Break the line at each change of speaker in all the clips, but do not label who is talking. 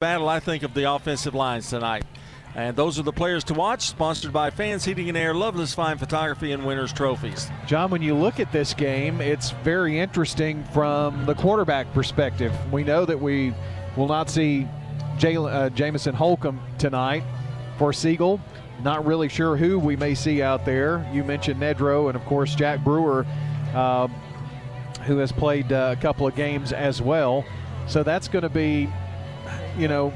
battle, I think, of the offensive lines tonight. And those are the players to watch, sponsored by Fans Heating and Air, Loveless Fine Photography, and Winners Trophies.
John, when you look at this game, it's very interesting from the quarterback perspective. We know that we will not see Jaylen, uh, Jamison Holcomb tonight for Siegel. Not really sure who we may see out there. You mentioned Nedro and, of course, Jack Brewer, uh, who has played uh, a couple of games as well. So that's going to be, you know,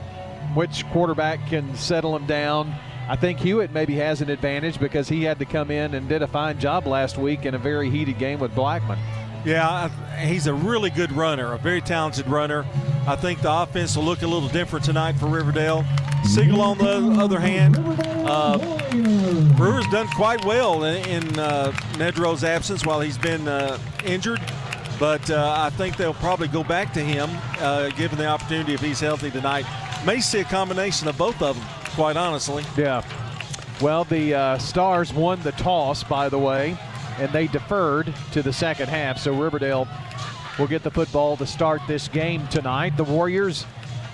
which quarterback can settle him down. I think Hewitt maybe has an advantage because he had to come in and did a fine job last week in a very heated game with Blackman.
Yeah, he's a really good runner, a very talented runner. I think the offense will look a little different tonight for Riverdale. Siegel, on the other hand, uh, Brewer's done quite well in, in uh, Nedro's absence while he's been uh, injured. But uh, I think they'll probably go back to him, uh, given the opportunity if he's healthy tonight. May see a combination of both of them, quite honestly.
Yeah. Well, the uh, Stars won the toss, by the way, and they deferred to the second half. So Riverdale will get the football to start this game tonight. The Warriors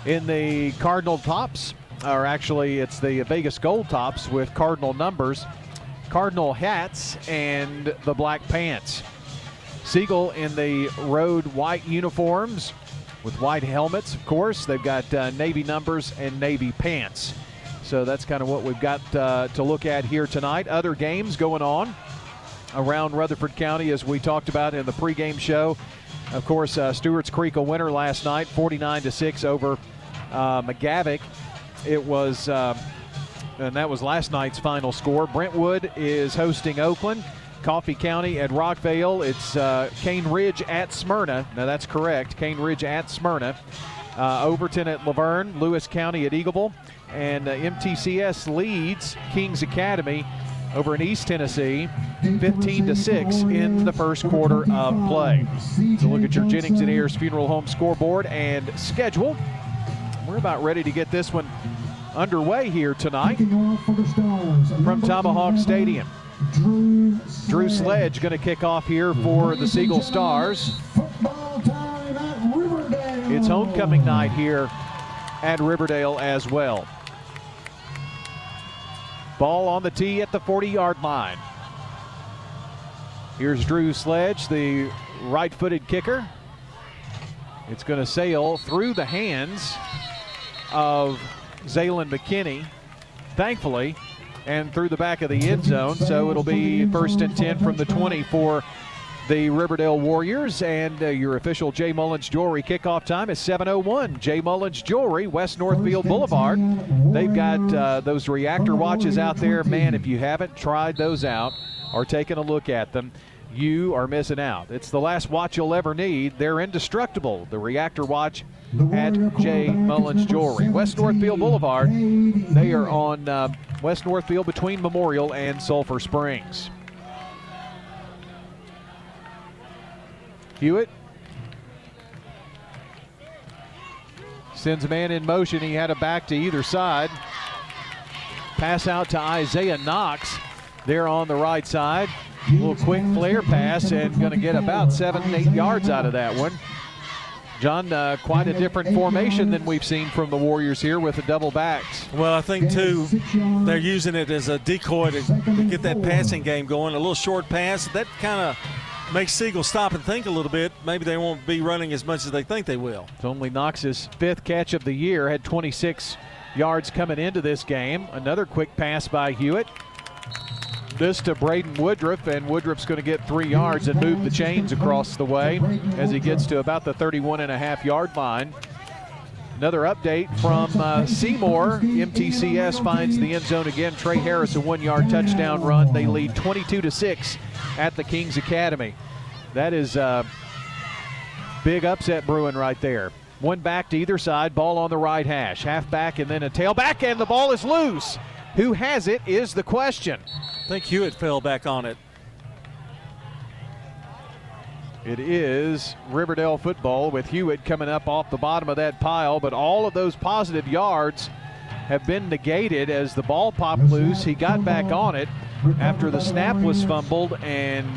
in the Cardinal tops, or actually, it's the Vegas Gold tops with Cardinal numbers, Cardinal hats, and the black pants. Siegel in the road white uniforms with white helmets, of course. They've got uh, Navy numbers and Navy pants. So that's kind of what we've got uh, to look at here tonight. Other games going on around Rutherford County, as we talked about in the pregame show. Of course, uh, Stewart's Creek a winner last night, 49 to six over uh, McGavock. It was, uh, and that was last night's final score. Brentwood is hosting Oakland. Coffee County at Rockvale. It's uh, Cane Ridge at Smyrna. Now that's correct. Cane Ridge at Smyrna. Uh, Overton at La Vergne. Lewis County at Eagleville. And uh, MTCS leads Kings Academy over in East Tennessee, 15 to 6 in the first quarter of play. So look at your Jennings and Ayers Funeral Home scoreboard and schedule. We're about ready to get this one underway here tonight from Tomahawk Stadium. Drew Sledge going to kick off here for the Siegel Stars. It's homecoming night here at Riverdale as well. Ball on the tee at the 40 yard line. Here's Drew Sledge, the right footed kicker. It's going to sail through the hands of Zaylen McKinney. Thankfully, and through the back of the end zone. So it'll be first and 10 from the 20 for the Riverdale Warriors. And uh, your official Jay Mullins Jewelry kickoff time is 7.01. Jay Mullins Jewelry, West Northfield Boulevard. They've got uh, those reactor watches out there. Man, if you haven't tried those out or taken a look at them, you are missing out. It's the last watch you'll ever need. They're indestructible. The reactor watch at J. Mullins Jewelry. West Northfield Boulevard. They are on uh, West Northfield between Memorial and Sulphur Springs. Hewitt sends a man in motion. He had a back to either side. Pass out to Isaiah Knox there on the right side. A little quick flare pass and going to get about seven, eight yards out of that one. John, uh, quite a different formation than we've seen from the Warriors here with the double backs.
Well, I think, too, they're using it as a decoy to, get that passing game going. A little short pass. That kind of makes Siegel stop and think a little bit. Maybe they won't be running as much as they think they will.
It's only Knox's fifth catch of the year, had 26 yards coming into this game. Another quick pass by Hewitt. This to Braden Woodruff, and Woodruff's going to get three yards and move the chains across the way as he gets to about the 31 and a half yard line. Another update from uh, Seymour. MTCS finds the end zone again. Trey Harris a one-yard touchdown run. They lead 22 to six at the Kings Academy. That is a uh, big upset brewing right there. One back to either side. Ball on the right hash. Half back and then a tailback, and the ball is loose. Who has it is the question.
I think Hewitt fell back on it.
It is Riverdale football with Hewitt coming up off the bottom of that pile, but all of those positive yards have been negated as the ball popped loose. He got back on it after the snap was fumbled, and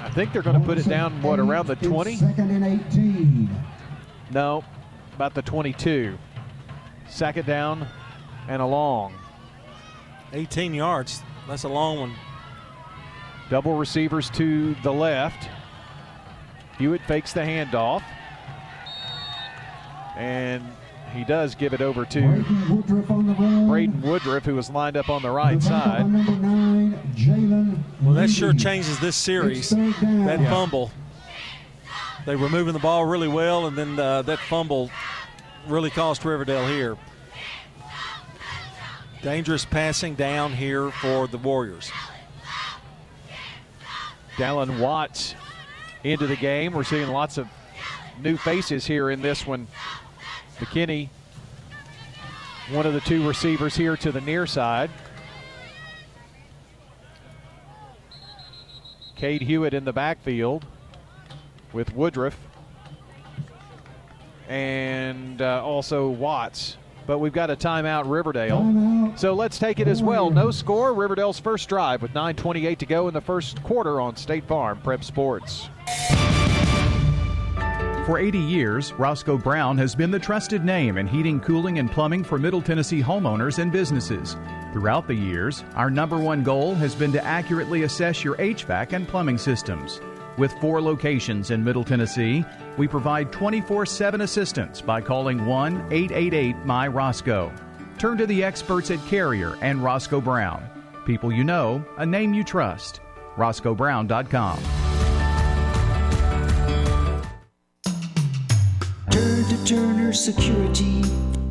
I think they're going to put it down, what, around the 20?
Second and 18.
No, about the 22. Second down and a long.
18 yards. That's a long one.
Double receivers to the left. Hewitt fakes the handoff. And he does give it over to Braden Woodruff, who was lined up on the right side.
Well, that sure changes this series. That yeah. fumble. They were moving the ball really well, and then uh, that fumble really cost Riverdale here. Dangerous passing down here for the Warriors.
Dallin Watts into the game. We're seeing lots of new faces here in this one. McKinney, one of the two receivers here to the near side. Cade Hewitt in the backfield with Woodruff and uh, also Watts. But we've got a timeout, Riverdale. Timeout. So let's take it as well. No score. Riverdale's first drive with 9:28 to go in the first quarter on State Farm Prep Sports.
For 80 years, Roscoe Brown has been the trusted name in heating, cooling, and plumbing for Middle Tennessee homeowners and businesses. Throughout the years, our number one goal has been to accurately assess your HVAC and plumbing systems. With four locations in Middle Tennessee, we provide 24 7 assistance by calling 1 888 My Roscoe. Turn to the experts at Carrier and Roscoe Brown. People you know, a name you trust. RoscoeBrown.com.
Turn to Turner Security.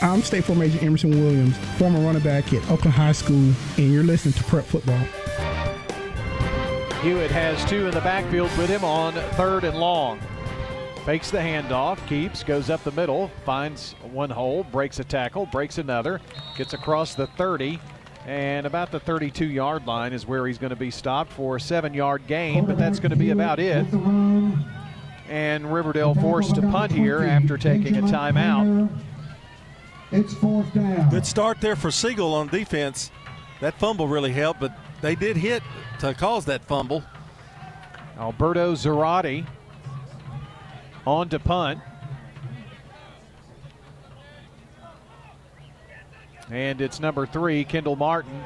I'm State Farm Agent Emerson Williams, former running back at Oakland High School, and you're listening to Prep Football.
Hewitt has two in the backfield with him on third and long. Fakes the handoff, keeps, goes up the middle, finds one hole, breaks a tackle, breaks another, gets across the 30, and about the 32 yard line is where he's going to be stopped for a seven yard gain, but that's going to be about it. And Riverdale forced to punt here after taking a timeout.
It's fourth down.
Good start there for Siegel on defense. That fumble really helped, but they did hit to cause that fumble.
Alberto Zarate on to punt. And it's number three, Kendall Martin.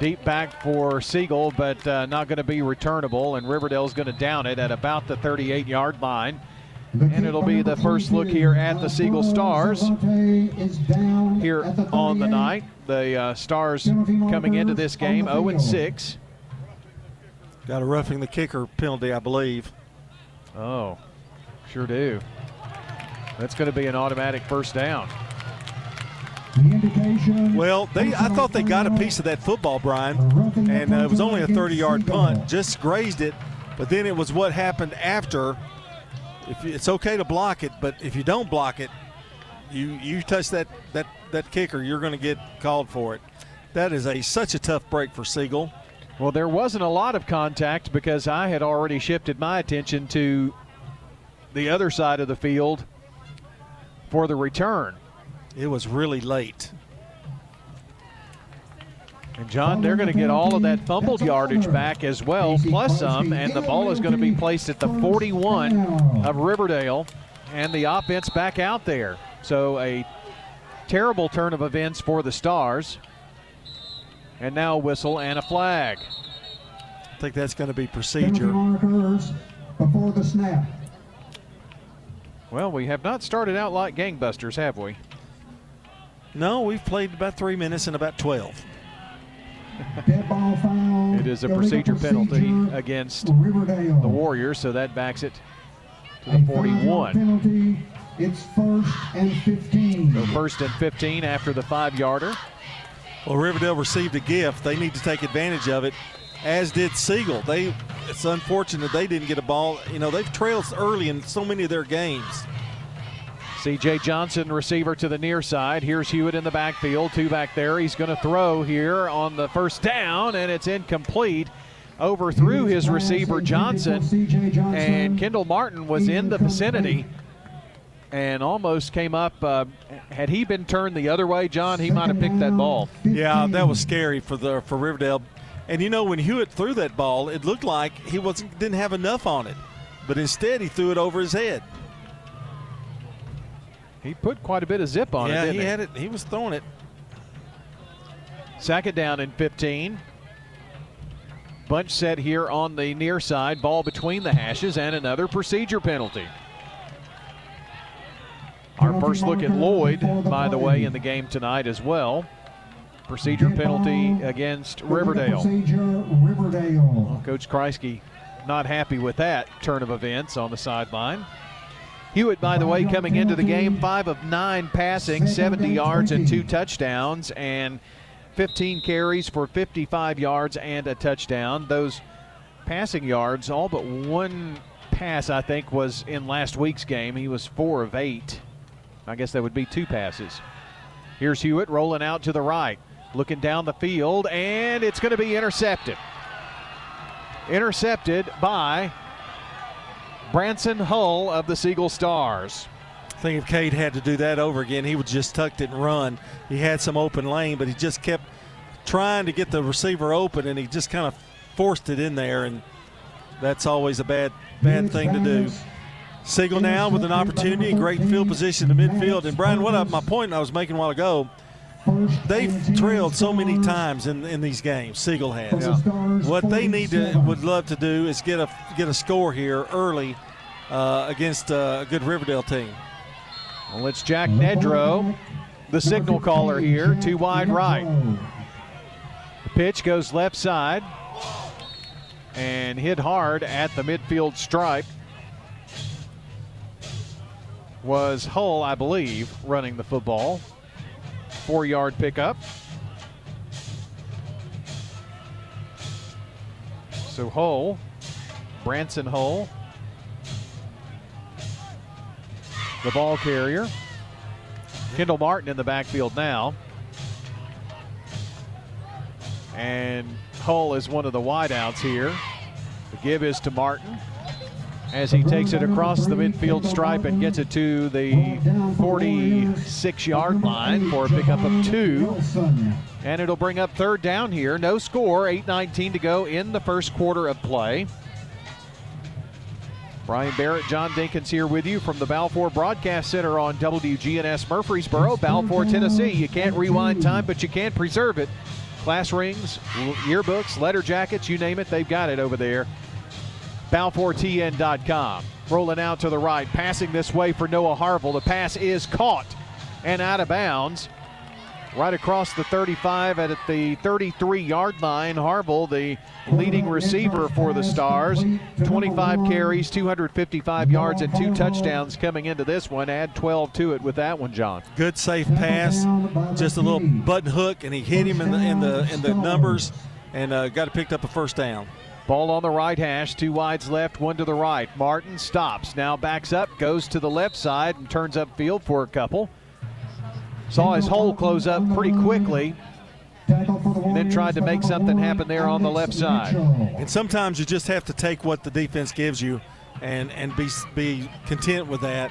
Deep back for Siegel, but uh, not going to be returnable. And Riverdale's going to down it at about the 38 yard line. And it'll be the first look here at the Siegel Stars here on the night. The uh, Stars coming into this game 0 6.
Got a roughing the kicker penalty, I believe.
Oh, sure do. That's going to be an automatic first down.
Well, they I thought they got a piece of that football, Brian, and uh, it was only a 30-yard punt, just grazed it. But then it was what happened after if you, it's okay to block it, but if you don't block it, you you touch that that that kicker, you're going to get called for it. That is a such a tough break for Siegel.
Well, there wasn't a lot of contact because I had already shifted my attention to the other side of the field for the return.
It was really late.
And John, they're going to get all of that fumbled yardage back as well, plus some, and the ball is going to be placed at the 41 of Riverdale, and the offense back out there. So a terrible turn of events for the Stars. And now a whistle and a flag.
I think that's going to be procedure.
Before the snap.
Well, we have not started out like gangbusters, have we?
No, we've played about three minutes and about 12
it is a procedure penalty against the Warriors, so that backs it to the 41.
Penalty. It's first and 15.
So first and 15 after the five yarder.
Well, Riverdale received a gift. They need to take advantage of it, as did Siegel. They it's unfortunate they didn't get a ball. You know, they've trailed early in so many of their games.
CJ Johnson, receiver to the near side. Here's Hewitt in the backfield, two back there. He's going to throw here on the first down, and it's incomplete. Overthrew his receiver Johnson, and Kendall Martin was in the vicinity and almost came up. Uh, had he been turned the other way, John, he might have picked that ball.
Yeah, that was scary for the for Riverdale. And you know, when Hewitt threw that ball, it looked like he wasn't didn't have enough on it, but instead he threw it over his head.
He put quite a bit of zip on
yeah,
it.
he
he
had it. He was throwing it.
Second down and 15. Bunch set here on the near side. Ball between the hashes and another procedure penalty. Our first look at Lloyd, by the way, in the game tonight as well. Procedure penalty against Riverdale.
Procedure, Riverdale.
Coach Kreisky not happy with that turn of events on the sideline. Hewitt, by the way, coming into the game, five of nine passing, 70 yards and two touchdowns, and 15 carries for 55 yards and a touchdown. Those passing yards, all but one pass, I think, was in last week's game. He was four of eight. I guess that would be two passes. Here's Hewitt rolling out to the right, looking down the field, and it's going to be intercepted. Intercepted by Branson Hull of the Siegel Stars.
I think if Cade had to do that over again, he would just tucked it and run. He had some open lane, but he just kept trying to get the receiver open, and he just kind of forced it in there, and that's always a bad bad thing to do. Siegel now with an opportunity, great field position to midfield. And Brian, what I, my point I was making a while ago, they've trailed so many times in, in these games. Siegel has. What they need to would love to do is get a get a score here early uh, against uh, a good Riverdale team.
Well, it's Jack Nedro, the signal caller here, two wide right. The pitch goes left side and hit hard at the midfield stripe. Was Hull, I believe, running the football. Four yard pickup. So Hull, Branson Hull, the ball carrier. Kendall Martin in the backfield now. And Hull is one of the wideouts here. The give is to Martin as he takes it across the midfield stripe and gets it to the 46 yard line for a pickup of two. And it'll bring up third down here. No score, 8.19 to go in the first quarter of play. Brian Barrett, John Dinkins here with you from the Balfour Broadcast Center on WGNS Murfreesboro, Balfour, Tennessee. You can't rewind time, but you can't preserve it. Class rings, yearbooks, letter jackets, you name it, they've got it over there. BalfourTN.com. Rolling out to the right, passing this way for Noah Harville. The pass is caught and out of bounds. Right across the 35 at the 33 yard line. Harville, the leading receiver for the Stars. 25 carries, 255 yards, and two touchdowns coming into this one. Add 12 to it with that one, John.
Good safe pass, just a little button hook, and he hit him in the in the in the numbers, and uh, got it picked up a first down.
Ball on the right hash, two wides left, one to the right. Martin stops, now backs up, goes to the left side, and turns up field for a couple. Saw his hole close up pretty quickly, and then tried to make something happen there on the left side.
And sometimes you just have to take what the defense gives you, and and be be content with that.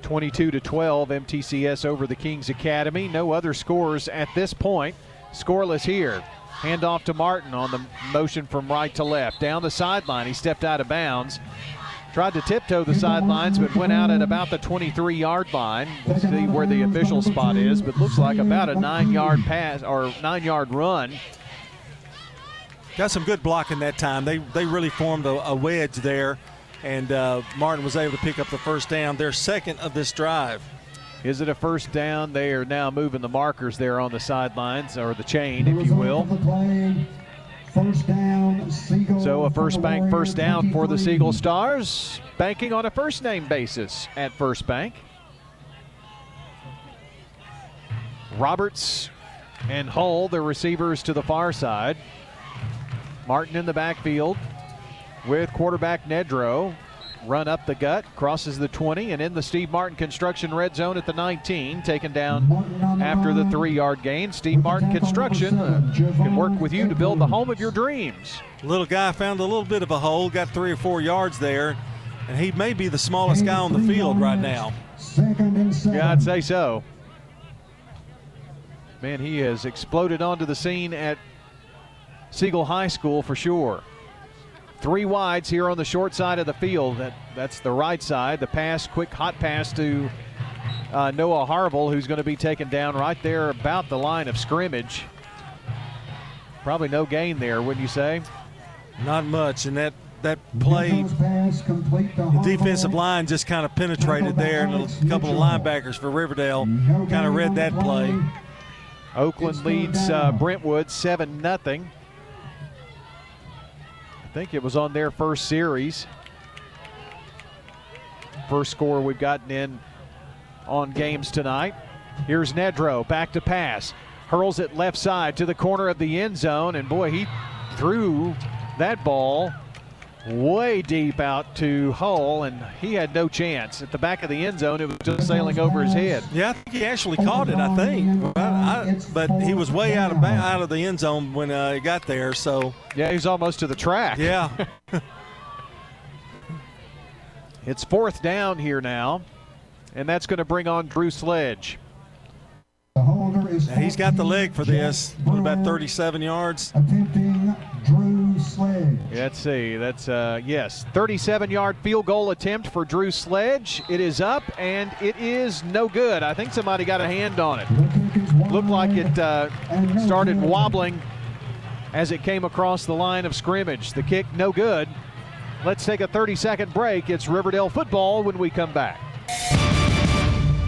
22 to 12, MTCS over the Kings Academy. No other scores at this point. Scoreless here. Hand off to Martin on the motion from right to left. Down the sideline, he stepped out of bounds. Tried to tiptoe the sidelines, but went out at about the 23 yard line. We'll see where the official spot is, but looks like about a nine yard pass or nine yard run.
Got some good blocking that time. They they really formed a, a wedge there, and uh, Martin was able to pick up the first down. Their second of this drive.
Is it a first down? They are now moving the markers there on the sidelines, or the chain, if you will.
Down,
So a first bank first down for the Siegel Stars, banking on a first name basis at First Bank. Roberts and Hull, the receivers to the far side. Martin in the backfield with quarterback Nedro. Run up the gut, crosses the 20, and in the Steve Martin Construction red zone at the 19, taken down after the three yard gain. Steve Martin Construction uh, can work with you to build the home of your dreams.
Little guy found a little bit of a hole, got three or four yards there, and he may be the smallest guy on the field right now.
Second and seven.
Yeah, I'd say so. Man, he has exploded onto the scene at Siegel High School for sure. Three wides here on the short side of the field. That that's the right side. The pass, quick hot pass to uh, Noah Harville, who's going to be taken down right there about the line of scrimmage. Probably no gain there, wouldn't you say?
Not much, and that that play,
Nichols pass complete to
the defensive line just kind of penetrated there, and a couple of linebackers for Riverdale kind of read that play.
Oakland leads uh. Brentwood 7 0. Think it was on their first series. First score we've gotten in on games tonight. Here's Nedro back to pass. Hurls it left side to the corner of the end zone, and boy, he threw that ball way deep out to Hull, and he had no chance. At the back of the end zone, it was just sailing over his head.
Yeah, I think he actually caught it. I think, I, I, but he was way out of out of the end zone when uh, he got there. So
Yeah, he's almost to the track.
yeah,
It's fourth down here now, and that's going to bring on Drew Sledge.
The holder is
And he's got the leg for this. What, about 37 yards.
Attempting Drew Sledge.
Let's see. That's uh, yes, 37-yard field goal attempt for Drew Sledge. It is up and it is no good. I think somebody got a hand on it.
The kick is wide
Looked like it uh, started wobbling as it came across the line of scrimmage. The kick no good. Let's take a 30-second break. It's Riverdale football when we come back.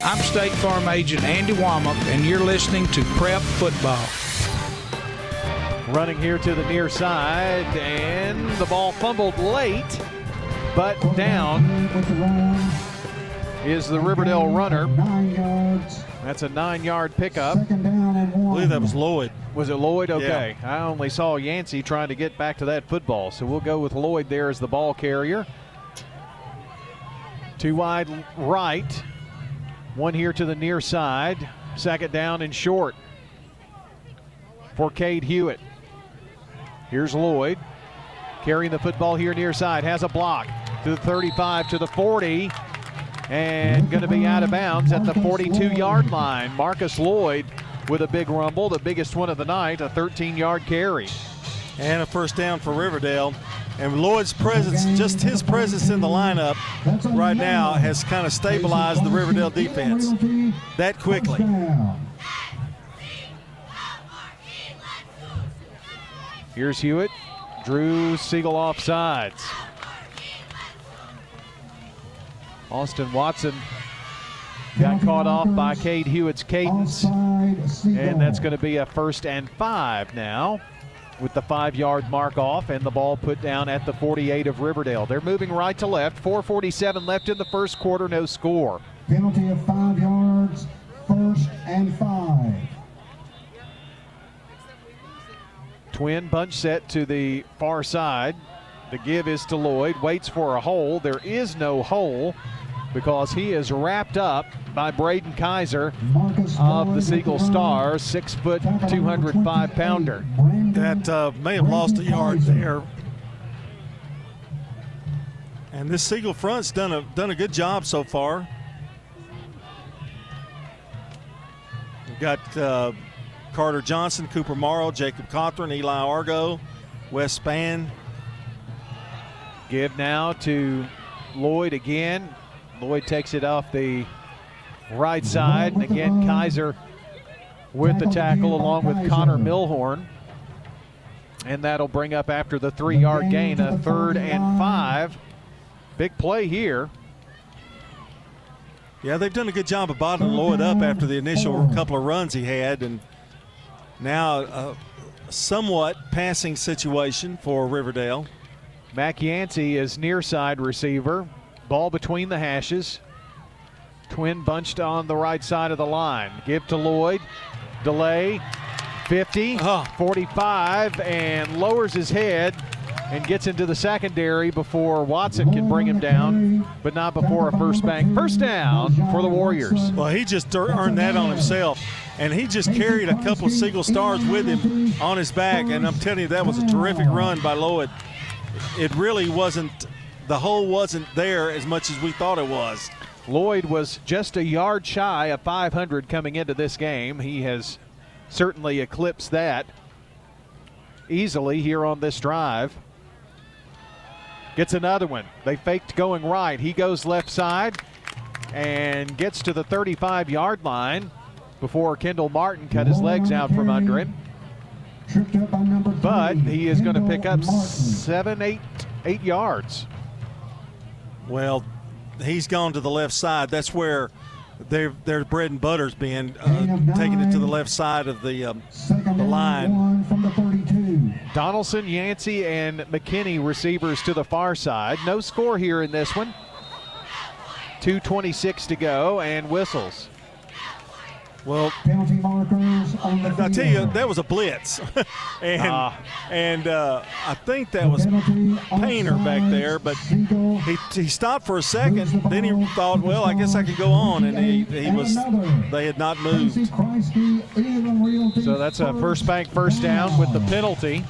I'm State Farm Agent Andy Womack, and you're listening to Prep Football.
Running here to the near side, and the ball fumbled late, but down
With the run.
is the Riverdale runner. That's a nine yard pickup.
Second down and
I believe that was Lloyd.
Was it Lloyd? Okay. I only saw Yancey trying to get back to that football, so we'll go with Lloyd there as the ball carrier. Two wide right, one here to the near side. Second down and short for Cade Hewitt. Here's Lloyd carrying the football here near side, has a block to the 35 to the 40, and going to be out of bounds at the 42 yard line. Marcus Lloyd with a big rumble, the biggest one of the night, a 13 yard carry.
And a first down for Riverdale. And Lloyd's presence, just his presence in the lineup right now has kind of stabilized the Riverdale defense that quickly.
Here's Hewitt, Drew Siegel off sides. Austin Watson got caught off by Cade Hewitt's cadence. And that's going to be a first and five now with the five yard mark off and the ball put down at the 48 of Riverdale. They're moving right to left. 447 left in the first quarter, no score.
Penalty of five yards. First and five.
Twin bunch set to the far side. The give is to Lloyd. Waits for a hole. There is no hole because he is wrapped up by Braden Kaiser of the
with
Siegel
run.
Stars, six foot, 205 pounder.
That uh, may have lost a yard there. And this Siegel front's done a done a good job so far. We've got uh, Carter Johnson, Cooper Morrow, Jacob Cothran, Eli Argo, Wes Spann.
Give now to Lloyd again. Lloyd takes it off the right side. And again, Kaiser with the tackle along with Connor Milhorn. And that'll bring up after the three yard gain a third and five Big play here.
Yeah, they've done a good job of bottling Lloyd up after the initial couple of runs he had, and now a somewhat passing situation for Riverdale.
Mac Yancey is near side receiver. Ball between the hashes. Twin bunched on the right side of the line. Give to Lloyd. Delay. 50,
Oh.
45, and lowers his head and gets into the secondary before Watson can bring him down, but not before a first bank. First down for the Warriors.
Well, he just earned that on himself, and he just carried a couple of Siegel stars with him on his back. And I'm telling you, that was a terrific run by Lloyd. It really wasn't. The hole wasn't there as much as we thought it was.
Lloyd was just a yard shy of 500 coming into this game. He has certainly eclipsed that easily here on this drive. Gets another one. They faked going right. He goes left side and gets to the 35 yard line before Kendall Martin cut his legs out from under him. But he is going to pick up seven, eight, eight yards.
Well, he's gone to the left side. That's where their their bread and butter's being uh, taking it to the left side of the um, the line.
from the 32.
Donaldson, Yancey, and McKinney receivers to the far side. No score here in this one. 2.26 to go and whistles.
Well,
Penalty markers on the
I tell you, that was a blitz, and
Ah.
and uh, I think that was
Penalty
Painter back there, but he, he stopped for a second. Then he thought, well, I guess I could go on, and he, he was. They had not moved.
Casey Kreisky, Inland Realty
So that's a first bank first down with the penalty.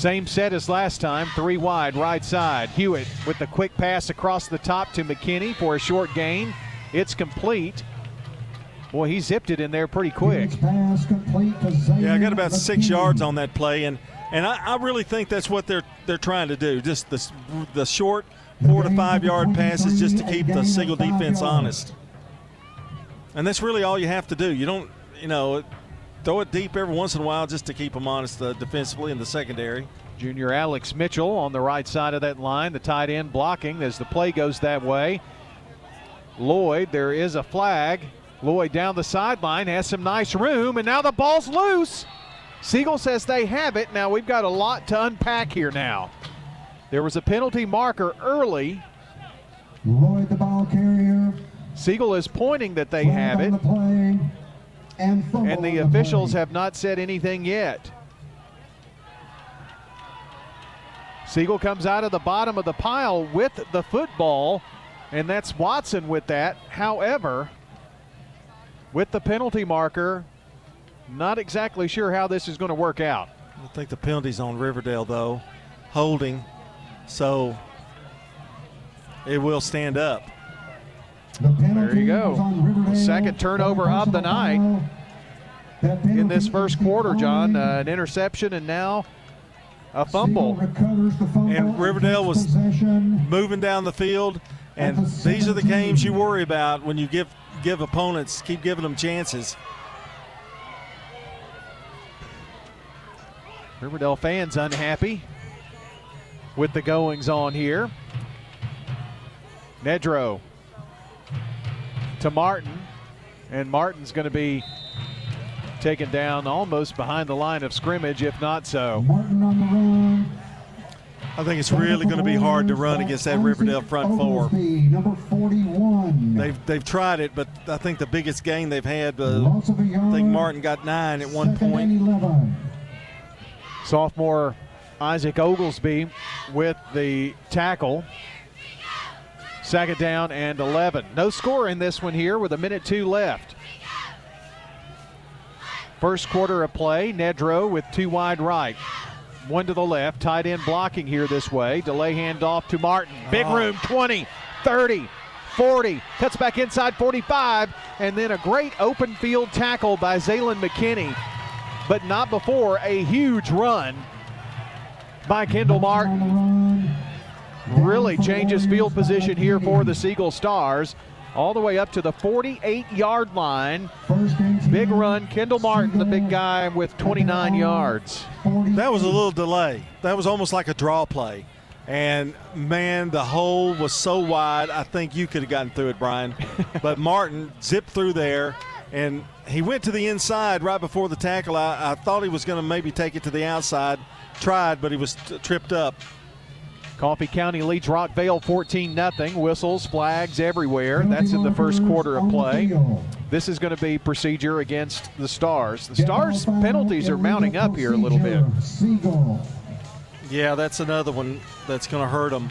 Same set as last time, three wide, right side. Hewitt with the quick pass across the top to McKinney for a short gain. It's complete. Boy, he zipped it in there pretty quick.
Pass complete to
Yeah, I got about six yards on that play, and and I, I really think that's what they're they're trying to do. Just the the short four to five yard passes, just to keep the Siegel defense honest. And that's really all you have to do. You don't, you know, throw it deep every once in a while just to keep them honest uh, defensively in the secondary.
Junior Alex Mitchell on the right side of that line, the tight end blocking as the play goes that way. Lloyd, there is a flag. Lloyd down the sideline has some nice room, and now the ball's loose. Siegel says they have it. Now we've got a lot to unpack here now. There was a penalty marker early.
Lloyd, the ball carrier.
Siegel is pointing that they
flag
have it,
the play, and,
and the
on
officials
play.
have not said anything yet. Siegel comes out of the bottom of the pile with the football, and that's Watson with that. However, with the penalty marker, not exactly sure how this is going to work out.
I think the penalty's on Riverdale though, holding, so it will stand up.
The
There you go.
was on Riverdale
Second turnover of the night. In this first quarter, John, uh, an interception and now a fumble.
fumble
And Riverdale was-
possession.
moving down the field. And
the
these are the games you worry about when you give give opponents keep giving them chances.
Riverdale fans unhappy with the goings on here. Nedro to Martin, and Martin's going to be taken down almost behind the line of scrimmage, if not so.
Martin on the run.
I think it's really going to be hard to run against that Riverdale front four.
Oglesby, number 41.
They've they've tried it, but I think the biggest gain they've had. Uh,
Loss of a
I
yard.
think Martin got nine at one point.
and 11.
Sophomore Isaac Oglesby with the tackle. Second down and 11. No score in this one here with a minute two left. First quarter of play, Nedro with two wide right. One to the left, tight end blocking here this way. Delay handoff to Martin. Big oh. room, 20, 30, 40. Cuts back inside 45. And then a great open field tackle by Zaylen McKinney but not before a huge run by Kendall Martin. Really changes field position here for the Siegel Stars. all the way up to the 48 yard line.
First and 10.
Big run. Kendall Martin, the big guy with 29 yards.
That was a little delay. That was almost like a draw play. And man, the hole was so wide. I think you could have gotten through it, Brian. but Martin zipped through there, and he went to the inside right before the tackle. I, I thought he was going to maybe take it to the outside. Tried, but he was t- tripped up.
Coffee County leads Rockvale 14 0. Whistles, flags everywhere. That's in the first quarter of play. This is going to be procedure against the Stars. The Stars' penalties are mounting up here a little bit.
Yeah, that's another one that's going to hurt them.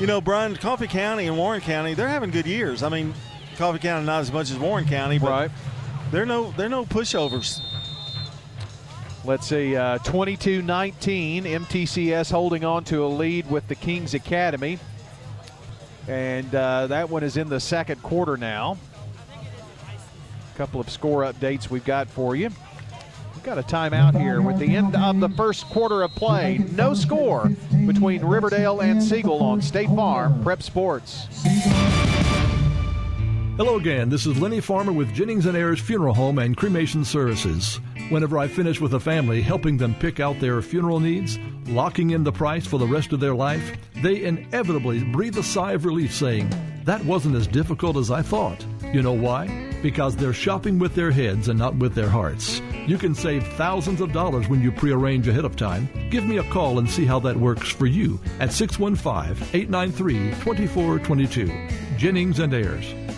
You know, Brian, Coffee County and Warren County, they're having good years. I mean, Coffee County not as much as Warren County, but
Right.
they're no they're no pushovers.
Let's see, uh, 22 19. MTCS holding on to a lead with the Kings Academy. And uh, that one is in the second quarter now. A couple of score updates we've got for you. We've got a timeout here with the end of the first quarter of play. No score between Riverdale and Siegel on State Farm Prep Sports.
Hello again. This is Lenny Farmer with Jennings and Ayers Funeral Home and Cremation Services. Whenever I finish with a family helping them pick out their funeral needs, locking in the price for the rest of their life, they inevitably breathe a sigh of relief saying, That wasn't as difficult as I thought. You know why? Because they're shopping with their heads and not with their hearts. You can save thousands of dollars when you prearrange ahead of time. Give me a call and see how that works for you at 615 893 2422. Jennings and Ayers.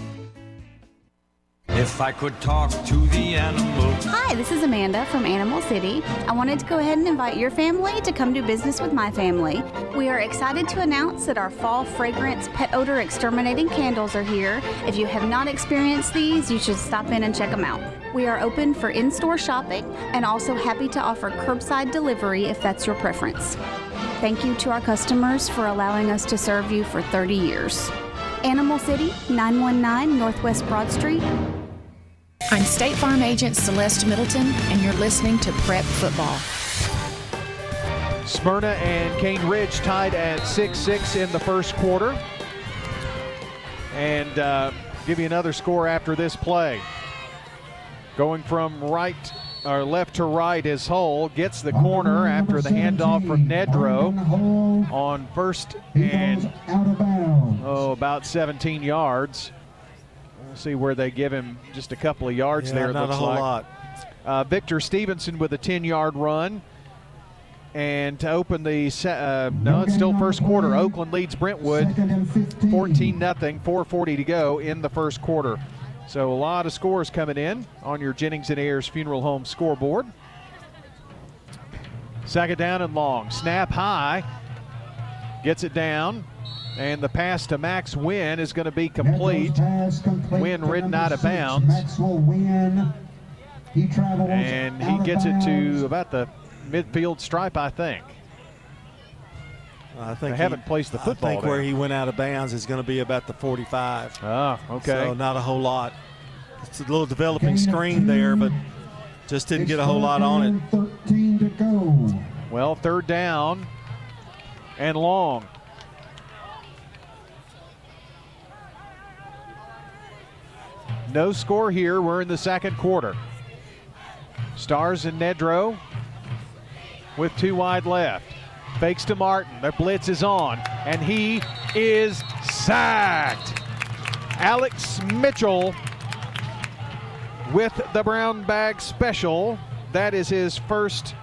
If I could talk to the animal.
Hi, this is Amanda from Animal City. I wanted to go ahead and invite your family to come do business with my family. We are excited to announce that our fall fragrance pet odor exterminating candles are here. If you have not experienced these, you should stop in and check them out. We are open for in store shopping and also happy to offer curbside delivery if that's your preference. Thank you to our customers for allowing us to serve you for 30 years. Animal City, 919 Northwest Broad Street,
I'm State Farm Agent Celeste Middleton, and you're listening to Prep Football.
Smyrna and Cane Ridge tied at 6 6 in the first quarter. And uh, give you another score after this play. Going from right or left to right is Hull. Gets the corner after the handoff from Nedro on first and oh, about 17 yards. We'll see where they give him just a couple of yards
Yeah,
there. it
not a whole
like.
lot.
Uh, Victor Stevenson with a 10 yard run. And to open the, se- uh, no, it's still first quarter. Oakland leads Brentwood
Second and 15.
14 nothing, 440 to go in the first quarter. So a lot of scores coming in on your Jennings and Ayers Funeral Home scoreboard. Second down and long. Snap high. Gets it down. And the pass to Max Wynn is going to be complete.
Pass complete
Wynn ridden out of
six,
bounds.
Maxwell Wynn. He travels
And he gets it to about the midfield stripe, I think.
I think
They haven't placed the football
I think where he went out of bounds is going to be about the 45.
Ah, okay.
So not a whole lot. It's a little developing screen there, but just didn't get a whole lot on it.
13 to go.
Well, third down and long. No score here. We're in the second quarter. Stars and Nedro with two wide left. Fakes to Martin. The blitz is on, and he is sacked. Alex Mitchell with the brown bag special. That is his first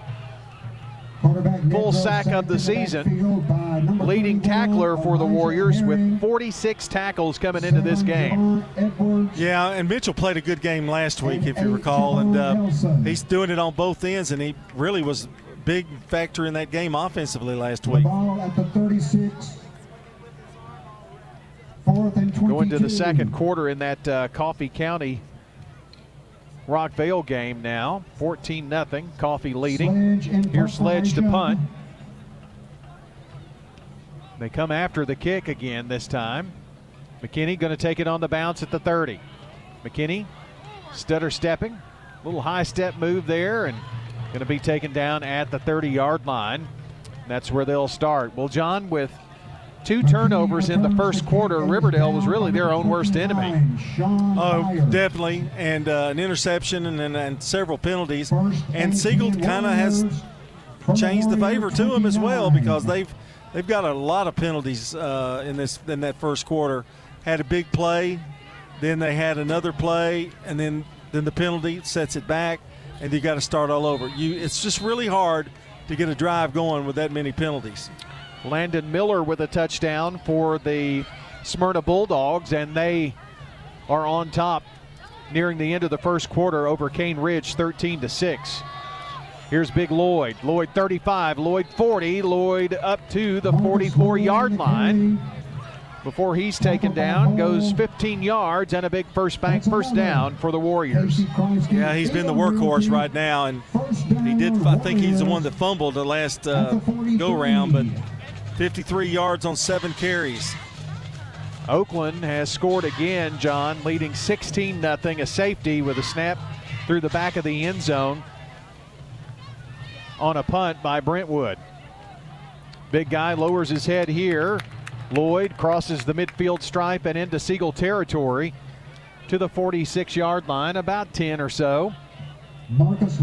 full sack of the season.
backfield by number
Leading tackler for the Warriors with 46 tackles coming into this game.
Yeah, and Mitchell played a good game last week, if you recall, and uh, he's doing it on both ends, and he really was a big factor in that game offensively last week.
ball at the 36. Fourth and 22.
Going to the second quarter in that uh, Coffee County Rockvale game now. 14 0. Coffee leading.
Sledge
Here's Sledge to punt. They come after the kick again this time. McKinney going to take it on the bounce at the 30. McKinney stutter stepping. Little high step move there and going to be taken down at the 30 yard line. That's where they'll start. Well, John, with two turnovers in the first quarter. Riverdale was really their own worst enemy.
Oh, definitely, and uh, an interception and, and, and several penalties. And Siegel kind of has changed the favor to them as well because they've they've got a lot of penalties uh, in this in that first quarter. Had a big play, then they had another play, and then then the penalty sets it back, and you got to start all over. You it's just really hard to get a drive going with that many penalties.
Landon Miller with a touchdown for the Smyrna Bulldogs, and they are on top nearing the end of the first quarter over Cane Ridge 13 to 6. Here's Big Lloyd. Lloyd 35, Lloyd 40, Lloyd up to the 44 yard line. Before he's taken down, goes 15 yards and a big first bank first down for the Warriors.
Yeah, he's been the workhorse right now, and he did. I think he's the one that fumbled the last uh, go round, but 53 yards on seven carries.
Oakland has scored again, John, leading 16 0. A safety with a snap through the back of the end zone on a punt by Brentwood. Big guy lowers his head here. Lloyd crosses the midfield stripe and into Siegel territory to the 46 yard line, about 10 or so.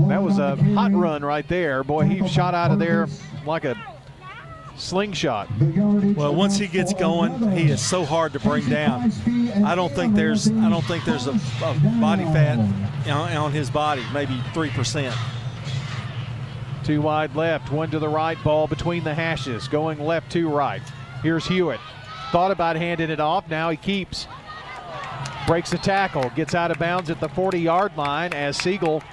That was a hot run right there. Boy, he shot out of there like a slingshot.
Well, once he gets going, he is so hard to bring down. I don't think there's I don't think there's a, a body fat on, on his body, maybe three percent.
Two wide left, one to the right, ball between the hashes, going left to right. Here's Hewitt. Thought about handing it off. Now he keeps. Breaks the tackle. Gets out of bounds at the 40 yard line as Siegel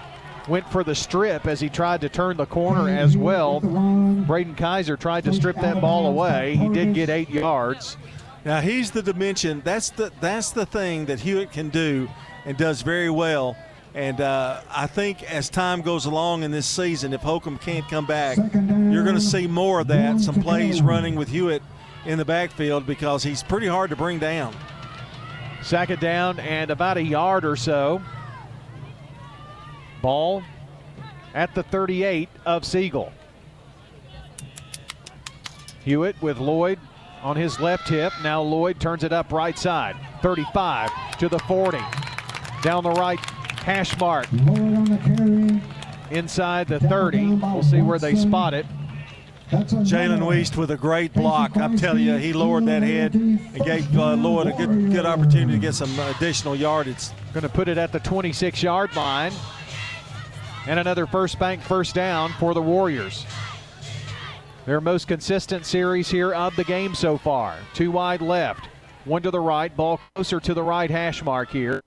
went for the strip as he tried to turn the corner as well. Braden Kaiser tried to strip that ball away. He did get eight yards.
Now he's the dimension. That's the that's the thing that Hewitt can do and does very well. And uh, I think as time goes along in this season, if Holcomb can't come back, you're going to see more of that. Some plays running with Hewitt in the backfield because he's pretty hard to bring down.
Second down and about a yard or so. Ball at the 38 of Siegel. Hewitt with Lloyd on his left hip. Now Lloyd turns it up right side. 35 to the 40. Down the right hash mark. Inside the 30. We'll see where they spot it.
Jalen Weist with a great block. I'm telling you, he lowered that head and gave uh, Lloyd a good good opportunity to get some additional yardage.
Going to put it at the 26 yard line. And another first bank first down for the Warriors. Their most consistent series here of the game so far. Two wide left, one to the right, ball closer to the right hash mark here.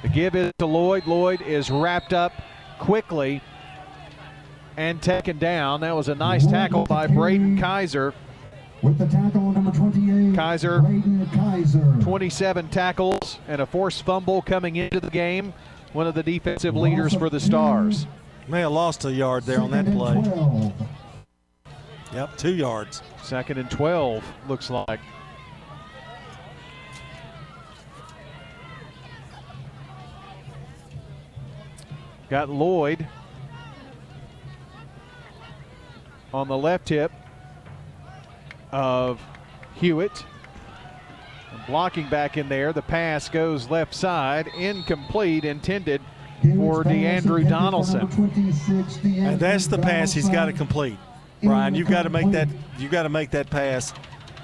The give is to Lloyd. Lloyd is wrapped up quickly and taken down. That was a nice tackle by Braden Kaiser.
With the tackle number 28,
Kaiser,
Kaiser.
27 tackles and a forced fumble coming into the game. One of the defensive leaders for the Stars.
May have lost a yard there on that play. Yep, two yards.
Second and 12, looks like. Got Lloyd on the left hip of Hewitt. Blocking back in there. The pass goes left side. Incomplete, intended for DeAndrew Donaldson.
And that's the pass he's got to complete. Brian, you've got to make that. You've got to make that pass,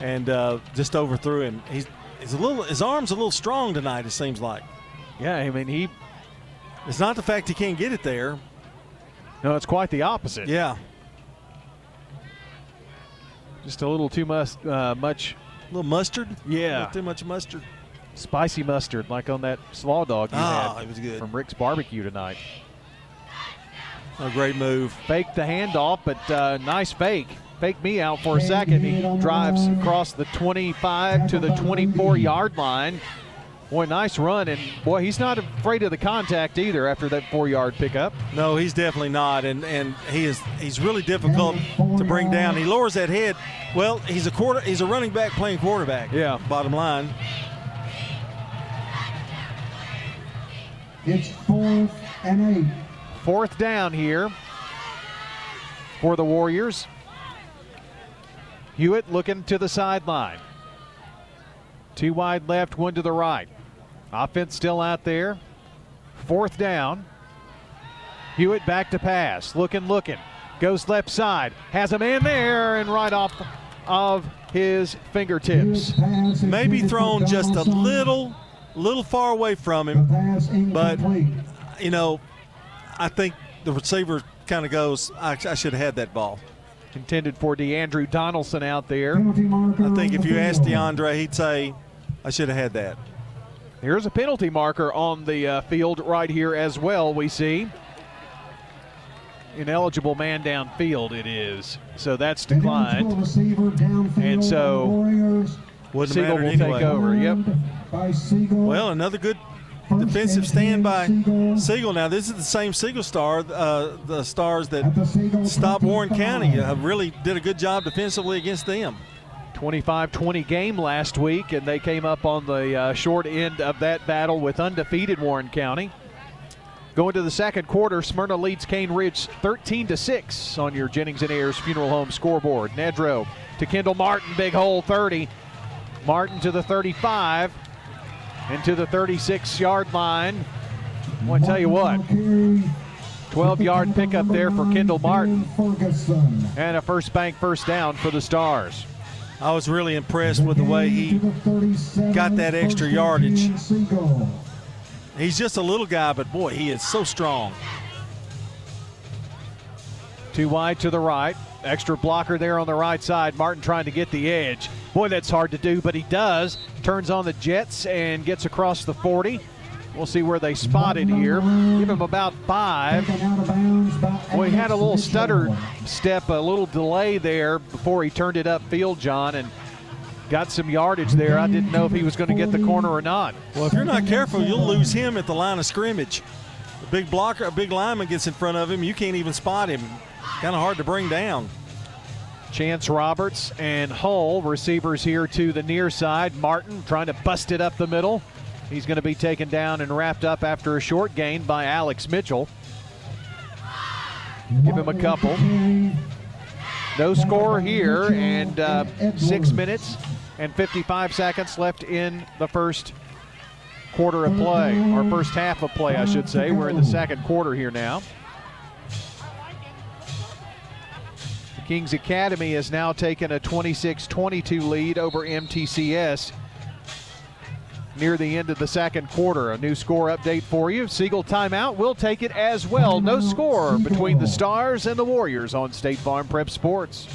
and uh, just overthrew him. He's he's a little. His arm's a little strong tonight. It seems like.
Yeah, I mean he.
It's not the fact he can't get it there.
No, it's quite the opposite.
Yeah.
Just a little too much. Uh, much.
A little mustard.
Yeah.
too much mustard.
Spicy mustard, like on that slaw dog you
Ah,
had
it was good.
from Rick's Barbecue tonight.
A great move.
Fake the handoff, but uh, nice fake. Fake me out for a second. He drives across the 25 to the 24 yard line. Boy, nice run. And boy, he's not afraid of the contact either after that four yard pickup.
No, he's definitely not, and and he is he's really difficult to bring down. He lowers that head. Well, he's a quarter. He's a running back playing quarterback.
Yeah.
Bottom line.
It's fourth and eight.
Fourth down here for the Warriors. Hewitt looking to the sideline. Two wide left, one to the right. Offense still out there. Fourth down. Hewitt back to pass. Looking, looking. Goes left side. Has a man there and right off of his fingertips.
Maybe thrown just a little, little far away from him, but you know, I think the receiver kind of goes. I, I should have had that ball.
Intended for DeAndrew Donaldson out there.
I think if you asked DeAndre, he'd say, "I should have had that."
Here's a penalty marker on the uh, field right here as well. We see ineligible man downfield. It is so that's declined, and so
Wouldn't
Siegel will
anyway.
take over. Yep.
Well, another good defensive stand by Siegel. Now, this is the same Siegel star, uh, the stars that stopped Warren County. Uh, really did a good job defensively against them.
25-20 game last week, and they came up on the uh, short end of that battle with undefeated Warren County. Going to the second quarter, Smyrna leads Cane Ridge 13 to 6 on your Jennings and Ayers Funeral Home scoreboard. Nedro to Kendall Martin, big hole 30. Martin to the 35 and to the 36 yard line. I want to tell you what, 12 yard pickup there for Kendall Martin and a first bank first down for the Stars.
I was really impressed with the way he got that extra yardage. He's just a little guy, but boy, he is so strong.
Too wide to the right. Extra blocker there on the right side. Martin trying to get the edge. Boy, that's hard to do, but he does. Turns on the Jets and gets across the 40. We'll see where they spotted here. Give him about five. Boy, he had a little stutter step, a little delay there before he turned it upfield, John, and got some yardage there. I didn't know if he was going to get the corner or not.
Well, if you're not careful, you'll lose him at the line of scrimmage. A big blocker, a big lineman gets in front of him. You can't even spot him. Kind of hard to bring down.
Chance Roberts and Hull, receivers here to the near side. Martin trying to bust it up the middle. He's going to be taken down and wrapped up after a short gain by Alex Mitchell. Give him a couple. No score here, and uh, six minutes and 55 seconds left in the first quarter of play, or first half of play, I should say. We're in the second quarter here now. The Kings Academy has now taken a 26 22 lead over MTCS near the end of the second quarter. A new score update for you. Siegel timeout. We'll take it as well. No score between the Stars and the Warriors on State Farm Prep Sports.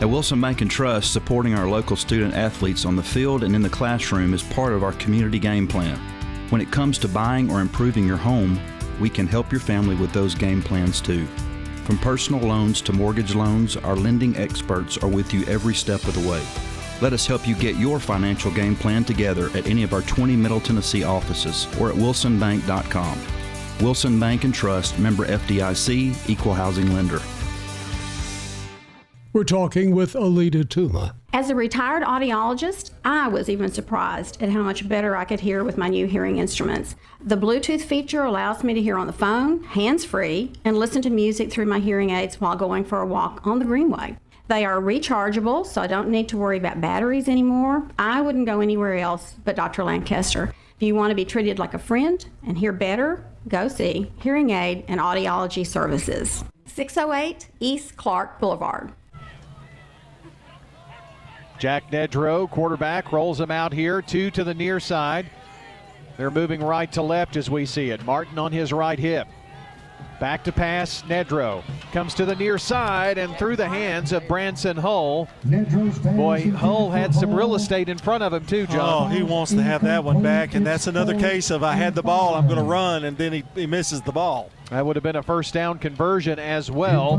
At Wilson Bank and Trust, supporting our local student athletes on the field and in the classroom is part of our community game plan. When it comes to buying or improving your home, we can help your family with those game plans too. From personal loans to mortgage loans, our lending experts are with you every step of the way. Let us help you get your financial game plan together at any of our 20 Middle Tennessee offices or at wilsonbank.com. Wilson Bank and Trust, member FDIC, equal housing lender.
We're talking with Alita Tuma.
As a retired audiologist, I was even surprised at how much better I could hear with my new hearing instruments. The Bluetooth feature allows me to hear on the phone, hands free, and listen to music through my hearing aids while going for a walk on the Greenway. They are rechargeable, so I don't need to worry about batteries anymore. I wouldn't go anywhere else but Dr. Lancaster. If you want to be treated like a friend and hear better, go see Hearing Aid and Audiology Services. 608 East Clark Boulevard.
Jack Nedro, quarterback, rolls him out here. Two to the near side. They're moving right to left as we see it. Martin on his right hip. Back to pass, Nedro. Comes to the near side and through the hands of Branson Hull. Boy, Hull had some real estate in front of him, too, John.
Oh, he wants to have that one back, and that's another case of I had the ball, I'm going to run, and then he, he misses the ball.
That would have been a first down conversion as well.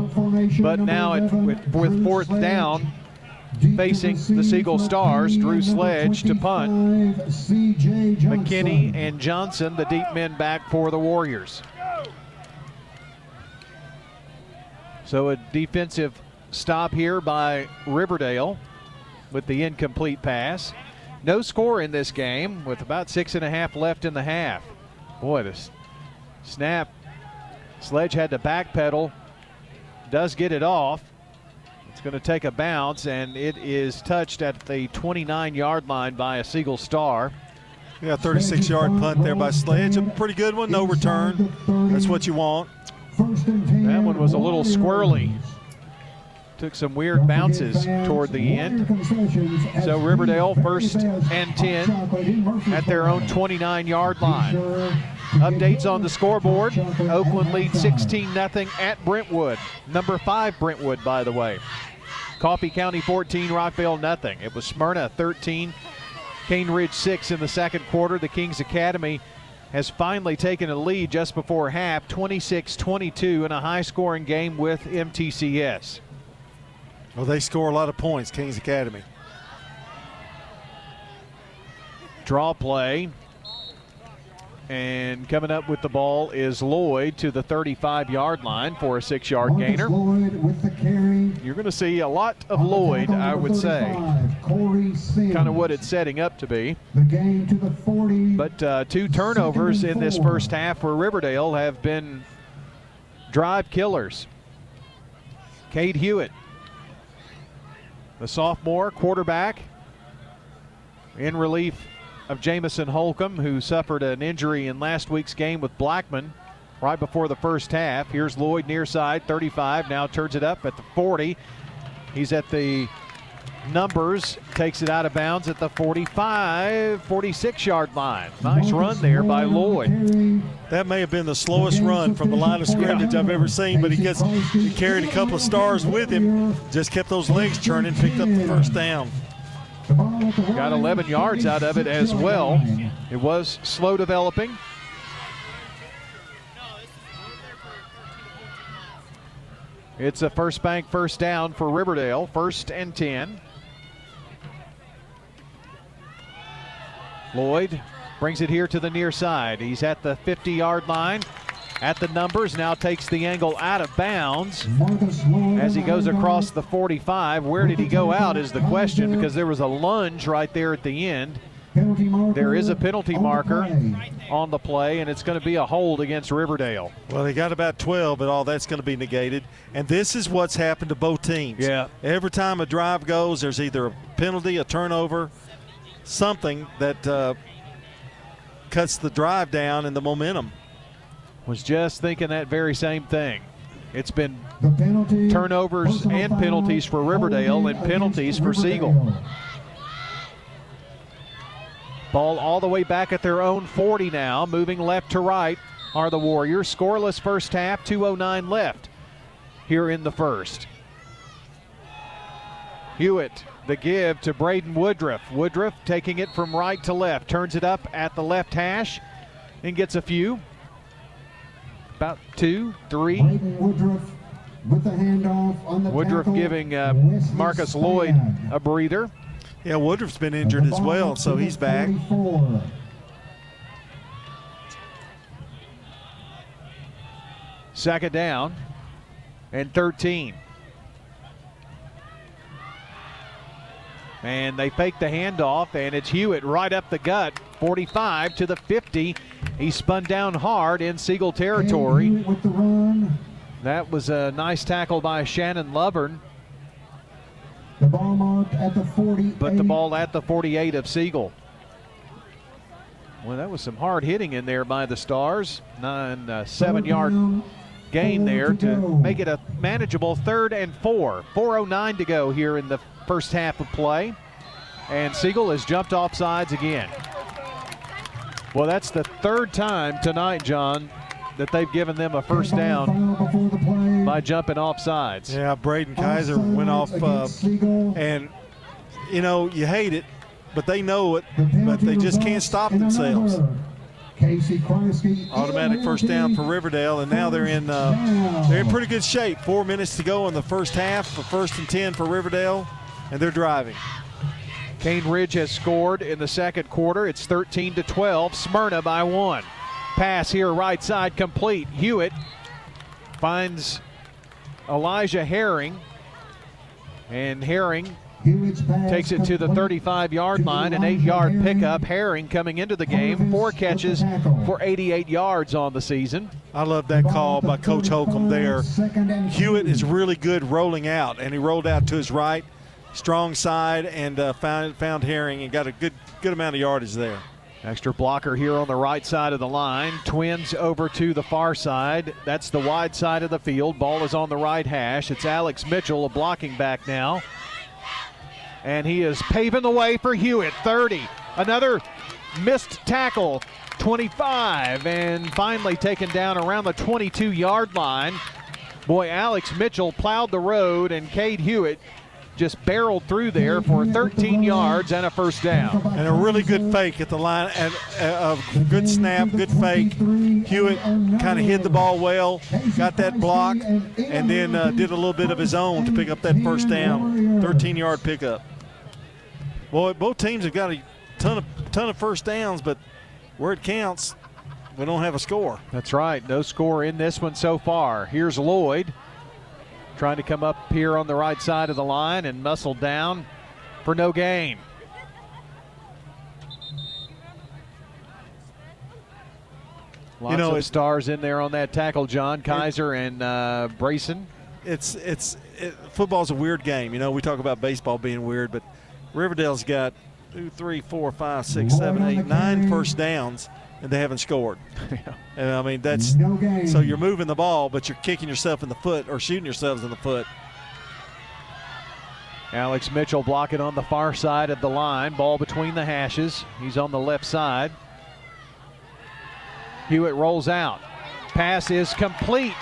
But now it, with, with fourth down, facing the Siegel Stars, Drew Sledge to punt. McKinney and Johnson, the deep men back for the Warriors. So a defensive stop here by Riverdale with the incomplete pass. No score in this game with about six and a half left in the half. Boy, this snap. Sledge had to backpedal. Does get it off. It's going to take a bounce, and it is touched at the 29 yard line by a Siegel Star.
Yeah, 36 yard punt there by Sledge. A pretty good one, no return. That's what you want.
That one was a little squirrely. Took some weird bounces toward the end. So Riverdale first and 10 at their own 29 yard line. Updates on the scoreboard. Oakland leads 16 0 at Brentwood. Number five Brentwood, by the way. Coffee County 14, Rockvale nothing. It was Smyrna 13, Cane Ridge 6 in the second quarter. The Kings Academy has finally taken a lead just before half, 26 22, in a high scoring game with MTCS.
Well, they score a lot of points, Kings Academy.
Draw play. And coming up with the ball is Lloyd to the 35 yard line for a six yard gainer. You're going to see a lot of Lloyd, I would say. Kind of what it's setting up to be. But uh, two turnovers in this first half for Riverdale have been drive killers. Cade Hewitt, the sophomore quarterback, in relief of Jamison Holcomb, who suffered an injury in last week's game with Blackman right before the first half. Here's Lloyd near side, 35, now turns it up at the 40. He's at the numbers, takes it out of bounds at the 45, 46 yard line. Nice run there by Lloyd.
That may have been the slowest run from the line of scrimmage I've ever seen, but he gets he carried a couple of stars with him, just kept those legs churning, picked up the first down.
Got 11 yards out of it as well. It was slow developing. It's a first bank first down for Riverdale, first and 10. Lloyd brings it here to the near side. He's at the 50 yard line. At the numbers, now takes the angle out of bounds as he goes across the 45. Where did he go out is the question because there was a lunge right there at the end. There is a penalty marker on the play, and it's going to be a hold against Riverdale.
Well, they got about 12, but all that's going to be negated. And this is what's happened to both teams.
Yeah.
Every time a drive goes, there's either a penalty, a turnover, something that uh, cuts the drive down and the momentum.
Was just thinking that very same thing. It's been turnovers and penalties for Riverdale and penalties for Siegel. Ball all the way back at their own 40 now, moving left to right are the Warriors. Scoreless first half, 209 left here in the first. Hewitt, the give to Braden Woodruff. Woodruff taking it from right to left, turns it up at the left hash and gets a few. About two, three.
Woodruff with the handoff on the
Woodruff
tackle.
giving uh, Marcus Lloyd a breather.
Yeah, Woodruff's been injured as well, so he's back.
Second down and 13. And they fake the handoff, and it's Hewitt right up the gut, 45 to the 50. He spun down hard in Siegel territory.
With the run,
That was a nice tackle by Shannon Lovern,
the ball marked at the 40.
but the ball at the 48 of Siegel. Well, that was some hard hitting in there by the Stars. Nine, uh, seven yard gain there to make it a manageable third and four. 4.09 to go here in the first half of play. And Siegel has jumped off sides again. Well, that's the third time tonight, John, that they've given them a first down by jumping off sides.
Yeah, Braden Kaiser went off, uh, and you know you hate it, but they know it, but they just can't stop themselves.
Casey Kreisky.
Automatic first down for Riverdale, and now they're in uh, they're in pretty good shape. Four minutes to go in the first half, for first and ten for Riverdale, and they're driving.
Cane Ridge has scored in the second quarter. It's 13 to 12. Smyrna by one. Pass here, right side, complete. Hewitt finds Elijah Herring, and Herring Takes it to the 35 yard line, an eight yard pickup. Herring coming into the game, four catches for 88 yards on the season.
I love that call by Coach Holcomb there. Hewitt is really good rolling out, and he rolled out to his right, strong side, and uh, found found Herring and got a good good amount of yardage there.
Extra blocker here on the right side of the line. Twins over to the far side. That's the wide side of the field. Ball is on the right hash. It's Alex Mitchell, a blocking back now and he is paving the way for Hewitt. 30. Another missed tackle. 25. And finally taken down around the 22 yard line. Boy, Alex Mitchell plowed the road, and Cade Hewitt just barreled through there for 13 yards and a first down.
And a really good fake at the line, and a good snap, good fake. Hewitt kind of hid the ball well, got that block, and then uh, did a little bit of his own to pick up that first down. 13 yard pickup. Boy, both teams have got a ton of ton of first downs, but where it counts, we don't have a score.
That's right. No score in this one so far. Here's Lloyd trying to come up here on the right side of the line and muscle down for no gain. Lots you know, of stars in there on that tackle, John Kaiser it, and uh, Brayson.
It's it's it, football's a weird game. You know, we talk about baseball being weird, but Riverdale's got two, three, four, five, six, seven, eight, nine first downs, and they haven't scored. yeah. And I mean, that's so you're moving the ball, but you're kicking yourself in the foot or shooting yourselves in the foot.
Alex Mitchell blocking on the far side of the line. Ball between the hashes. He's on the left side. Hewitt rolls out. Pass is complete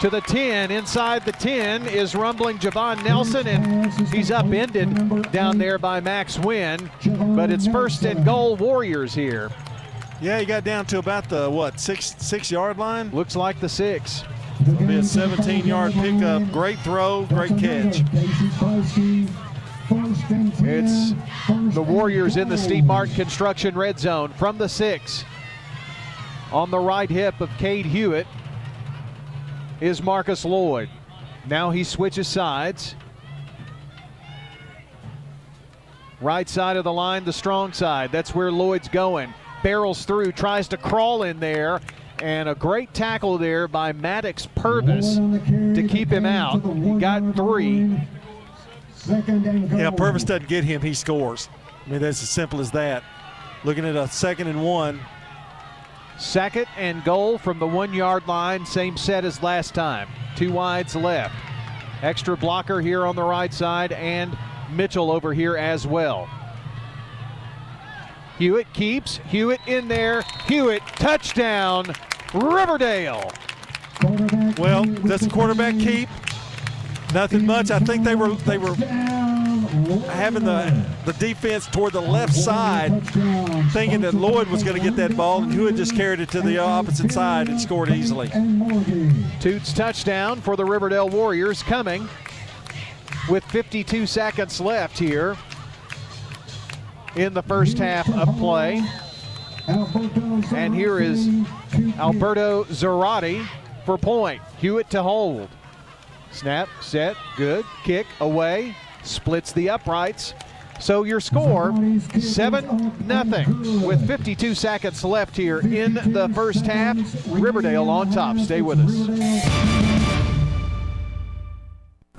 to the 10. Inside the 10 is rumbling Javon Nelson, and he's upended down there by Max Wynn. But it's first and goal Warriors here.
Yeah, he got down to about the what six six yard line.
Looks like the six.
It'll be a 17 yard pickup. Great throw, great catch.
It's the Warriors in the Steve Martin construction red zone from the six. On the right hip of Cade Hewitt is Marcus Lloyd. Now he switches sides. Right side of the line, the strong side. That's where Lloyd's going. Barrels through, tries to crawl in there, and a great tackle there by Maddox Purvis to keep him out. He got three.
Yeah, Purvis doesn't get him, he scores. I mean, that's as simple as that. Looking at a second and one,
Second and goal from the one yard line, same set as last time. Two wides left. Extra blocker here on the right side, and Mitchell over here as well. Hewitt keeps. Hewitt in there. Hewitt touchdown. Riverdale.
Well, does the quarterback keep? Nothing much. I think they were they were having the, the defense toward the left side, thinking that Lloyd was going to get that ball, and Hewitt just carried it to the opposite side and scored easily.
Toots touchdown for the Riverdale Warriors coming with 52 seconds left here in the first half of play. And here is Alberto Zarate for point. Hewitt to hold. Snap, set, good. Kick, away splits the uprights. So your score, 7 nothing. with 52 seconds left here in the first half. Riverdale on top. Stay with us.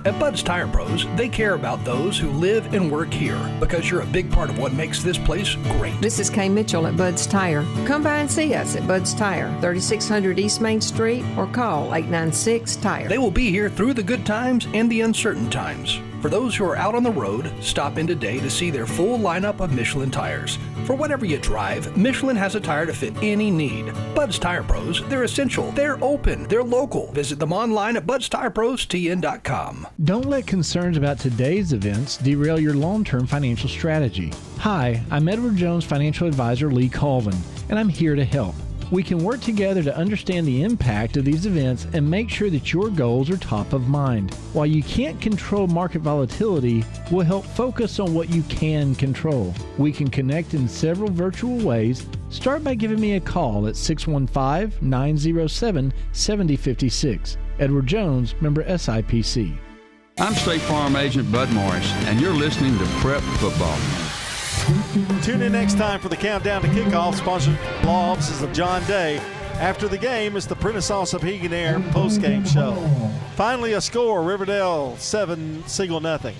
At Bud's Tire Pros, they care about those who live and work here because you're a big part of what makes this place great.
This is Kay Mitchell at Bud's Tire. Come by and see us at Bud's Tire, 3600 East Main Street, or call 896 Tire.
They will be here through the good times and the uncertain times. For those who are out on the road, stop in today to see their full lineup of Michelin tires. For whatever you drive, Michelin has a tire to fit any need. Bud's Tire Pros, they're essential, they're open, they're local. Visit them online at budstireprostn.com.
Don't let concerns about today's events derail your long term financial strategy. Hi, I'm Edward Jones financial advisor Lee Colvin, and I'm here to help. We can work together to understand the impact of these events and make sure that your goals are top of mind. While you can't control market volatility, we'll help focus on what you can control. We can connect in several virtual ways. Start by giving me a call at 615 907 7056. Edward Jones, member SIPC.
I'm State Farm Agent Bud Morris, and you're listening to Prep Football.
Tune in next time for the countdown to kickoff, sponsored by law offices of John Day. After the game, it's the Prentice Alsop Air post-game show. Finally, a score: Riverdale seven, single nothing.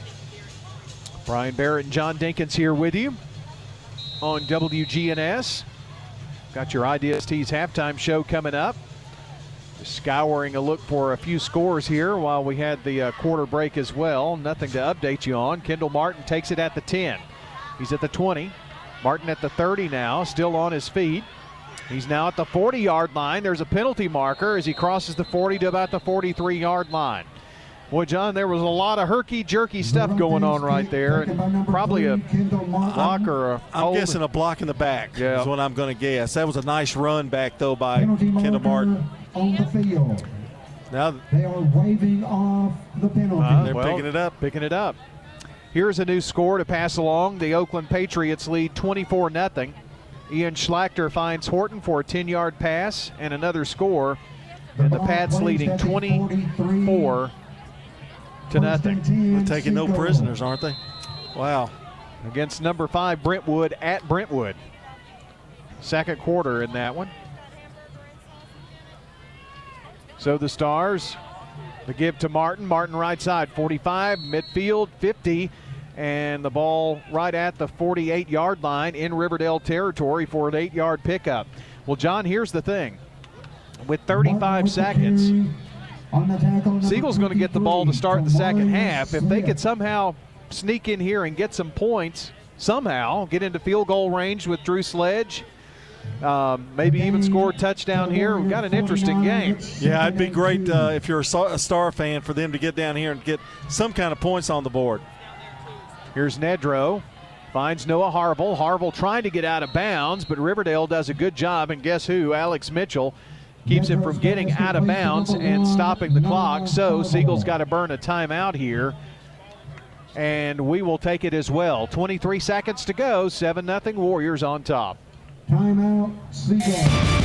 Brian Barrett and John Dinkins here with you on WGNS. Got your IDST's halftime show coming up. Just scouring a look for a few scores here while we had the uh, quarter break as well. Nothing to update you on. Kendall Martin takes it at the 10. He's at the 20. Martin at the 30 now, still on his feet. He's now at the 40 yard line. There's a penalty marker as he crosses the 40 to about the 43 yard line. Boy, John, there was a lot of herky jerky stuff going on right there, and probably a block or a.
I'm
hold.
guessing a block in the back
Yeah.
is what I'm going to guess. That was a nice run back though by Kendall Martin.
on the field.
Now
They are waving off the penalty.
Uh,
they're
well,
picking it up.
Picking it up. Here's a new score to pass along. The Oakland Patriots lead 24 0. Ian Schlachter finds Horton for a 10 yard pass and another score. And the Pats leading 24 to nothing.
They're taking no prisoners, aren't they? Wow.
Against number five Brentwood at Brentwood. Second quarter in that one. So the Stars, the give to Martin. Martin right side, 45, midfield, 50, and the ball right at the 48 yard line in Riverdale territory for an eight yard pickup. Well, John, here's the thing. With 35 seconds, Siegel's going to get the ball to start the second half. If they could somehow sneak in here and get some points, somehow get into field goal range with Drew Sledge, um, maybe even score a touchdown here, we've got an interesting game.
Yeah, it'd be great uh, if you're a Star, a Star fan for them to get down here and get some kind of points on the board.
Here's Nedro. Finds Noah Harville. Harville trying to get out of bounds, but Riverdale does a good job. And guess who? Alex Mitchell keeps it from getting out of bounds and stopping the clock. So Siegel's got to burn a timeout here. And we will take it as well. 23 seconds to go. 7 0 Warriors on top.
Timeout, Siegel.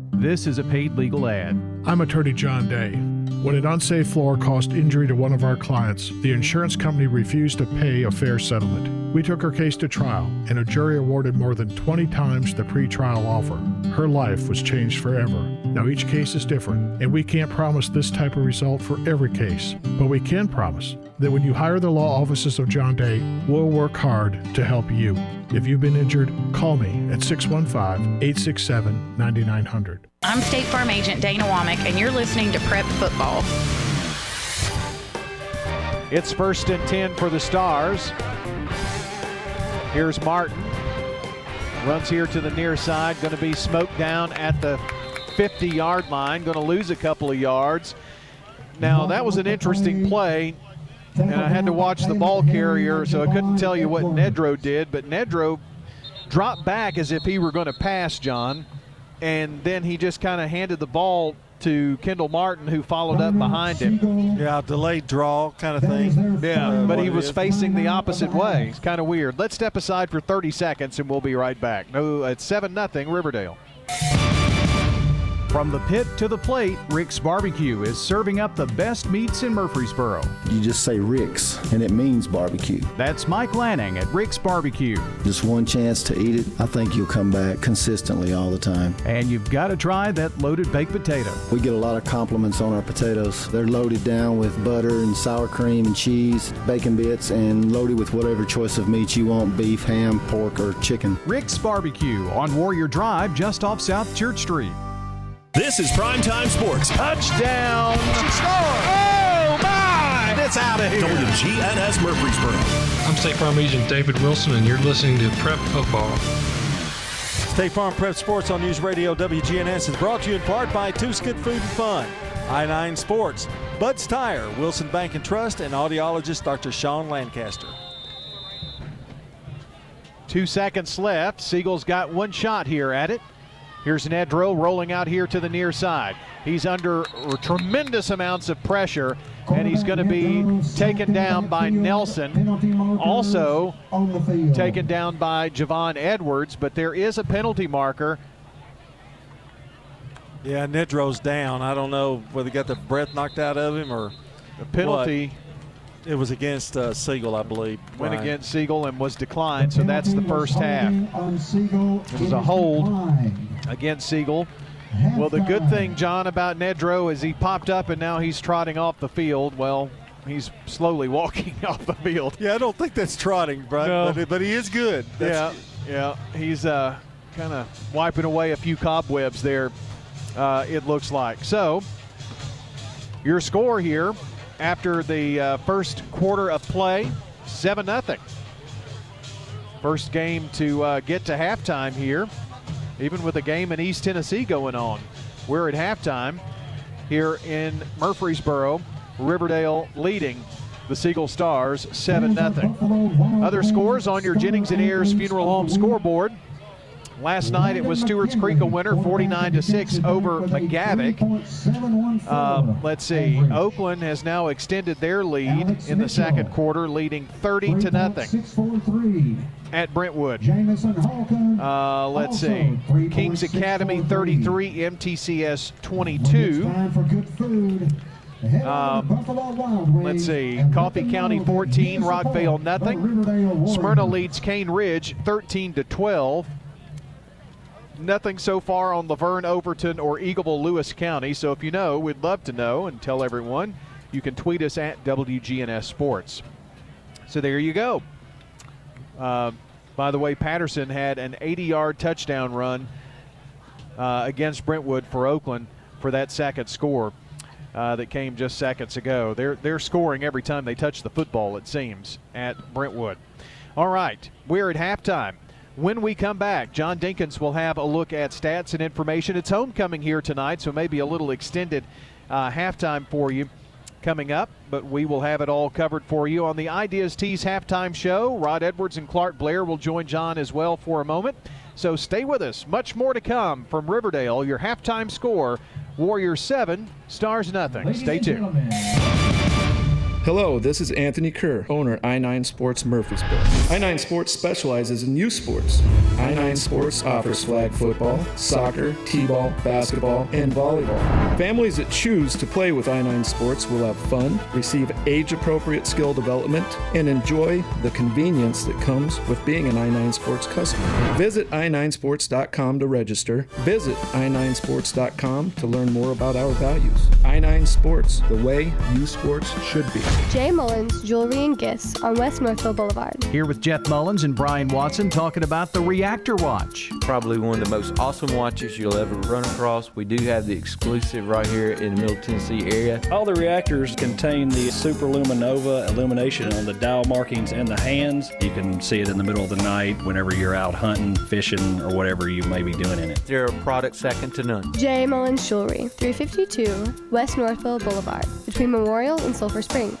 This is a paid legal ad.
I'm attorney John Day. When an unsafe floor caused injury to one of our clients, the insurance company refused to pay a fair settlement. We took her case to trial, and a jury awarded more than 20 times the pretrial offer. Her life was changed forever. Now, each case is different, and we can't promise this type of result for every case, but we can promise that when you hire the law offices of John Day, we'll work hard to help you. If you've been injured, call me at 615 867 9900.
I'm State Farm Agent Dana Womack, and you're listening to Prep Football.
It's first and 10 for the Stars. Here's Martin. Runs here to the near side. Going to be smoked down at the 50 yard line. Going to lose a couple of yards. Now, that was an interesting play. And I had to watch the ball carrier, so I couldn't tell you what Nedro did. But Nedro dropped back as if he were going to pass, John. And then he just kind of handed the ball to Kendall Martin, who followed up behind him.
Yeah, delayed draw kind of thing.
Yeah, but he was facing the opposite way. It's kind of weird. Let's step aside for 30 seconds and we'll be right back. No, it's 7 0 Riverdale.
From the pit to the plate, Rick's Barbecue is serving up the best meats in Murfreesboro.
You just say Rick's, and it means barbecue.
That's Mike Lanning at Rick's Barbecue.
Just one chance to eat it. I think you'll come back consistently all the time.
And you've got to try that loaded baked potato.
We get a lot of compliments on our potatoes. They're loaded down with butter and sour cream and cheese, bacon bits, and loaded with whatever choice of meat you want beef, ham, pork, or chicken.
Rick's Barbecue on Warrior Drive just off South Church Street.
This is Primetime Sports.
Touchdown. Oh, my. It's out of here.
WGNS Murfreesboro.
I'm State Farm Agent David Wilson, and you're listening to Prep Football.
State Farm Prep Sports on News Radio WGNS is brought to you in part by Too Good Food and Fun. i9 Sports, Bud's Tire, Wilson Bank and Trust, and audiologist Dr. Sean Lancaster.
Two seconds left. Siegel's got one shot here at it. Here's Nedro rolling out here to the near side. He's under tremendous amounts of pressure, and he's going to be taken down by Nelson. Also taken down by Javon Edwards, but there is a penalty marker.
Yeah, Nedro's down. I don't know whether he got the breath knocked out of him or
the penalty.
What. It was against uh, Siegel, I believe.
Went Brian. against Siegel and was declined, so that's the first half. It was a hold against Siegel. Well, the good thing, John, about Nedro is he popped up and now he's trotting off the field. Well, he's slowly walking off the field.
Yeah, I don't think that's trotting, Brian, no. but, but, he is good.
That's yeah, yeah. He's uh, kind of wiping away a few cobwebs there, uh, it looks like. So, your score here after the uh, first quarter of play, 7 0. First game to uh, get to halftime here, even with a game in East Tennessee going on. We're at halftime here in Murfreesboro, Riverdale leading the Siegel Stars 7 0. Other scores on your Jennings and Ayers Funeral Home scoreboard. Last night it was Stewart's Creek a winner, 49 to 6 over McGavock. Uh, let's see. Oakland has now extended their lead in the second quarter, leading 30 to nothing at Brentwood. Uh, let's see. Kings Academy 33, MTCS 22. Um, let's see. Coffee County 14, Rockvale nothing. Smyrna leads Cane Ridge 13 to 12 nothing so far on La Vergne, Overton, or Eagleville, Lewis County. So if you know, we'd love to know and tell everyone. You can tweet us at WGNS Sports. So there you go. Uh, by the way, Patterson had an 80 yard touchdown run uh, against Brentwood for Oakland for that second score. Uh, that came just seconds ago. They're they're scoring every time they touch the football. It seems at Brentwood. All right, we're at halftime. When we come back, John Dinkins will have a look at stats and information. It's homecoming here tonight, so maybe a little extended uh, halftime for you coming up, but we will have it all covered for you on the Ideas Tees halftime show. Rod Edwards and Clark Blair will join John as well for a moment. So stay with us. Much more to come from Riverdale. Your halftime score Warriors 7, Stars nothing. Ladies stay tuned.
Hello, this is Anthony Kerr, owner i9 Sports Murfreesboro. i9 Sports specializes in youth sports. i9 Sports offers flag football, soccer, t-ball, basketball, and volleyball. Families that choose to play with i9 Sports will have fun, receive age-appropriate skill development, and enjoy the convenience that comes with being an i9 Sports customer. Visit i9sports.com to register. Visit i9sports.com to learn more about our values. i9 Sports, the way youth sports should be.
Jay Mullins Jewelry and Gifts on West Northfield Boulevard.
Here with Jeff Mullins and Brian Watson talking about the Reactor Watch.
Probably one of the most awesome watches you'll ever run across. We do have the exclusive right here in the Middle Tennessee area.
All the reactors contain the Super Luminova illumination on the dial markings and the hands. You can see it in the middle of the night whenever you're out hunting, fishing, or whatever you may be doing in it.
They're a product second to none.
Jay Mullins Jewelry, 352 West Northfield Boulevard, between Memorial and Sulphur Springs.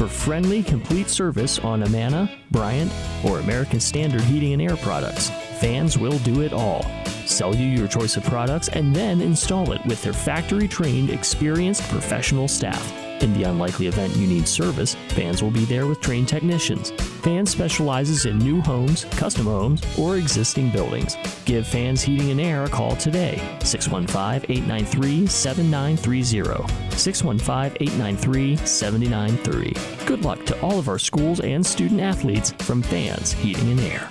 for friendly, complete service on Amana, Bryant, or American Standard Heating and Air products. Fans will do it all. Sell you your choice of products and then install it with their factory trained, experienced professional staff. In the unlikely event you need service, Fans will be there with trained technicians. Fans specializes in new homes, custom homes, or existing buildings. Give Fans Heating and Air a call today. 615 893 7930. 615 893 7930. Good luck to all of our schools and student athletes from Fans Heating and Air.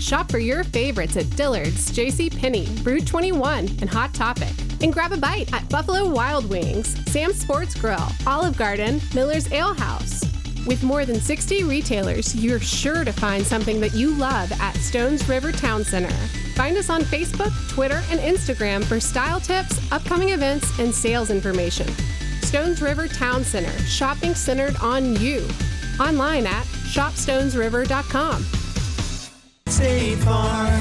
Shop for your favorites at Dillard's, J.C. Penney, Brew 21, and Hot Topic. And grab a bite at Buffalo Wild Wings, Sam's Sports Grill, Olive Garden, Miller's Ale House. With more than 60 retailers, you're sure to find something that you love at Stones River Town Center. Find us on Facebook, Twitter, and Instagram for style tips, upcoming events, and sales information. Stones River Town Center, shopping centered on you. Online at shopstonesriver.com.
State Farm.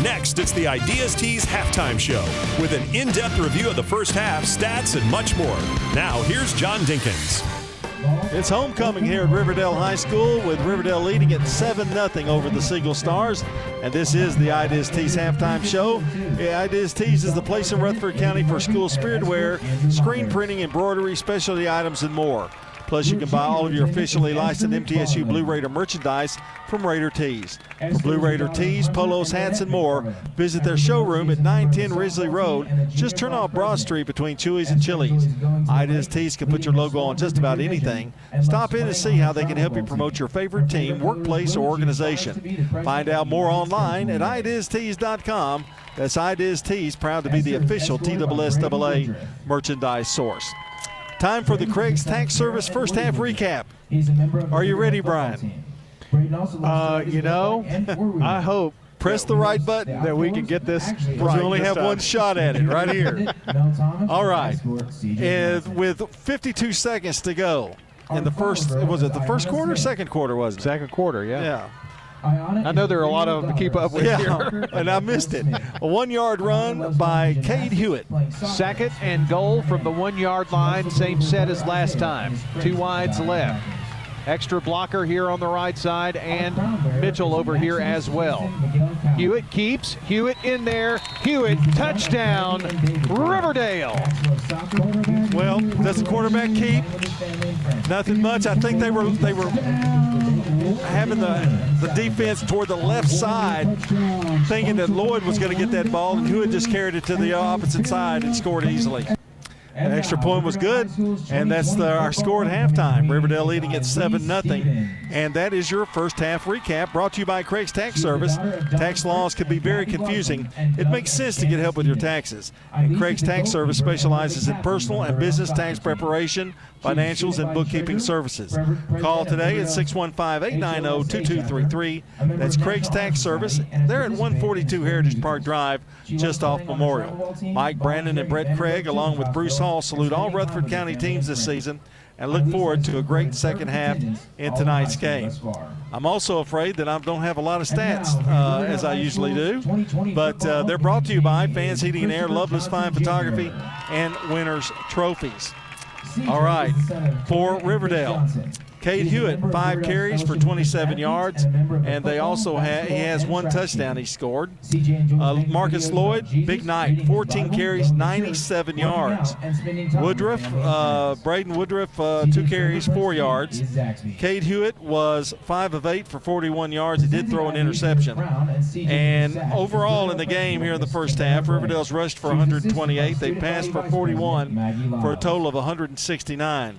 Next, it's the Ideas Tees halftime show with an in depth review of the first half, stats, and much more. Now, here's John Dinkins.
It's homecoming here at Riverdale High School with Riverdale leading at 7 0 over the Siegel Stars. And this is the Ideas Tees halftime show. Yeah, Ideas Tees is the place in Rutherford County for school spirit wear, screen printing, embroidery, specialty items, and more. Plus, you can buy all of your officially licensed MTSU Blue Raider merchandise from Raider Tees. For Blue Raider tees, polos, hats, and more, visit their showroom at 910 Ridgely Road. Just turn off Broad Street between Chuy's and Chili's. Ideas Tees can put your logo on just about anything. Stop in and see how they can help you promote your favorite team, workplace, or organization. Find out more online at ideastees.com. That's Ideas Tees, proud to be the official TSSAA merchandise source. Time for the Craig's Tax Service first half recap. Are you ready, Brian?
Uh, you know, I hope
press the right button
that we can get this
right. We only have one shot at it right here. All right. And with 52 seconds to go in the first, was it the first quarter, second quarter, was it?
Second quarter, yeah.
Yeah.
I know there are a lot of them to keep up with
yeah,
here.
and I missed it. A one yard run by Cade Hewitt.
Second and goal from the one yard line, same set as last time. Two wides left. Extra blocker here on the right side, and Mitchell over here as well. Hewitt keeps. Hewitt in there. Hewitt, touchdown, Riverdale.
Well, does the quarterback keep? Nothing much. I think they were they were having the, the defense toward the left side, thinking that Lloyd was going to get that ball, and Hewitt just carried it to the opposite side and scored easily. An extra point was good, and that's the, our score at halftime. Riverdale leading at 7 0. And that is your first half recap brought to you by Craig's Tax Service. Tax laws can be very confusing. It makes sense to get help with your taxes. And Craig's Tax Service specializes in personal and business tax preparation, financials, and bookkeeping services. Call today at 615 890 2233. That's Craig's Tax Service. They're at 142 Heritage Park Drive, just off Memorial. Mike Brandon and Brett Craig, along with Bruce Hall, salute all Rutherford County teams this season and look forward to a great second half in tonight's game. I'm also afraid that I don't have a lot of stats uh, as I usually do, but uh, they're brought to you by Fans Heating and Air, Loveless Fine Photography, and Winners Trophies. All right, for Riverdale. Cade Hewitt, five carries for 27 yards, and they also have he has one touchdown he scored. Uh, Marcus Lloyd, big night, 14 carries, 97 yards. Woodruff, uh, Braden Woodruff, uh, two carries, four yards. Cade Hewitt was five of eight for 41 yards. He did throw an interception. And overall in the game here in the first half, Riverdale's rushed for 128. They passed for 41 for a total of 169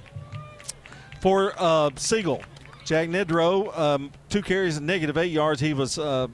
for uh, Siegel. Jack Nedrow, um, two carries and negative eight yards. He was uh,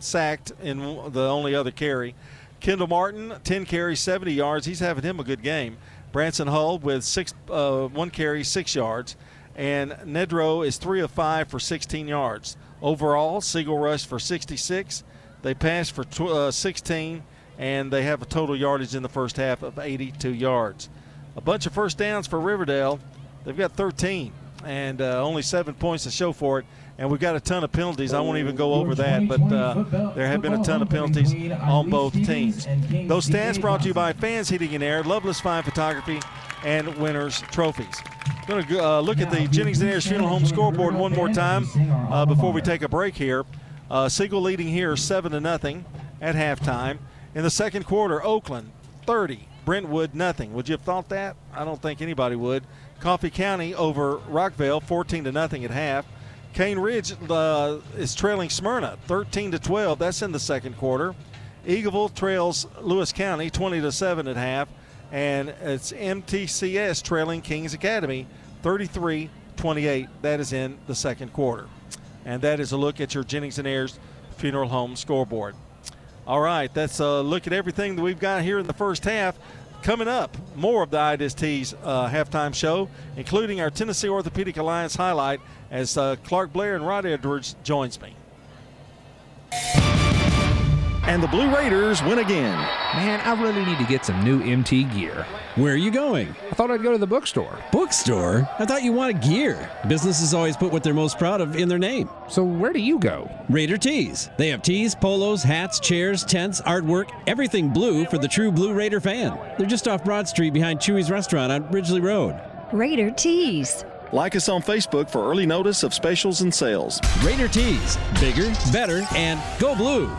sacked in the only other carry. Kendall Martin, 10 carries, 70 yards. He's having him a good game. Branson Hull with six, uh, one carry, six yards. And Nedro is three of five for 16 yards. Overall, Siegel rushed for 66. They passed for tw- uh, 16, and they have a total yardage in the first half of 82 yards. A bunch of first downs for Riverdale. They've got 13 and uh, only seven points to show for it. And we've got a ton of penalties. I won't even go over that, but uh, there have been a ton of penalties on both teams. Those stats brought to you by Fans Heating and Air, Loveless Fine Photography, and Winners Trophies. Going to uh, look at the Jennings and Funeral Home scoreboard one more time uh, before we take a break here. Uh, Siegel leading here seven to nothing at halftime. In the second quarter, Oakland 30, Brentwood nothing. Would you have thought that? I don't think anybody would. Coffee County over Rockvale, 14 to nothing at half. Cane Ridge uh, is trailing Smyrna 13 to 12. That's in the second quarter. Eagleville trails Lewis County 20 to 7 at half, and it's MTCS trailing Kings Academy 33 28. That is in the second quarter. And that is a look at your Jennings and Ayers Funeral Home scoreboard. All right, that's a look at everything that we've got here in the first half. Coming up, more of the IDST's uh, halftime show, including our Tennessee Orthopedic Alliance highlight as uh, Clark Blair and Rod Edwards joins me.
And the Blue Raiders win again.
Man, I really need to get some new MT gear.
Where are you going?
I thought I'd go to the bookstore.
Bookstore? I thought you wanted gear. Businesses always put what they're most proud of in their name.
So where do you go?
Raider Tees. They have tees, polos, hats, chairs, tents, artwork, everything blue for the true Blue Raider fan. They're just off Broad Street behind Chuy's restaurant on Ridgely Road.
Raider Tees.
Like us on Facebook for early notice of specials and sales.
Raider Tees. Bigger, better, and go blue.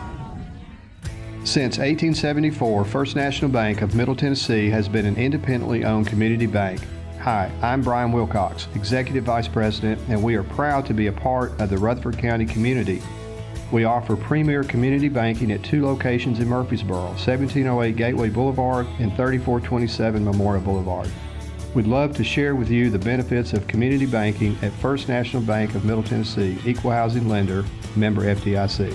Since 1874, First National Bank of Middle Tennessee has been an independently owned community bank. Hi, I'm Brian Wilcox, Executive Vice President, and we are proud to be a part of the Rutherford County community. We offer premier community banking at two locations in Murfreesboro 1708 Gateway Boulevard and 3427 Memorial Boulevard. We'd love to share with you the benefits of community banking at First National Bank of Middle Tennessee, equal housing lender, member FDIC.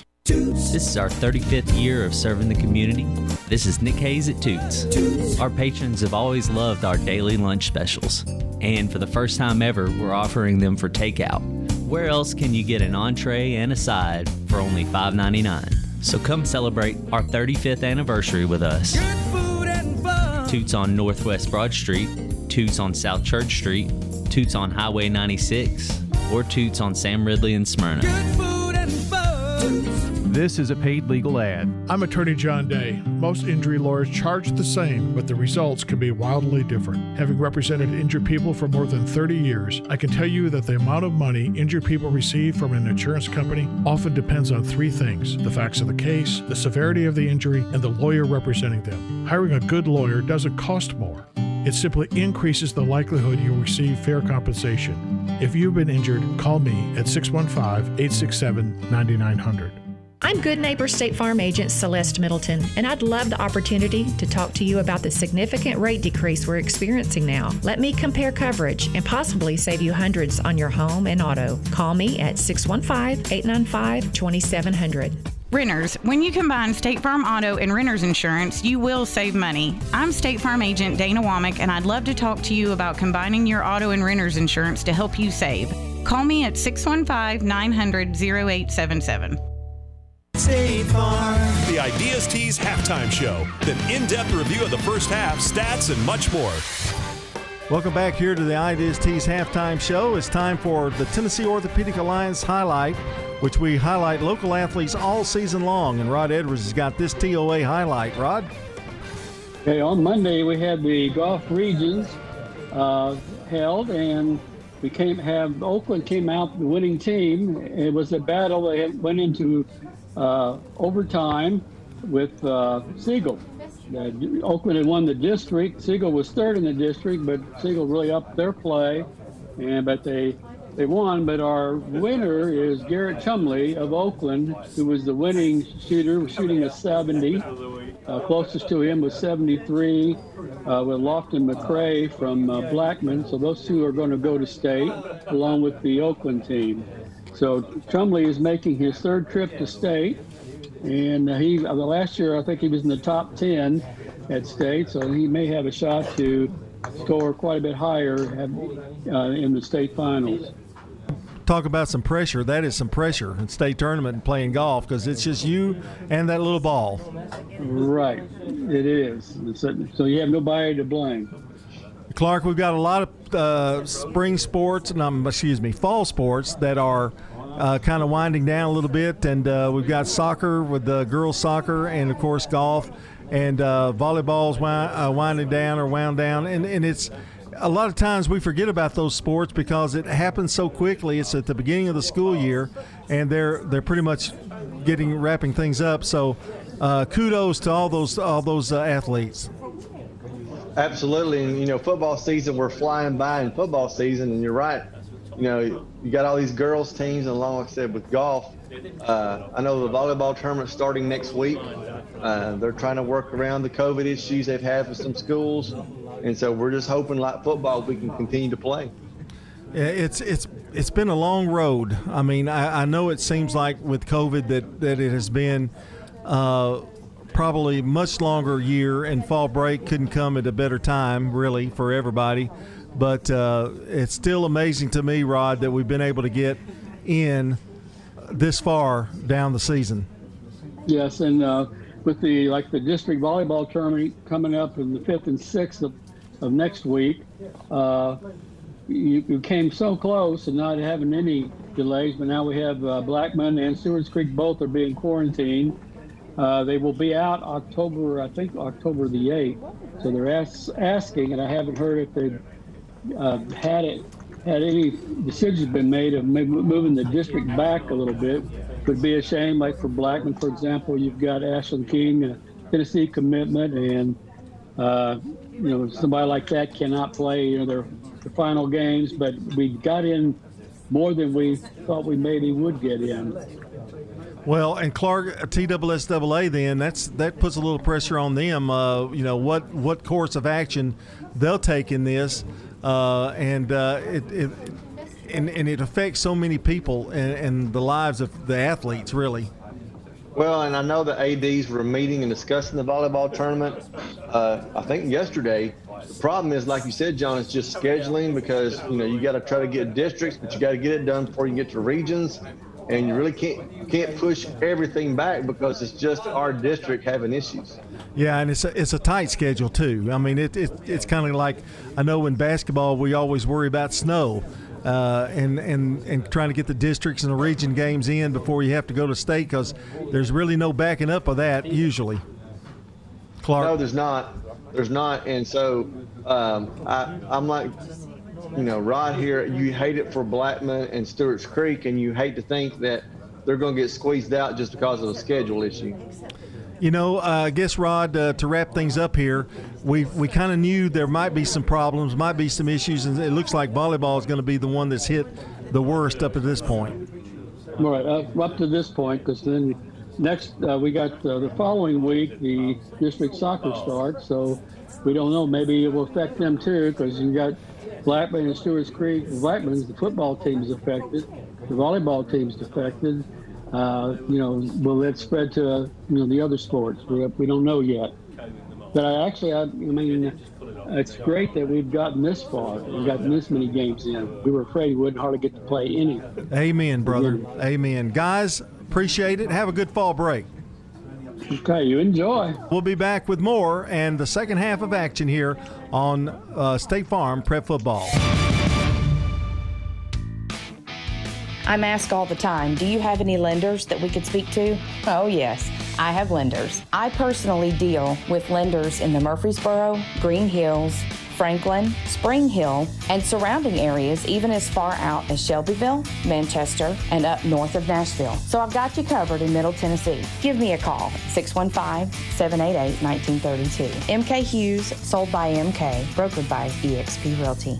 This is our 35th year of serving the community. This is Nick Hayes at Toots. Our patrons have always loved our daily lunch specials. And for the first time ever, we're offering them for takeout. Where else can you get an entree and a side for only $5.99? So come celebrate our 35th anniversary with us. Toots on Northwest Broad Street, Toots on South Church Street, Toots on Highway 96, or Toots on Sam Ridley and Smyrna.
This is a paid legal ad.
I'm attorney John Day. Most injury lawyers charge the same, but the results can be wildly different. Having represented injured people for more than 30 years, I can tell you that the amount of money injured people receive from an insurance company often depends on three things the facts of the case, the severity of the injury, and the lawyer representing them. Hiring a good lawyer doesn't cost more. It simply increases the likelihood you'll receive fair compensation. If you've been injured, call me at 615 867 9900.
I'm Good Neighbor State Farm Agent Celeste Middleton, and I'd love the opportunity to talk to you about the significant rate decrease we're experiencing now. Let me compare coverage and possibly save you hundreds on your home and auto. Call me at 615 895 2700.
Renters, when you combine State Farm Auto and Renters Insurance, you will save money. I'm State Farm Agent Dana Womack, and I'd love to talk to you about combining your auto and renters insurance to help you save. Call me at 615 900 0877.
State Farm. The Ideas Tees halftime show, then in-depth review of the first half, stats, and much more.
Welcome back here to the Ideas Tees halftime show. It's time for the Tennessee Orthopedic Alliance highlight, which we highlight local athletes all season long. And Rod Edwards has got this TOA highlight. Rod?
Okay, on Monday we had the golf regions uh, held, and we came have Oakland came out the winning team. It was a battle. They went into uh, overtime with uh, Siegel. Uh, Oakland had won the district. Siegel was third in the district, but Siegel really upped their play, and but they they won. But our winner is Garrett Chumley of Oakland, who was the winning shooter, shooting a 70. Uh, closest to him was 73, uh, with Lofton McCray from uh, Blackman. So those two are going to go to state along with the Oakland team. So Chumley is making his third trip to state, and he the last year I think he was in the top 10 at state, so he may have a shot to score quite a bit higher uh, in the state finals.
talk about some pressure. That is some pressure in state tournament and playing golf because it's just you and that little ball.
Right, it is. So you have nobody to blame.
Clark, we've got a lot of uh, spring sports, and um, excuse me, fall sports that are uh, kind of winding down a little bit, and uh, we've got soccer with the girls' soccer, and of course golf, and uh, volleyball's wind, uh, winding down or wound down, and, and it's a lot of times we forget about those sports because it happens so quickly. It's at the beginning of the school year, and they're they're pretty much getting wrapping things up. So, uh, kudos to all those all those uh, athletes.
Absolutely, and you know, football season we're flying by in football season, and you're right. You know, you got all these girls teams, and along like I said with golf, uh, I know the volleyball tournament starting next week. Uh, they're trying to work around the COVID issues they've had with some schools, and so we're just hoping, like football, we can continue to play.
It's it's it's been a long road. I mean, I, I know it seems like with COVID that that it has been. Uh, probably much longer year, and fall break couldn't come at a better time, really, for everybody. But uh, it's still amazing to me, Rod, that we've been able to get in this far down the season.
Yes, and uh, with the like the district volleyball tournament coming up in the fifth and sixth of, of next week, uh, you, you, came so close and not having any delays. But now we have uh, Blackman and Stewart's Creek both are being quarantined. Uh, they will be out October, I think October the 8th. So they're ask, asking, and I haven't heard if they've uh, had it, had any decisions been made of moving the district back a little bit. Would be a shame, like for Blackman, for example, you've got Ashland King, a Tennessee commitment, and uh, you know somebody like that cannot play you know their, their final games. But we got in more than we thought we maybe would get in.
Well, and Clark TSSAA then that's that puts a little pressure on them. Uh, you know what what course of action they'll take in this, uh, and uh, it, it and, and it affects so many people and, and the lives of the athletes really.
Well, and I know the ads were meeting and discussing the volleyball tournament. Uh, I think yesterday. The problem is, like you said, John, it's just scheduling because you know you got to try to get districts, but you got to get it done before you get to regions and you really can't can't push everything back because it's just our district having issues.
Yeah, and it's a, it's a tight schedule too. I mean, it, it it's kind of like I know in basketball we always worry about snow. Uh, and, and and trying to get the districts and the region games in before you have to go to state because there's really no backing up of that usually.
Clark. No, there's not. There's not, and so um, I, I'm like you know, right here, you hate it for Blackman and Stewart's Creek, and you hate to think that they're going to get squeezed out just because of a schedule issue.
You know, uh, I guess Rod, uh, to wrap things up here, we we kind of knew there might be some problems, might be some issues, and it looks like volleyball is going to be the one that's hit the worst up to this point.
All right, uh, up to this point, because then next uh, we got uh, the following week the district soccer starts, so we don't know. Maybe it will affect them too, because you got Blackman and Stewart's Creek, Blackman's the football team is affected, the volleyball team is affected. Uh, you know, will it spread to uh, you know the other sports? We, we don't know yet. But I actually, I, I mean, it's great that we've gotten this far. We've gotten this many games in. We were afraid we wouldn't hardly get to play any.
Amen, brother. Amen. Guys, appreciate it. Have a good fall break.
Okay, you enjoy.
We'll be back with more and the second half of action here on uh, State Farm Prep Football.
I'm asked all the time, do you have any lenders that we could speak to? Oh, yes, I have lenders. I personally deal with lenders in the Murfreesboro, Green Hills, Franklin, Spring Hill, and surrounding areas, even as far out as Shelbyville, Manchester, and up north of Nashville. So I've got you covered in Middle Tennessee. Give me a call, 615 788 1932. MK Hughes, sold by MK, brokered by eXp Realty.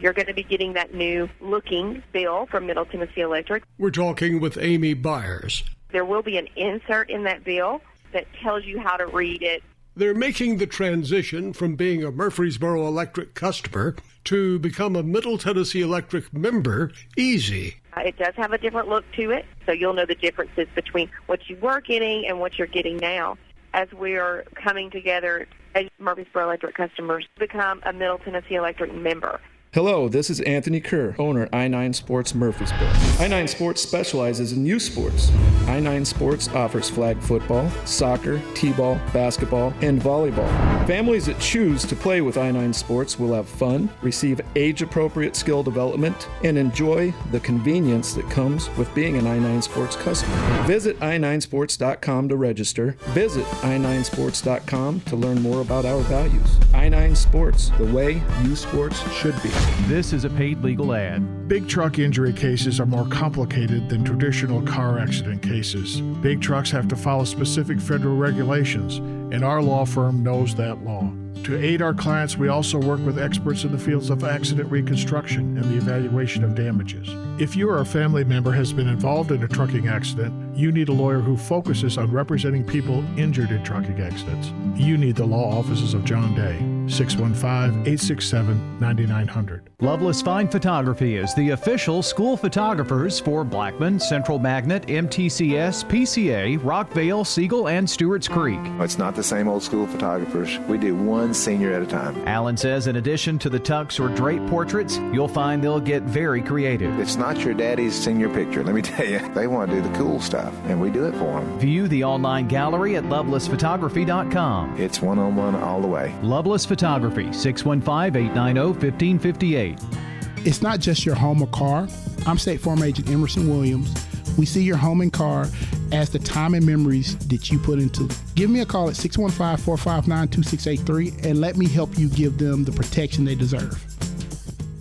You're going to be getting that new looking bill from Middle Tennessee Electric.
We're talking with Amy Byers.
There will be an insert in that bill that tells you how to read it.
They're making the transition from being a Murfreesboro Electric customer to become a Middle Tennessee Electric member easy.
Uh, It does have a different look to it, so you'll know the differences between what you were getting and what you're getting now. As we are coming together as Murfreesboro Electric customers, to become a Middle Tennessee Electric member.
Hello, this is Anthony Kerr, owner i9 Sports Murfreesboro. i9 Sports specializes in youth sports. i9 Sports offers flag football, soccer, t-ball, basketball, and volleyball. Families that choose to play with i9 Sports will have fun, receive age-appropriate skill development, and enjoy the convenience that comes with being an i9 Sports customer. Visit i9sports.com to register. Visit i9sports.com to learn more about our values. i9 Sports, the way youth sports should be.
This is a paid legal ad.
Big truck injury cases are more complicated than traditional car accident cases. Big trucks have to follow specific federal regulations, and our law firm knows that law. To aid our clients, we also work with experts in the fields of accident reconstruction and the evaluation of damages. If you or a family member has been involved in a trucking accident, you need a lawyer who focuses on representing people injured in trucking accidents. You need the law offices of John Day, 615 867 9900.
Loveless Fine Photography is the official school photographers for Blackman, Central Magnet, MTCS, PCA, Rockvale, Siegel, and Stewart's Creek.
It's not the same old school photographers. We do one senior at a time.
Allen says in addition to the tux or drape portraits, you'll find they'll get very creative.
It's not your daddy's senior picture, let me tell you. They want to do the cool stuff, and we do it for them.
View the online gallery at lovelessphotography.com.
It's one on one all the way.
Loveless Photography, 615 890 1558.
It's not just your home or car. I'm State Farm Agent Emerson Williams. We see your home and car as the time and memories that you put into it. Give me a call at 615 459 2683 and let me help you give them the protection they deserve.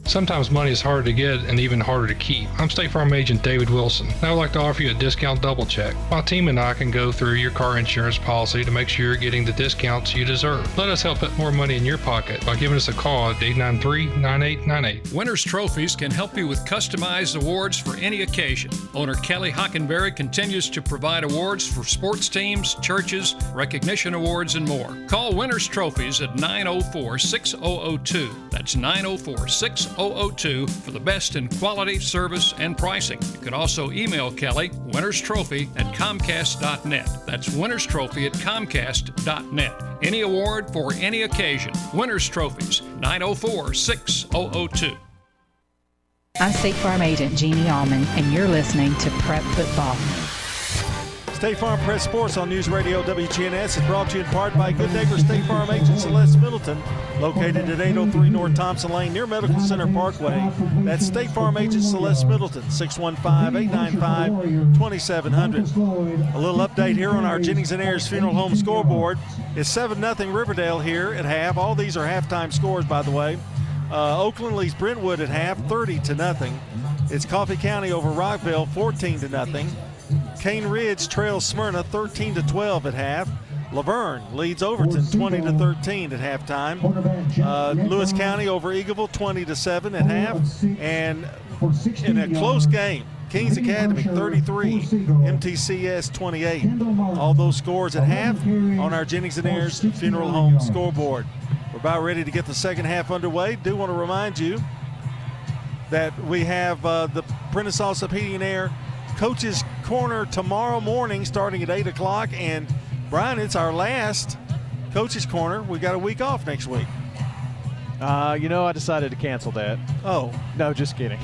Sometimes money is harder to get and even harder to keep. I'm State Farm Agent David Wilson, I would like to offer you a discount double check. My team and I can go through your car insurance policy to make sure you're getting the discounts you deserve. Let us help put more money in your pocket by giving us a call at 893 9898.
Winners Trophies can help you with customized awards for any occasion. Owner Kelly Hockenberry continues to provide awards for sports teams, churches, recognition awards, and more. Call Winners Trophies at 904 6002. That's 904 6002 for the best in quality, service, and pricing. You can also email Kelly, Winners Trophy at Comcast.net. That's Winners Trophy at Comcast.net. Any award for any occasion. Winners Trophies, 904 6002.
I'm State Farm Agent Jeannie Alman, and you're listening to Prep Football.
State Farm Press Sports on News Radio WGNS is brought to you in part by good neighbor State Farm agent Celeste Middleton, located at 803 North Thompson Lane near Medical Center Parkway. That's State Farm agent Celeste Middleton, 615-895-2700. A little update here on our Jennings and Ayers Funeral Home scoreboard. It's 7-0 Riverdale here at half. All these are halftime scores, by the way. Uh, Oakland leads Brentwood at half, 30 to nothing. It's Coffee County over Rockvale, 14 to nothing. Cane Ridge trails Smyrna 13 to 12 at half. La Vergne leads Overton 20 to 13 at halftime. Uh, Lewis County over Eagleville 20 to 7 at half, and in a close game, Kings Academy 33, MTCS 28. All those scores at half on our Jennings and Ayers Funeral Home scoreboard. We're about ready to get the second half underway. Do want to remind you that we have uh, the Prentice Allsup Heating and Air Coach's Corner tomorrow morning starting at 8 o'clock. And Brian, it's our last Coach's Corner. We got a week off next week.
Uh, you know, I decided to cancel that.
Oh.
No, just kidding.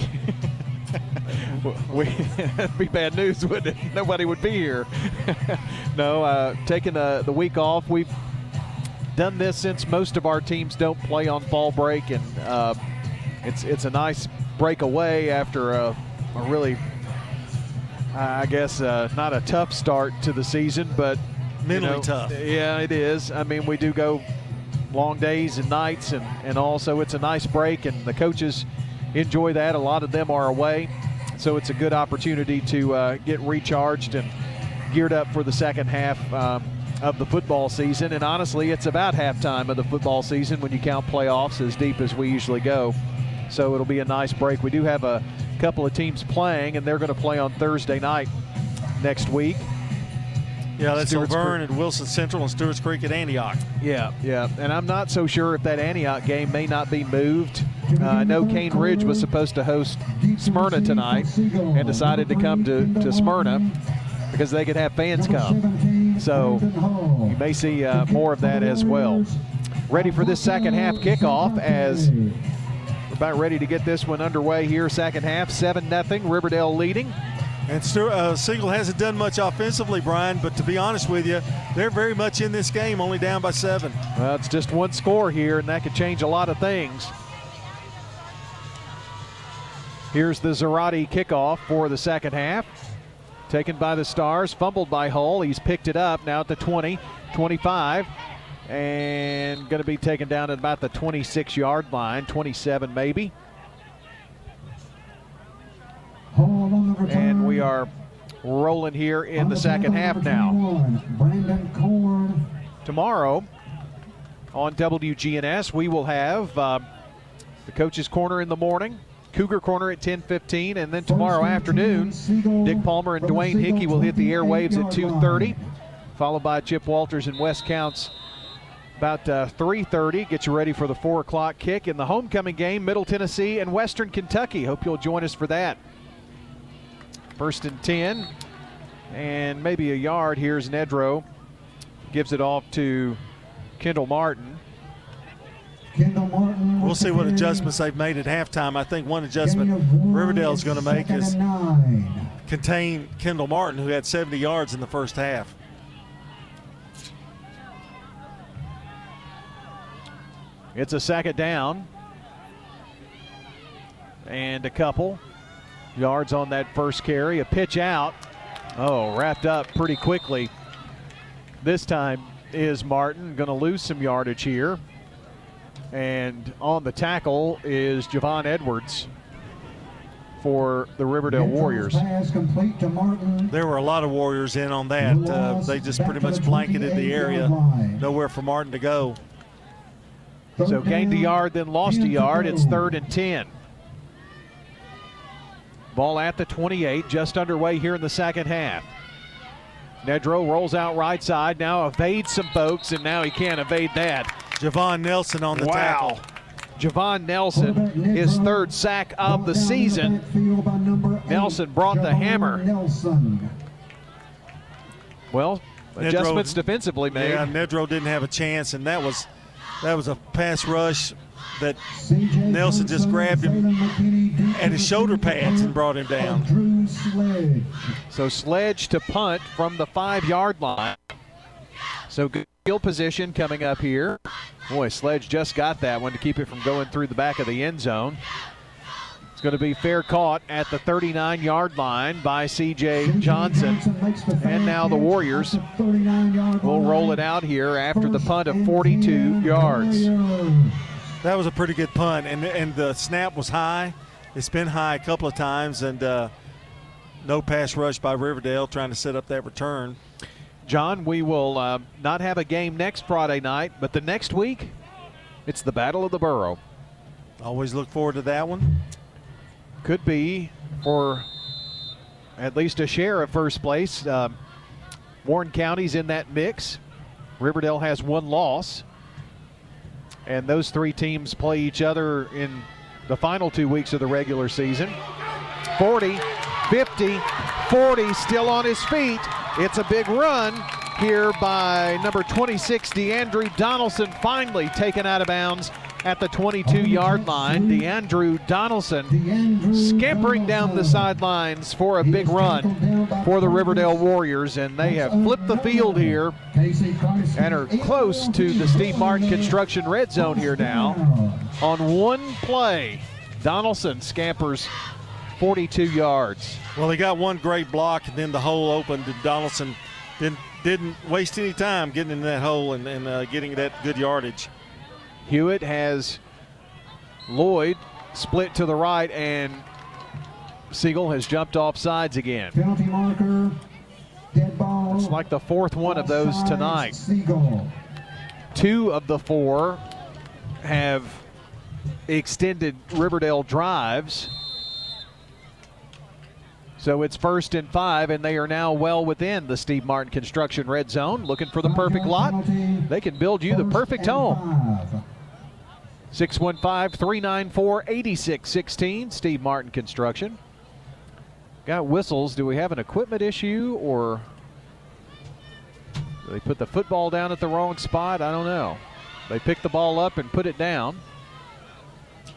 we, it'd be bad news, wouldn't it? Nobody would be here. no, uh, taking the, the week off. We've done this since most of our teams don't play on fall break, and uh, it's it's a nice break away after a, a really I guess uh, not a tough start to the season, but
mentally
you know,
tough.
Yeah, it is. I mean, we do go long days and nights, and and also it's a nice break, and the coaches enjoy that. A lot of them are away, so it's a good opportunity to uh, get recharged and geared up for the second half. Um, of the football season, and honestly, it's about halftime of the football season when you count playoffs as deep as we usually go. So it'll be a nice break. We do have a couple of teams playing, and they're going to play on Thursday night next week.
Yeah, that's
Stewart's
La
Vergne
and Wilson Central and Stewart's Creek at Antioch.
Yeah, yeah. And I'm not so sure if that Antioch game may not be moved. Uh, I know Cane Ridge was supposed to host Smyrna tonight and decided to come to, to Smyrna because they could have fans come. So you may see uh, more of that as well. Ready for this second half kickoff as about ready to get this one underway here. Second half, 7 0, Riverdale leading.
And uh, Siegel hasn't done much offensively, Brian, but to be honest with you, they're very much in this game, only down by seven.
Well, it's just one score here, and that could change a lot of things. Here's the Zarate kickoff for the second half. Taken by the Stars, fumbled by Hull. He's picked it up now at the 20, 25, and going to be taken down at about the 26 yard line, 27 maybe. And we are rolling here in the second half now. Tomorrow on WGNS, we will have uh, the Coach's Corner in the morning, Cougar Corner at 10:15, and then tomorrow afternoon, Dick Palmer and Dwayne Hickey will hit the airwaves at 2:30, followed by Chip Walters and Wes Counts about uh, 3.30 get you ready for the 4 o'clock kick in the homecoming game middle tennessee and western kentucky. Hope you'll join us for that. First and 10 and maybe a yard. Here's nedro. Gives it off to kendall martin.
Kendall Martin.
We'll see what adjustments they've made at halftime. I think one adjustment Riverdale's going to make is contain Kendall Martin, who had 70 yards in the first half.
It's a second down. And a couple yards on that first carry. A pitch out. Oh, wrapped up pretty quickly. This time is Martin. Going to lose some yardage here. And on the tackle is Javon Edwards for the Riverdale Warriors.
Pass complete to Martin.
There were a lot of Warriors in on that. Uh, they just pretty much blanketed the area. Nowhere for Martin to go.
So gained a yard, then lost a yard. It's third and 10. Ball at the 28, just underway here in the second half. Nedro rolls out right side, now evades some folks, and now he can't evade that.
Javon Nelson on the
wow.
tackle.
Javon Nelson, his third sack of the season. Nelson brought the hammer. Well, adjustments defensively made.
Yeah, Nedro didn't have a chance, and that was that was a pass rush that Nelson just grabbed him at his shoulder pads and brought him down.
So Sledge to punt from the five yard line. So good field position coming up here. Boy, Sledge just got that one to keep it from going through the back of the end zone. It's going to be fair caught at the 39 yard line by CJ Johnson. And now the Warriors will roll it out here after the punt of 42 yards.
That was a pretty good punt, and and the snap was high. It's been high a couple of times, and uh, no pass rush by Riverdale trying to set up that return.
John, we will uh, not have a game next Friday night, but the next week, it's the Battle of the Borough.
Always look forward to that one.
Could be for at least a share of first place. Um, Warren County's in that mix. Riverdale has one loss. And those three teams play each other in the final two weeks of the regular season. 40, 50, 40, still on his feet. It's a big run here by number 26, DeAndre Donaldson, finally taken out of bounds at the 22 yard line. DeAndrew Donaldson scampering down the sidelines for a big run for the Riverdale Warriors, and they have flipped the field here and are close to the Steve Martin construction red zone here now. On one play, Donaldson scampers 42 yards.
Well, he got one great block, and then the hole opened, and Donaldson didn't didn't waste any time getting in that hole and, and uh, getting that good yardage.
Hewitt has Lloyd split to the right, and Siegel has jumped off sides again.
Penalty marker. Dead ball.
It's like the fourth one of those tonight.
Siegel.
Two of the four have extended Riverdale drives. So it's first and five, and they are now well within the Steve Martin Construction red zone. Looking for the perfect lot. They can build you the perfect home. 615 394 8616, Steve Martin Construction. Got whistles. Do we have an equipment issue or they put the football down at the wrong spot? I don't know. They picked the ball up and put it down.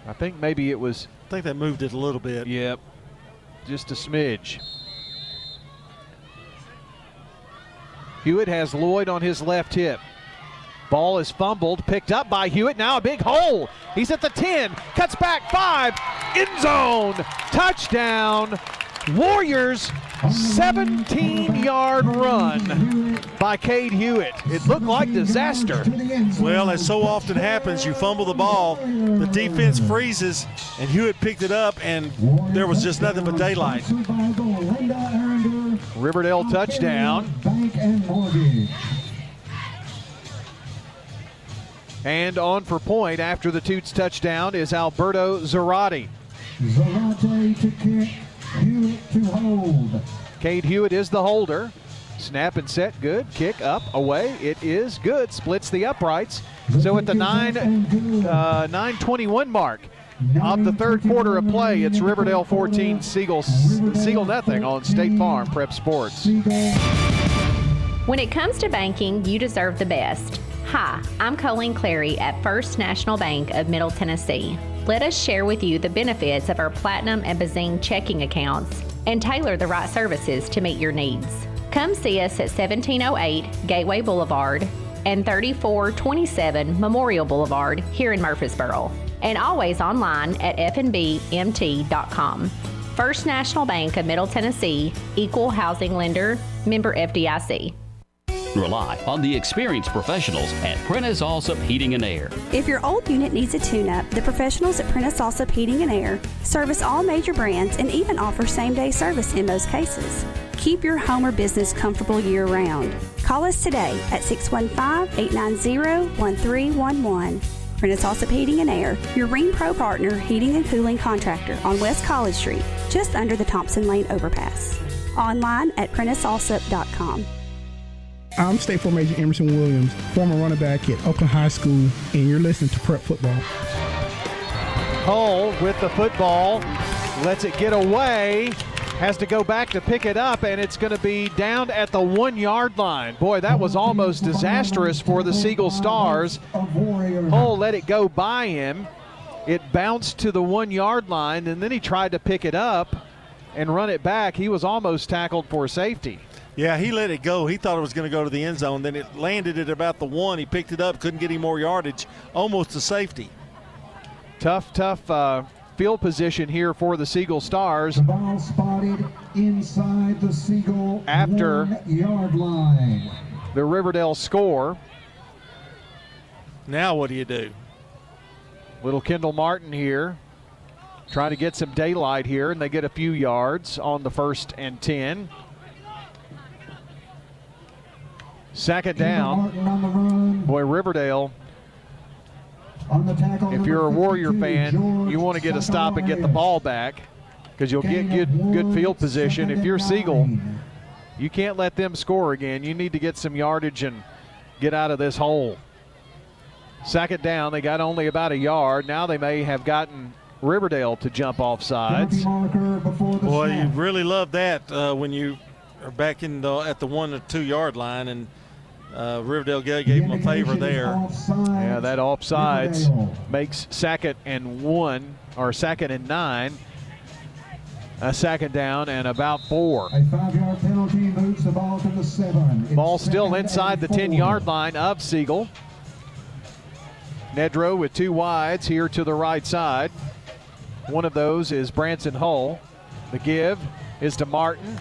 I think maybe it was.
I think they moved it a little bit.
Yep. Just a smidge. Hewitt has Lloyd on his left hip. Ball is fumbled, picked up by Hewitt. Now a big hole. He's at the 10, cuts back five, end zone, touchdown. Warriors 17 yard run by Cade Hewitt. It looked like disaster.
Well, as so often happens, you fumble the ball, the defense freezes, and Hewitt picked it up, and there was just nothing but daylight.
Riverdale touchdown. And on for point after the Toots touchdown is Alberto Zarate.
Zarate to kick, Hewitt to hold.
Cade Hewitt is the holder. Snap and set, good. Kick up, away. It is good. Splits the uprights. So at the nine, uh, 921 mark of the third quarter of play, it's Riverdale 14, Siegel, Siegel nothing on State Farm Prep Sports.
When it comes to banking, you deserve the best. Hi, I'm Colleen Clary at First National Bank of Middle Tennessee. Let us share with you the benefits of our Platinum and Bazing checking accounts and tailor the right services to meet your needs. Come see us at 1708 Gateway Boulevard and 3427 Memorial Boulevard here in Murfreesboro, and always online at fnbmt.com. First National Bank of Middle Tennessee, Equal Housing Lender, member FDIC.
Rely on the experienced professionals at Prentice Allsup Heating and Air.
If your old unit needs a tune up, the professionals at Prentice Allsup Heating and Air service all major brands and even offer same day service in most cases. Keep your home or business comfortable year round. Call us today at 615 890 1311. Prentice Allsup Heating and Air, your Rheem Pro partner heating and cooling contractor on West College Street, just under the Thompson Lane overpass. Online at PrenticeAllsup.com.
I'm State Farm Agent Emerson Williams, former running back at Oakland High School, and you're listening to Prep Football.
Hull with the football, lets it get away, has to go back to pick it up, and it's going to be down at the one yard line. Boy, that was almost disastrous for the Siegel Stars. Hull let it go by him. It bounced to the one yard line, and then he tried to pick it up and run it back. He was almost tackled for safety.
Yeah, he let it go. He thought it was going to go to the end zone. Then it landed at about the one. He picked it up, couldn't get any more yardage, almost to safety.
Tough, tough uh, field position here for the Siegel Stars.
The ball spotted inside the Siegel
After
yard line.
The Riverdale score.
Now what do you do?
Little Kendall Martin here. Trying to get some daylight here, and they get a few yards on the first and 10. Second down. Boy, Riverdale. If you're a Warrior fan, you want to get a stop and get the ball back because you'll get good, good field position. If you're Siegel, you can't let them score again. You need to get some yardage and get out of this hole. Second down, they got only about a yard. Now they may have gotten Riverdale to jump off sides.
Boy, you really love that uh, when you are back in the, at the one or two yard line and uh, Riverdale gave, gave them a favor there.
Yeah, that offsides makes second and one or second and nine. A second down and about four.
A five-yard penalty moves the ball to the seven. It's
Ball still inside the 10-yard line of Siegel. Nedro with two wides here to the right side. One of those is Branson Hull. The give is to Martin.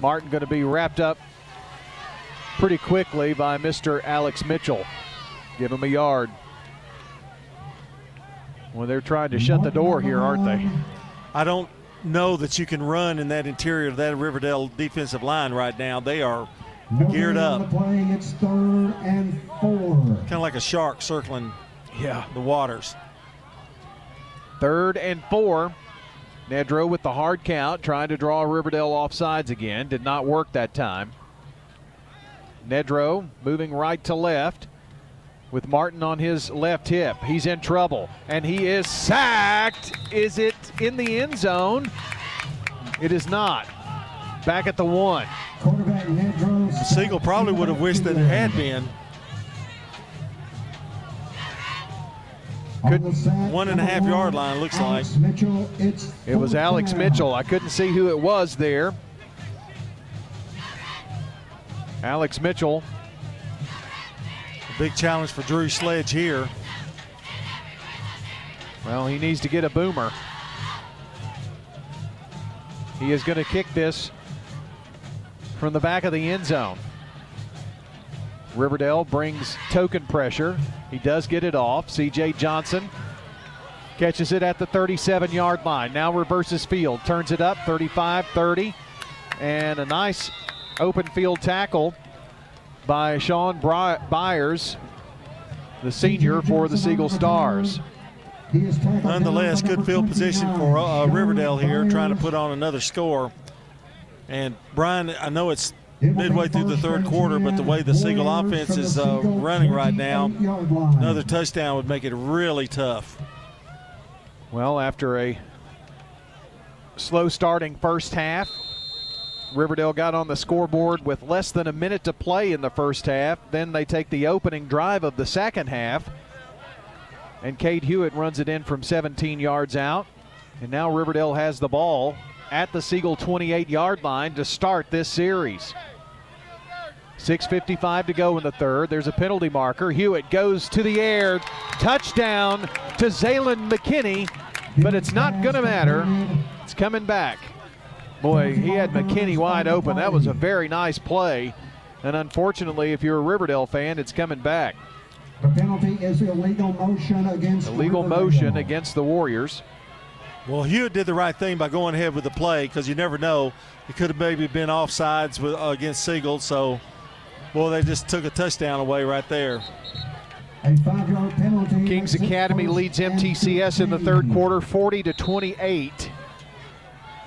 Martin going to be wrapped up pretty quickly by Mr. Alex Mitchell. Give him a yard. Well, they're trying to shut the door here, aren't they?
I don't know that you can run in that interior of that Riverdale defensive line right now. They are geared up,
the. It's third and four.
kind of like a shark circling
yeah.
the waters.
Third and four. Nedro with the hard count, trying to draw Riverdale off sides again. Did not work that time. Nedro moving right to left with Martin on his left hip. He's in trouble and he is sacked. Is it in the end zone? It is not. Back at the one.
Siegel probably would have wished that it had been. Could, one and a half yard line looks like.
It was Alex Mitchell. I couldn't see who it was there. Alex Mitchell.
A big challenge for Drew Sledge here.
Well, he needs to get a boomer. He is going to kick this from the back of the end zone. Riverdale brings token pressure. He does get it off. CJ Johnson catches it at the 37 yard line. Now reverses field, turns it up 35 30. And a nice open field tackle by Sean Byers, the senior for the Siegel Stars.
Nonetheless, good field position for uh, Riverdale here, trying to put on another score. And Brian, I know it's midway through the third quarter, but the way the Siegel offense is uh, running right now, another touchdown would make it really tough.
Well, after a slow starting first half, Riverdale got on the scoreboard with less than a minute to play in the first half. Then they take the opening drive of the second half, and Cade Hewitt runs it in from 17 yards out. And now Riverdale has the ball at the Siegel 28 yard line to start this series. 6.55 to go in the third. There's a penalty marker. Hewitt goes to the air. Touchdown to Zaylen McKinney, but it's not going to matter. It's coming back. Boy, he had McKinney wide open. That was a very nice play. And unfortunately, if you're a Riverdale fan, it's coming back.
The penalty is illegal motion against
illegal motion against the Warriors.
Well, Hewitt did the right thing by going ahead with the play because you never know. It could have maybe been offsides with, uh, against Siegel. So, well, they just took a touchdown away right there.
Kings Academy leads MTCS in the third quarter, 40 to 28.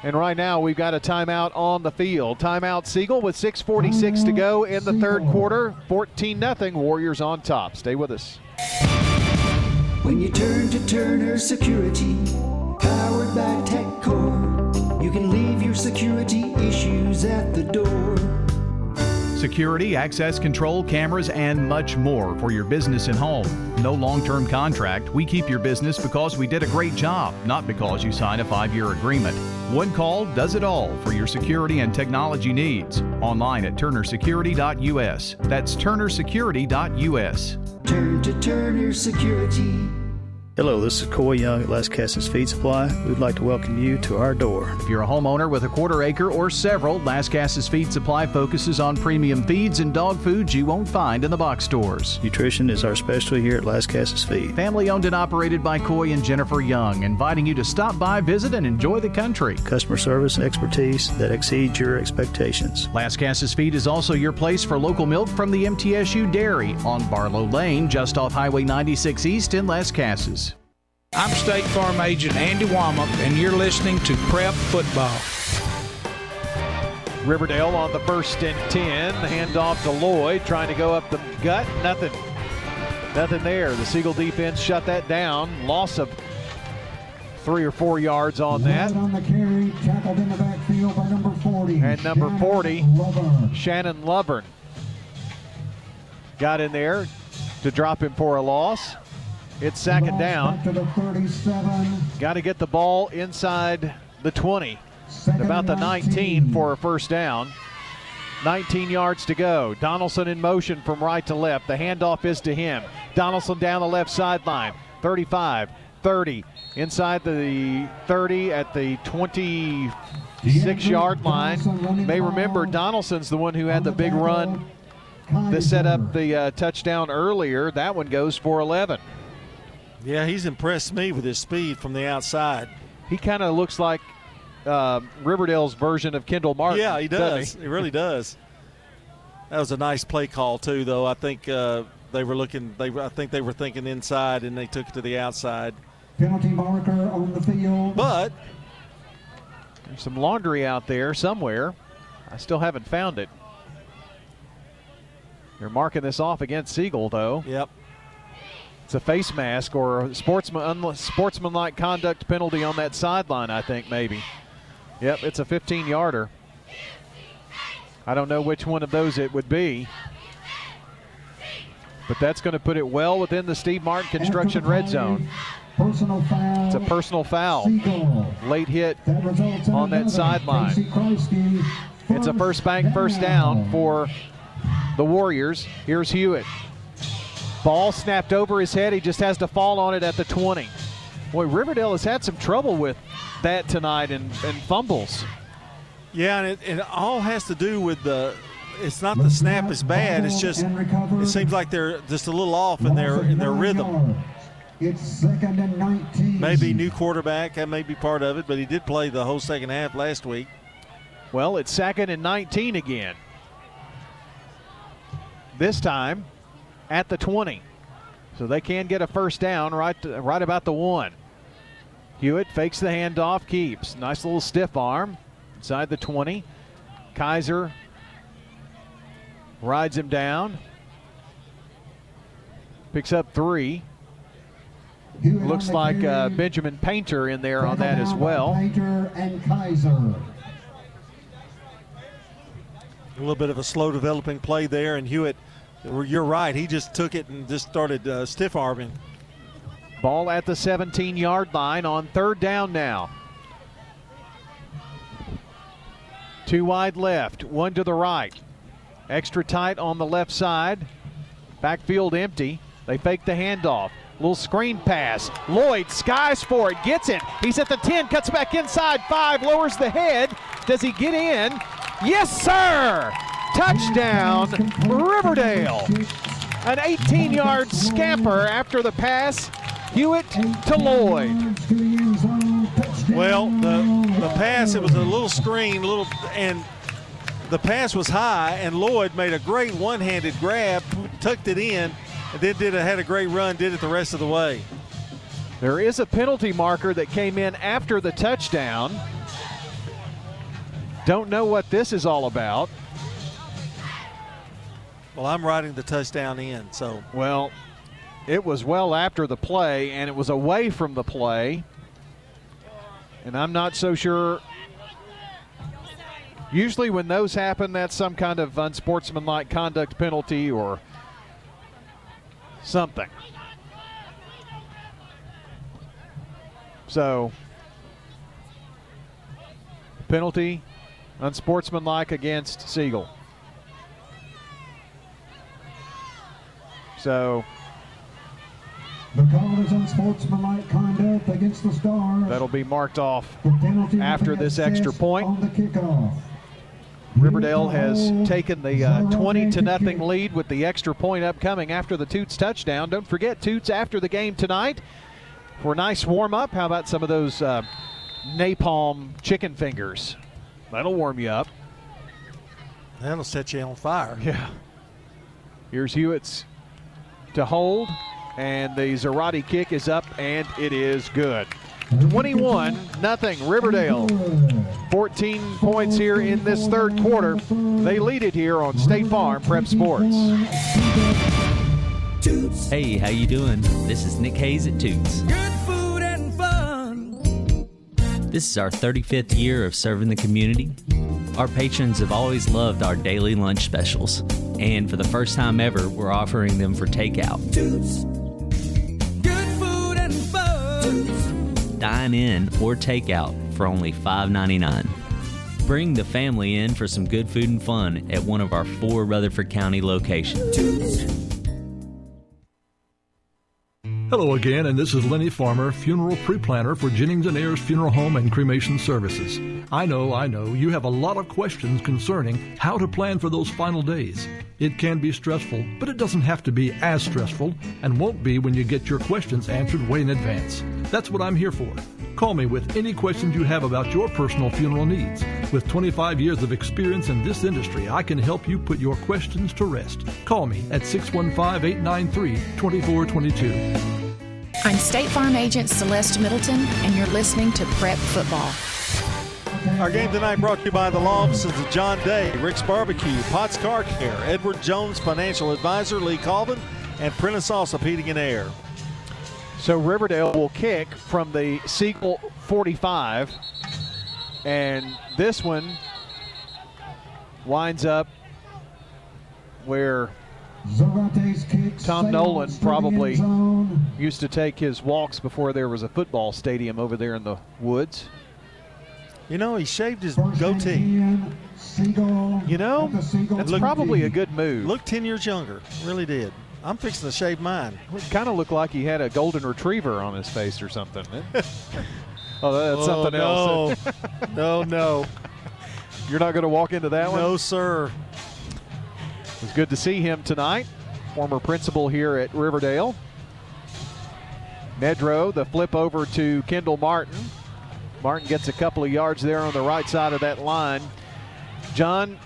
And right now we've got a timeout on the field. Timeout Siegel with 6:46 to go in the third quarter. 14 0 Warriors on top. Stay with us.
When you turn to Turner Security, powered by TechCore, you can leave your security issues at the door.
Security, access control, cameras, and much more for your business and home. No long term contract. We keep your business because we did a great job, not because you signed a five year agreement. One call does it all for your security and technology needs. Online at turnersecurity.us. That's turnersecurity.us.
Turn to Turner Security.
Hello, this is Coy Young at Lascassas Feed Supply. We'd like to welcome you to our door.
If you're a homeowner with a quarter acre or several, Lascassas Feed Supply focuses on premium feeds and dog foods you won't find in the box stores.
Nutrition is our specialty here at Lascassas Feed.
Family owned and operated by Coy and Jennifer Young, inviting you to stop by, visit, and enjoy the country.
Customer service and expertise that exceeds your expectations.
Lascassas Feed is also your place for local milk from the MTSU Dairy on Barlow Lane, just off Highway 96 East in Lascassas.
I'm State Farm Agent Andy Womack, and you're listening to Prep Football.
Riverdale on the first and 10. Handoff to Lloyd, trying to go up the gut. Nothing. Nothing there. The Siegel defense shut that down. Loss of three or four yards on that.
On the carry, tackled in the backfield by number 40.
And number
Shannon
40,
Lovern.
Shannon Lovern, got in there to drop him for a loss. It's second down.
To the 37.
Got to get the ball inside the 20,
Second
about the
and
19 for a first down. 19 yards to go. Donaldson in motion from right to left. The handoff is to him. Donaldson down the left sideline. 35, 30, inside the 30 at the 26 yard line. May remember Donaldson's the one who had the big run that set up the uh, touchdown earlier. That one goes for 11.
Yeah, he's impressed me with his speed from the outside.
He kind of looks like uh, Riverdale's version of Kendall Martin.
Yeah, he
doesn't
does. He really does. That was a nice play call too, though. I think uh, they were looking. They I think they were thinking inside, and they took it to the outside.
Penalty marker on the field.
But
there's some laundry out there somewhere. I still haven't found it. They're marking this off against Siegel, though.
Yep.
It's a face mask or a sportsman sportsmanlike conduct penalty on that sideline, I think, maybe. Yep, it's a 15 yarder. I don't know which one of those it would be. But that's going to put it well within the Steve Martin construction red zone.
Personal foul.
It's a personal foul. Late hit
That
on that sideline. It's a first bank first down for the Warriors. Here's Hewitt. Ball snapped over his head. He just has to fall on it at the 20. Boy, Riverdale has had some trouble with that tonight and, and fumbles.
Yeah, and it, it all has to do with the. It's not the snap is bad. It's just it seems like they're just a little off in their in their rhythm.
It's second and 19.
Maybe new quarterback that may be part of it, but he did play the whole second half last week.
Well, it's second and 19 again. This time at the 20. So they can get a first down right, right about the one. Hewitt fakes the handoff, keeps. Nice little stiff arm inside the 20. Kaiser rides him down. Picks up three. Looks like uh, Benjamin Painter in there on that as well.
Painter and Kaiser.
A little bit of a slow developing play there, and Hewitt, you're right. He just took it and just started uh, stiff arming.
Ball at the 17 yard line on third down now. Two wide left, one to the right. Extra tight on the left side. Backfield empty. They fake the handoff. Little screen pass. Lloyd skies for it, gets it. He's at the 10, cuts back inside, five, lowers the head. Does he get in? Yes, sir! Touchdown, Riverdale. An 18 yard scamper after the pass. Hewitt to Lloyd.
Well, the the pass it was a little screen, little and the pass was high, and Lloyd made a great one-handed grab, tucked it in, and then did a, had a great run, did it the rest of the way.
There is a penalty marker that came in after the touchdown. Don't know what this is all about.
Well, I'm riding the touchdown in, so
Well, it was well after the play, and it was away from the play. And I'm not so sure. Usually, when those happen, that's some kind of unsportsmanlike conduct penalty or something. So, penalty, unsportsmanlike against Siegel. So,
The call is unsportsmanlike conduct against the Stars.
That'll be marked off after this extra point.
on the kickoff.
Riverdale has taken the uh, 20 to nothing lead with the extra point upcoming after the Toots touchdown. Don't forget Toots after the game tonight for a nice warm up. How about some of those uh, napalm chicken fingers? That'll warm you up.
that'll set you on fire.
Yeah. Here's Hewitt's to hold, and the Zarate kick is up, and it is good. 21 nothing Riverdale. 14 points here in this third quarter. They lead it here on State Farm Prep Sports.
Hey, how you doing? This is Nick Hayes at Toots.
Good food and fun.
This is our 35th year of serving the community. Our patrons have always loved our daily lunch specials, and for the first time ever, we're offering them for takeout.
Toots. Good food and fun.
Dine in or takeout for only $5.99. Bring the family in for some good food and fun at one of our four Rutherford County locations.
Hello again, and this is Lenny Farmer, funeral pre-planner for Jennings and Ayers Funeral Home and Cremation Services. I know, I know, you have a lot of questions concerning how to plan for those final days. It can be stressful, but it doesn't have to be as stressful and won't be when you get your questions answered way in advance. That's what I'm here for. Call me with any questions you have about your personal funeral needs. With 25 years of experience in this industry, I can help you put your questions to rest. Call me at 615 893 2422.
I'm State Farm Agent Celeste Middleton, and you're listening to Prep Football.
Our game tonight brought to you by the law offices of John Day, Rick's Barbecue, Potts Car Care, Edward Jones Financial Advisor, Lee Colvin, and Prentice Allsup Heating and Air.
So Riverdale will kick from the Siegel 45, and this one winds up where Tom Nolan probably used to take his walks before there was a football stadium over there in the woods.
You know, he shaved his goatee.
You know, that's probably a good move.
Looked 10 years younger. Really did. I'm fixing to shave mine.
It kind of looked like he had a golden retriever on his face or something. oh, that's
Oh,
something
no.
else.
no, no.
You're not going to walk into that one?
No, sir.
It was good to see him tonight. Former principal here at Riverdale. Nedro, the flip over to Kendall Martin. Martin gets a couple of yards there on the right side of that line. John,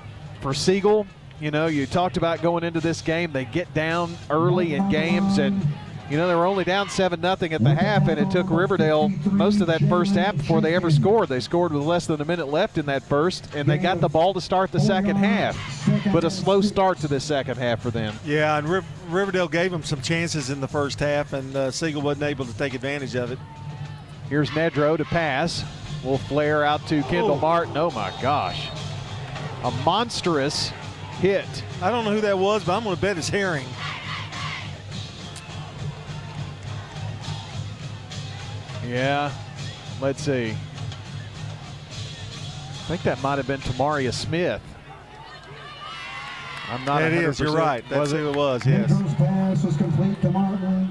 for Siegel, you know, you talked about going into this game. They get down early in games, and you know they were only down seven nothing at the half, and it took Riverdale most of that first half before they ever scored. They scored with less than a minute left in that first, and they got the ball to start the second half. But a slow start to the second half for them.
Yeah, and Riv- Riverdale gave them some chances in the first half, and uh, Siegel wasn't able to take advantage of it.
Here's Nedro to pass. Will flare out to Kendall
Oh.
Martin. Oh my gosh. A monstrous hit.
I don't know who that was, but I'm going to bet it's Herring.
Yeah. Let's see. I think that might have been Tamaria Smith. I'm not
It is,
100%
you're right. That's
Was
who it was, yes.
Pass was complete to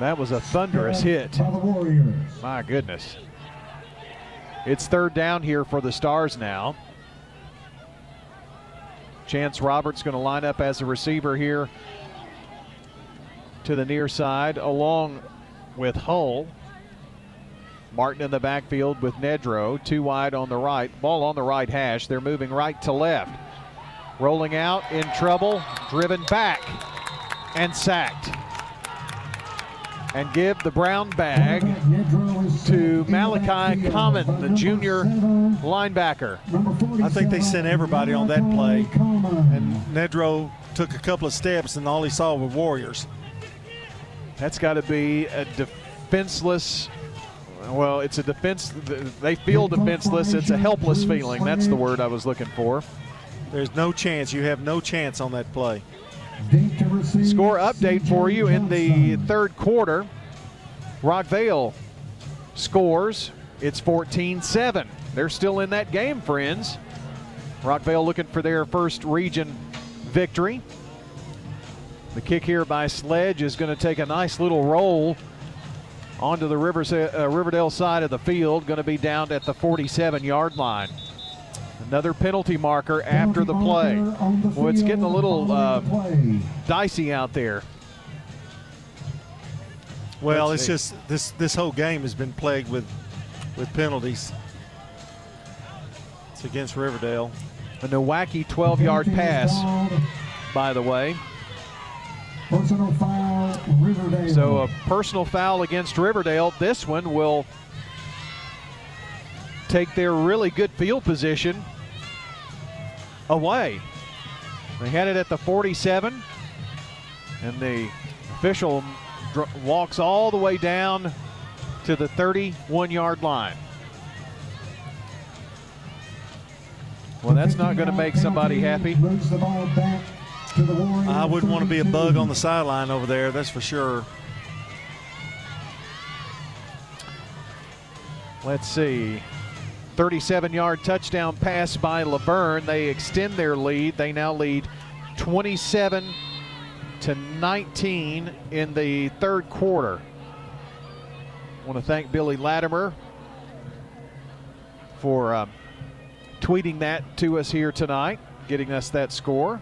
That was a thunderous hit.
by the Warriors.
My goodness. It's third down here for the Stars now. Chance Roberts going to line up as a receiver here to the near side, along with Hull. Martin in the backfield with Nedro, two wide on the right. Ball on the right hash. They're moving right to left. Rolling out in trouble, driven back and sacked. And give the brown bag to Malachi Common, the junior linebacker.
I think they sent everybody on that play, and Nedro took a couple of steps, and all he saw were Warriors.
That's got to be a defenseless. Well, it's a defense. They feel defenseless. It's a helpless feeling. That's the word I was looking for.
There's no chance. You have no chance on that play.
Score update for you in the third quarter. Rockvale scores. It's 14 7. They're still in that game, friends. Rockvale looking for their first region victory. The kick here by Sledge is going to take a nice little roll onto the Rivers, uh, Riverdale side of the field, going to be down at the 47 yard line. Another penalty marker after the play. Well, it's getting a little uh, dicey out there.
Well,
Let's
it's
see.
just this this whole game has been plagued with with penalties. It's against Riverdale.
A Nowacki 12 yard pass, by the way.
Personal foul, Riverdale.
So a personal foul against Riverdale. This one will take their really good field position away. They had it at the 47, and the official walks all the way down to the 31 yard line. Well, that's not going to make somebody happy.
Moves the ball back to the Warriors.
I wouldn't want to be a bug on the sideline over there. That's for sure.
Let's see. 37 yard touchdown pass by La Vergne. They extend their lead. They now lead 27 to 19 in the third quarter. I want to thank Billy Latimer for um, tweeting that to us here tonight, getting us that score.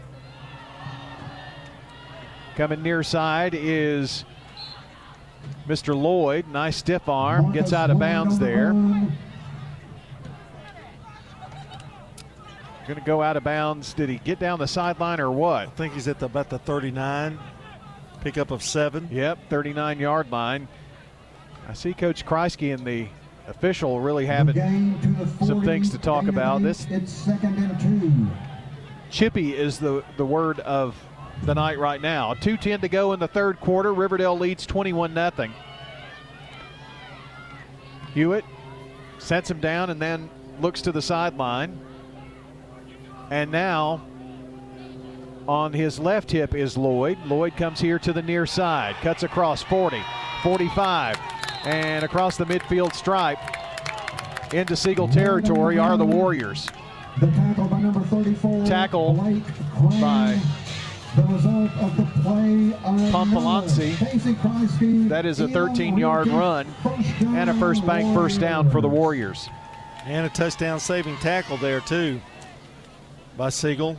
Coming near side is Mr. Lloyd. Nice stiff arm. Gets out of bounds there. Going to go out of bounds. Did he get down the sideline or what?
I think he's at the, about the 39. Pickup of seven.
Yep, 39 yard line. I see Coach Kreisky and the official really having some things to talk about. This
It's second and two.
chippy is the, the word of the night right now. 2.10 to go in the third quarter. Riverdale leads 21 0. Hewitt sets him down and then looks to the sideline. And now on his left hip is Lloyd. Lloyd comes here to the near side, cuts across 40, 45, and across the midfield stripe into Siegel territory are the Warriors.
The tackle by number 34.
Tackle
Blake
by
The result of the play of
Pompalansi. That is a 13 yard run and a first bank first down for the Warriors.
And a touchdown saving tackle there too by Siegel.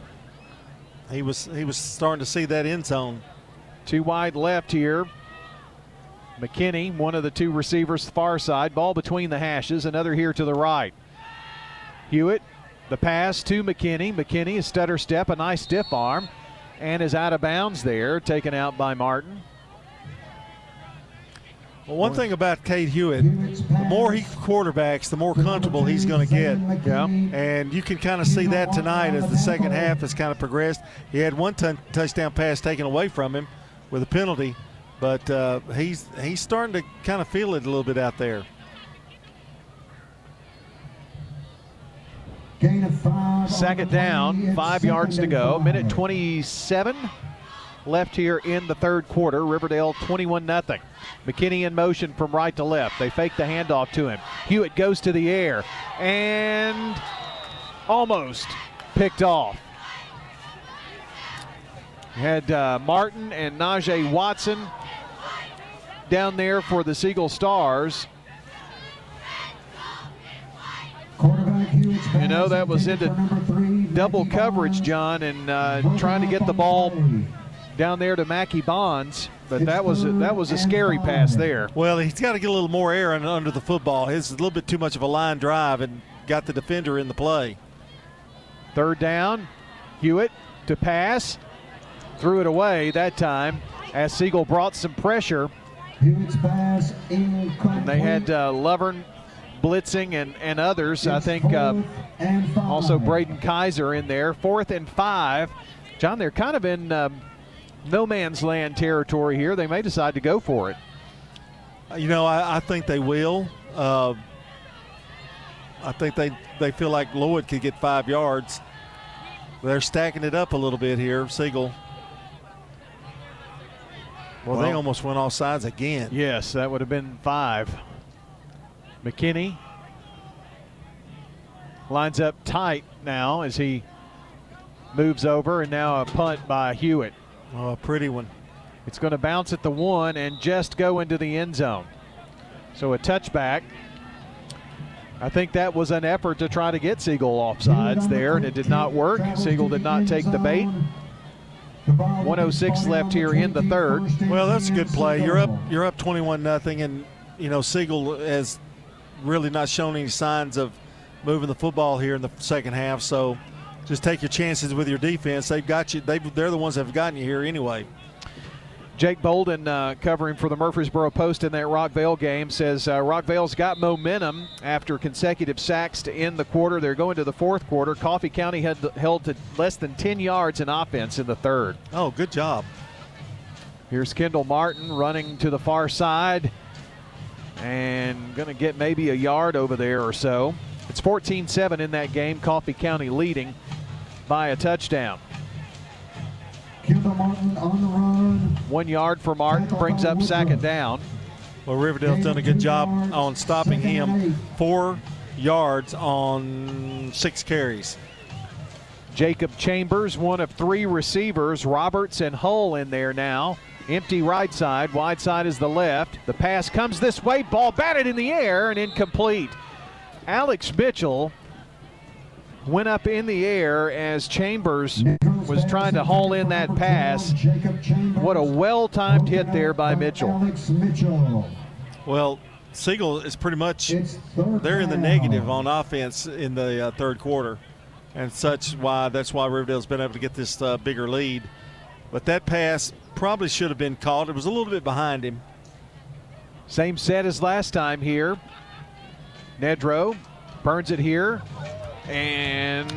He was he was starting to see that end zone.
Two wide left here. McKinney, one of the two receivers, far side. Ball between the hashes. Another here to the right. Hewitt, the pass to McKinney. McKinney, a stutter step, a nice stiff arm, and is out of bounds there, taken out by Martin.
Well, one thing about Cade Hewitt, the more he quarterbacks, the more comfortable he's going to get.
Yeah.
And you can kind of see that tonight as the second half has kind of progressed. He had one t- touchdown pass taken away from him with a penalty, but uh, he's he's starting to kind of feel it a little bit out there.
Gain of five.
Second down, five yards to go. Minute 27 left here in the third quarter. Riverdale 21 0. McKinney in motion from right to left. They fake the handoff to him. Hewitt goes to the air and almost picked off. Had uh, Martin and Najee Watson down there for the Siegel Stars. You know, that was into double coverage, John, and uh, trying to get the ball down there to Mackey Bonds. But that was a, that was a scary pass there.
Well, he's got to get a little more air under the football. It's a little bit too much of a line drive and got the defender in the play.
Third down, Hewitt to pass, threw it away that time as Siegel brought some pressure.
Hewitt's pass incomplete.
And they had uh, Lovern blitzing and, and others. I think uh, also Braden Kaiser in there. Fourth and five. John, they're kind of in um, no man's land territory here. They may decide to go for it.
You know, I, I think they will. Uh, I think they, they feel like Lloyd could get five yards. They're stacking it up a little bit here, Siegel. Well, they almost went off sides again.
Yes, that would have been five. McKinney lines up tight now as he moves over, and now a punt by Hewitt.
Oh, a pretty one.
It's going to bounce at the one and just go into the end zone. So a touchback. I think that was an effort to try to get Siegel off sides there, and it did not work. Siegel did not take the bait. 106 left here in the third.
Well, that's a good play. You're up. You're up 21 nothing, and you know Siegel has really not shown any signs of moving the football here in the second half. So just take your chances with your defense. They've got you. They they're the ones that have gotten you here anyway.
Jake Bolden, uh, covering for the Murfreesboro Post in that Rockvale game, says uh, Rockvale's got momentum after consecutive sacks to end the quarter. They're going to the fourth quarter. Coffee County had held to less than 10 yards in offense in the third.
Oh, good job.
Here's Kendall Martin running to the far side and going to get maybe a yard over there or so. It's 14 7 in that game. Coffee County leading by a touchdown.
Kendall Martin on the run.
One yard for Martin brings up second down.
Well, Riverdale's done a good job on stopping him. Four yards on six carries.
Jacob Chambers, one of three receivers. Roberts and Hull in there now. Empty right side, wide side is the left. The pass comes this way, ball batted in the air and incomplete. Alex Mitchell went up in the air as Chambers was trying to haul in that pass. What a well timed hit there by Mitchell.
Well, Siegel is pretty much they're in the negative on offense in the uh, third quarter, and such why that's why Riverdale's been able to get this uh, bigger lead. But that pass probably should have been called. It was a little bit behind him.
Same set as last time here. Nedro burns it here and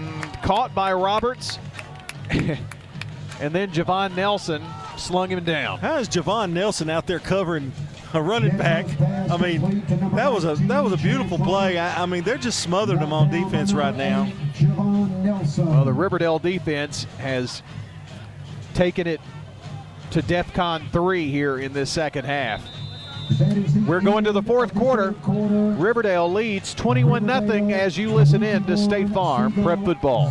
caught by Roberts. and then Javon Nelson slung him down.
How is Javon Nelson out there covering a running back? I mean, that was a that was a beautiful play. I, I mean, they're just smothering him on defense right now.
Well, the Riverdale defense has taken it to DEFCON 3 here in this second half. We're going to the fourth quarter. Riverdale leads 21 0 as you listen in to State Farm Prep Football.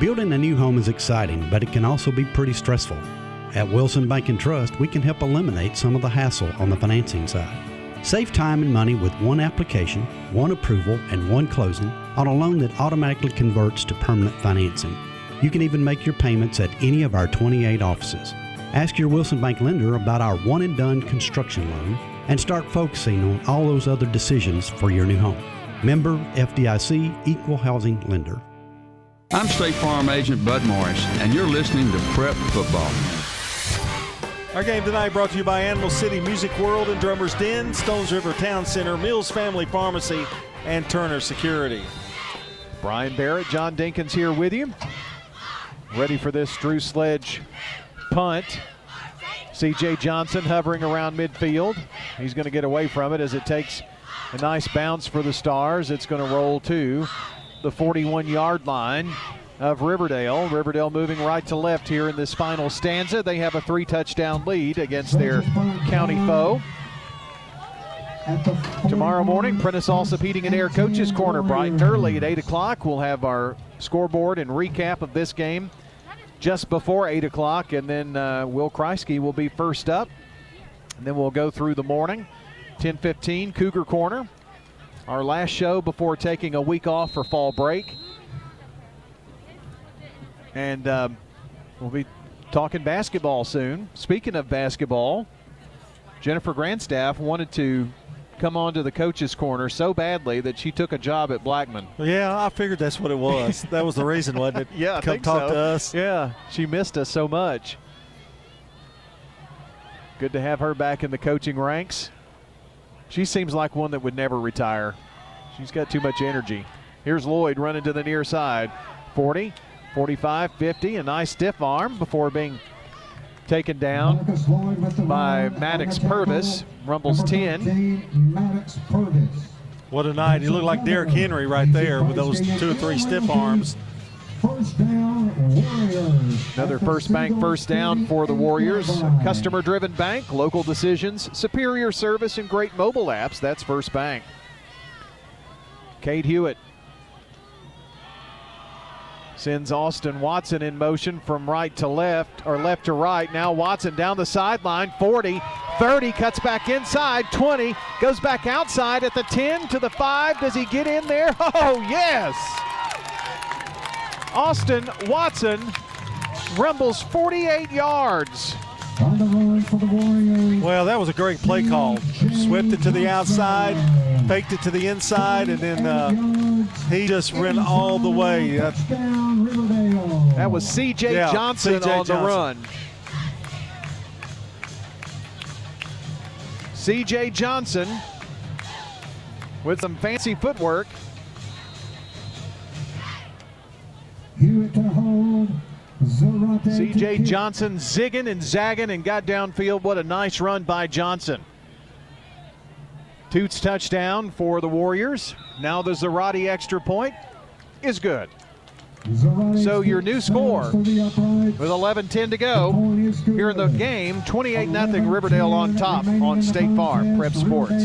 Building a new home is exciting, but it can also be pretty stressful. At Wilson Bank and Trust, we can help eliminate some of the hassle on the financing side. Save time and money with one application, one approval, and one closing on a loan that automatically converts to permanent financing. You can even make your payments at any of our 28 offices. Ask your Wilson Bank lender about our one and done construction loan and start focusing on all those other decisions for your new home. Member FDIC Equal Housing Lender.
I'm State Farm Agent Bud Morris, and you're listening to Prep Football.
Our game tonight brought to you by Animal City Music World and Drummers Den, Stones River Town Center, Mills Family Pharmacy, and Turner Security.
Brian Barrett, John Dinkins here with you. Ready for this Drew Sledge punt. CJ Johnson hovering around midfield. He's going to get away from it as it takes a nice bounce for the Stars. It's going to roll to the 41 yard line of Riverdale. Riverdale moving right to left here in this final stanza. They have a three touchdown lead against their county foe. Tomorrow morning, Prentice Allsup and Air Coaches Corner, bright and early at 8 o'clock. We'll have our scoreboard and recap of this game just before 8 o'clock, and then uh, Will Kreisky will be first up. And then we'll go through the morning. 10:15 Cougar Corner. Our last show before taking a week off for fall break. And um, we'll be talking basketball soon. Speaking of basketball, Jennifer Grandstaff wanted to come on to the coach's corner so badly that she took a job at Blackman.
Yeah, I figured that's what it was. that was the reason, wasn't it?
Yeah, I
come talk
so.
to us.
Yeah, she missed us so much. Good to have her back in the coaching ranks. She seems like one that would never retire. She's got too much energy. Here's Lloyd running to the near side. 40, 45, 50, a nice stiff arm before being taken down by Maddox Purvis. Rumbles 10.
What a night. He looked like Derrick Henry right there with those two or three stiff arms.
Another first bank first down for the Warriors. Customer driven bank, local decisions, superior service, and great mobile apps. That's First Bank. Cade Hewitt sends Austin Watson in motion from right to left or left to right. Now Watson down the sideline, 40, 30, cuts back inside, 20, goes back outside at the 10 to the 5. Does he get in there? Oh, yes! Austin Watson rumbles 48 yards.
Well, that was a great play call. Swept it to the outside, faked it to the inside, and then uh, he just ran all the way. Uh,
That was C.J.
Yeah,
Johnson on the run. C.J. Johnson with some fancy footwork. C.J. Johnson zigging and zagging and got downfield. What a nice run by Johnson. Toots touchdown for the Warriors. Now the Zarate extra point is good.
Zarate
So your new score
stands for the upright.
with 11-10 to go here in the game, 28-0 Riverdale on top on State Farm Prep Sports.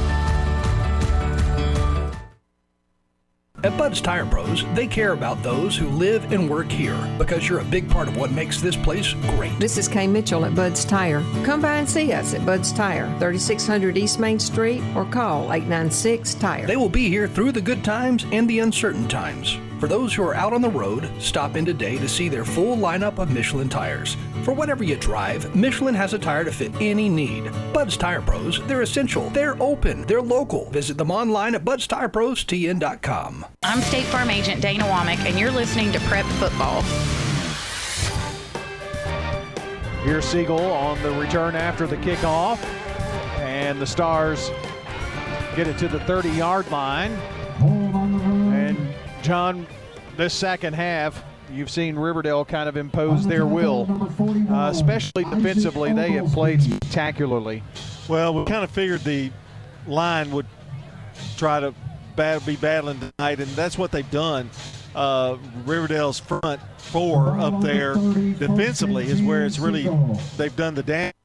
At Bud's Tire Pros, they care about those who live and work here because you're a big part of what makes this place great.
This is Kay Mitchell at Bud's Tire. Come by and see us at Bud's Tire, 3600 East Main Street, or call 896 Tire.
They will be here through the good times and the uncertain times. For those who are out on the road, stop in today to see their full lineup of Michelin tires. For whatever you drive, Michelin has a tire to fit any need. Bud's Tire Pros, they're essential, they're open, they're local. Visit them online at budstireprostn.com.
I'm State Farm Agent Dana Womack, and you're listening to Prep Football.
Here's Siegel on the return after the kickoff. And the Stars get it to the 30 yard line. John, this second half, you've seen Riverdale kind of impose their will, uh, especially defensively. They have played spectacularly.
Well, we kind of figured the line would try to bat- be battling tonight, and that's what they've done. Uh, Riverdale's front four up there defensively is where it's really they've done the damage,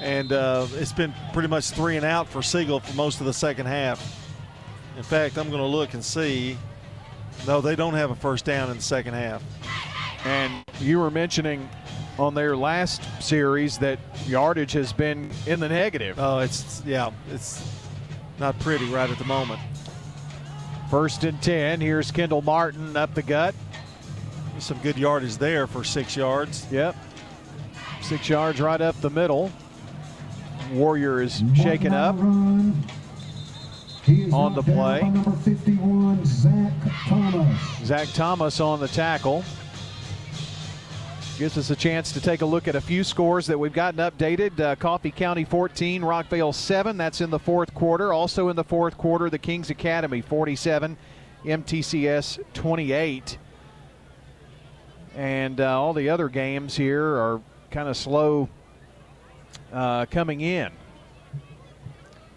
and uh, it's been pretty much three and out for Siegel for most of the second half. In fact, I'm going to look and see. No, they don't have a first down in the second half.
And you were mentioning on their last series that yardage has been in the negative.
Oh, it's yeah, it's not pretty right at the moment.
First and 10. Here's Kendall Martin up the gut.
Some good yardage there for six yards.
Yep. Six yards right up the middle. Warrior is shaken up on the play.
Number 51, Zach Thomas.
Zach Thomas on the tackle. Gives us a chance to take a look at a few scores that we've gotten updated. Uh, Coffee County 14, Rockvale 7. That's in the fourth quarter. Also in the fourth quarter, the Kings Academy 47, MTCS 28. And uh, all the other games here are kind of slow uh, coming in.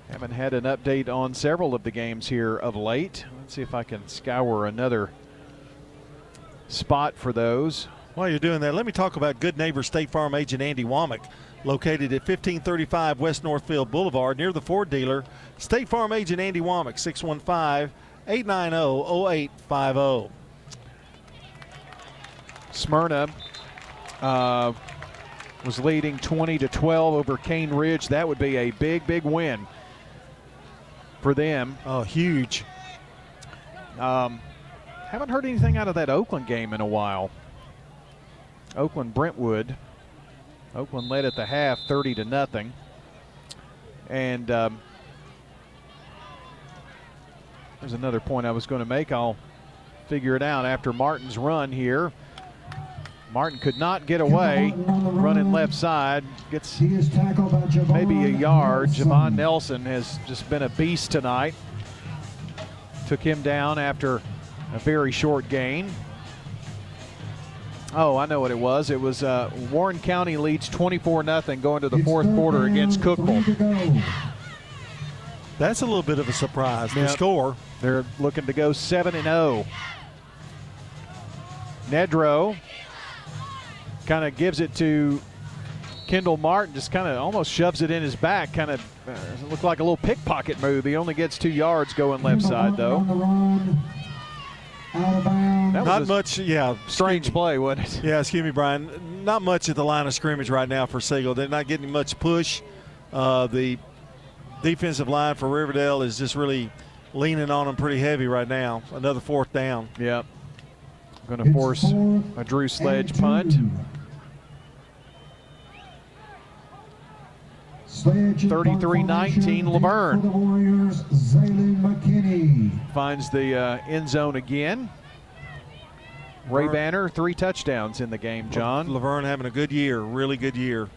Haven't had an update on several of the games here of late. Let's see if I can scour another spot for those.
While you're doing that, let me talk about good neighbor State Farm agent Andy Womack, located at 1535 West Northfield Boulevard near the Ford dealer. State Farm agent Andy Womack, 615 890 0850.
Smyrna uh, was leading 20 to 12 over Cane Ridge. That would be a big, big win for them.
Oh, huge.
Um, haven't heard anything out of that Oakland game in a while. Oakland Brentwood. Oakland led at the half 30 to nothing. And um, there's another point I was going to make. I'll figure it out after Martin's run here. Martin could not get away, running left side, gets maybe a yard. Javon Nelson has just been a beast tonight. Took him down after a very short gain. Oh, I know what it was. It was uh, Warren County leads 24 0 going to the fourth quarter against Cookeville.
That's a little bit of a surprise. The score.
They're looking to go 7 and 0. Nedro kind of gives it to Kendall Martin, just kind of almost shoves it in his back, kind of uh, look like a little pickpocket move. He only gets two yards going left side, though.
Not
a
much, yeah.
Strange play, wasn't it?
Yeah, excuse me, Brian. Not much at the line of scrimmage right now for Siegel. They're not getting much push. Uh, the defensive line for Riverdale is just really leaning on them pretty heavy right now. Another fourth down.
Yep. Going to force a Drew Sledge punt. 33-19 La
Vergne. The Warriors, Zaylen McKinney.
Finds the uh, end zone again. Ray Banner, three touchdowns in the game, John.
La Vergne having a good year, really good year.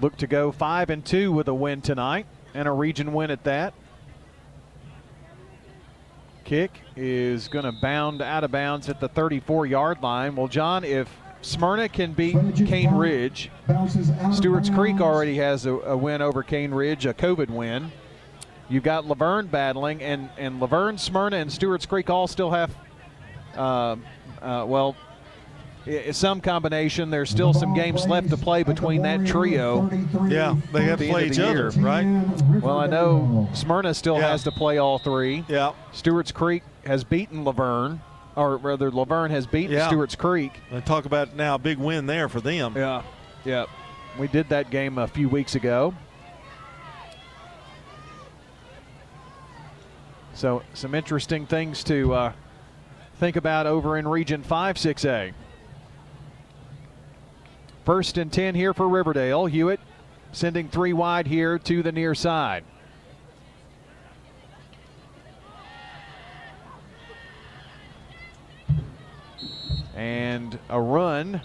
Look to go five and two with a win tonight, and a region win at that. Kick is going to bound out of bounds at the 34 yard line. Well, John, if Smyrna can beat Cane Ridge, Stewart's Creek already has a, a win over Cane Ridge, a COVID win. You've got La Vergne battling, and, and La Vergne, Smyrna, and Stewart's Creek all still have, uh, uh, well, some combination. There's still some games left to play between that trio.
Yeah, they have to play each
the
other,
year.
right?
Well, I know Smyrna still has to play all three.
Yeah.
Stewart's Creek has beaten La Vergne, or rather, La Vergne has beaten
Yeah.
Stewart's Creek.
And talk about now a big win there for them.
Yeah. Yeah. We did that game a few weeks ago. So, some interesting things to uh, think about over in Region 5 6A. First and 10 here for Riverdale. Hewitt sending three wide here to the near side. And a run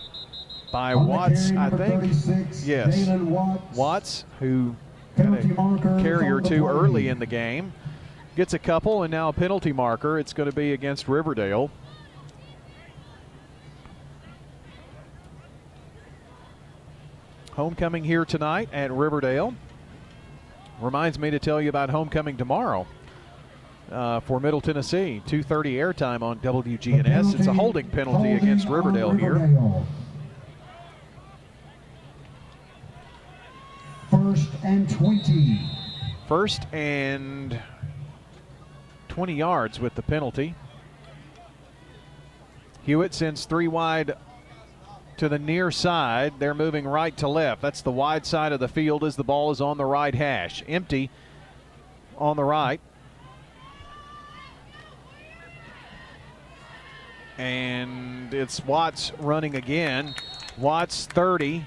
by Watts,
carry,
I think. Yes.
Watts.
Watts, who had a
marker
carrier or two early in the game, gets a couple, and now a penalty marker. It's going to be against Riverdale. Homecoming here tonight at Riverdale. Reminds me to tell you about homecoming tomorrow uh, for Middle Tennessee. 2:30 airtime on WGNS. It's a holding penalty against Riverdale here.
First and 20.
First and 20 yards with the penalty. Hewitt sends three wide to the near side. They're moving right to left. That's the wide side of the field as the ball is on the right hash. Empty on the right. And it's Watts running again. Watts 30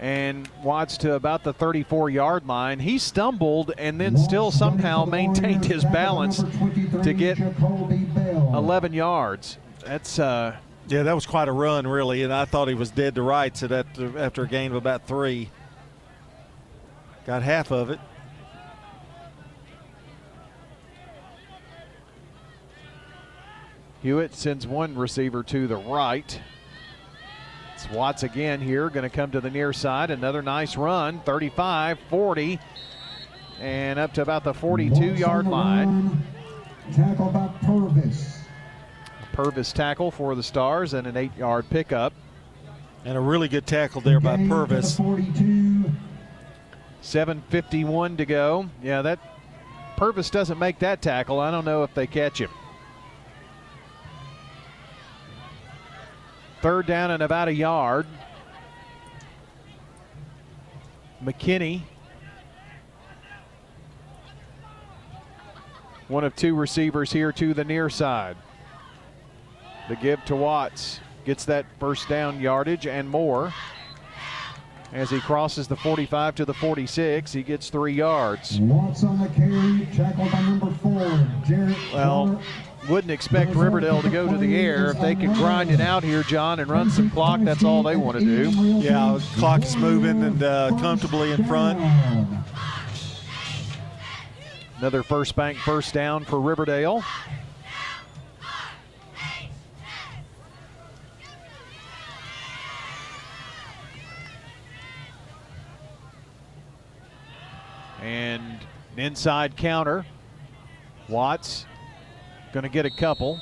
and Watts to about the 34 yard line. He stumbled and then still somehow maintained his balance to get 11 yards. That's uh,
Yeah, that was quite a run, really, and I thought he was dead to rights at after, after a gain of about three. Got half of it.
Hewitt sends one receiver to the right. It's Watts again here, going to come to the near side. Another nice run, 35, 40, and up to about the 42 yard line.
Tackle by Purvis.
Purvis tackle for the Stars and an eight yard pickup.
And a really good tackle there by
Gain to the
Purvis.
42.
7.51 to go. Yeah, that Purvis doesn't make that tackle. I don't know if they catch him. Third down and about a yard. McKinney. One of two receivers here to the near side. The give to Watts gets that first down yardage and more. As he crosses the 45 to the 46, he gets three yards.
Watts on the carry. Tackle by number four, Jarrett.
Well, wouldn't expect Riverdale to go to the air. If they can grind it out here, John, and run some clock, that's all they want to do.
Yeah, clock is moving and uh, comfortably in front.
Another first bank first down for Riverdale. And an inside counter. Watts going to get a couple.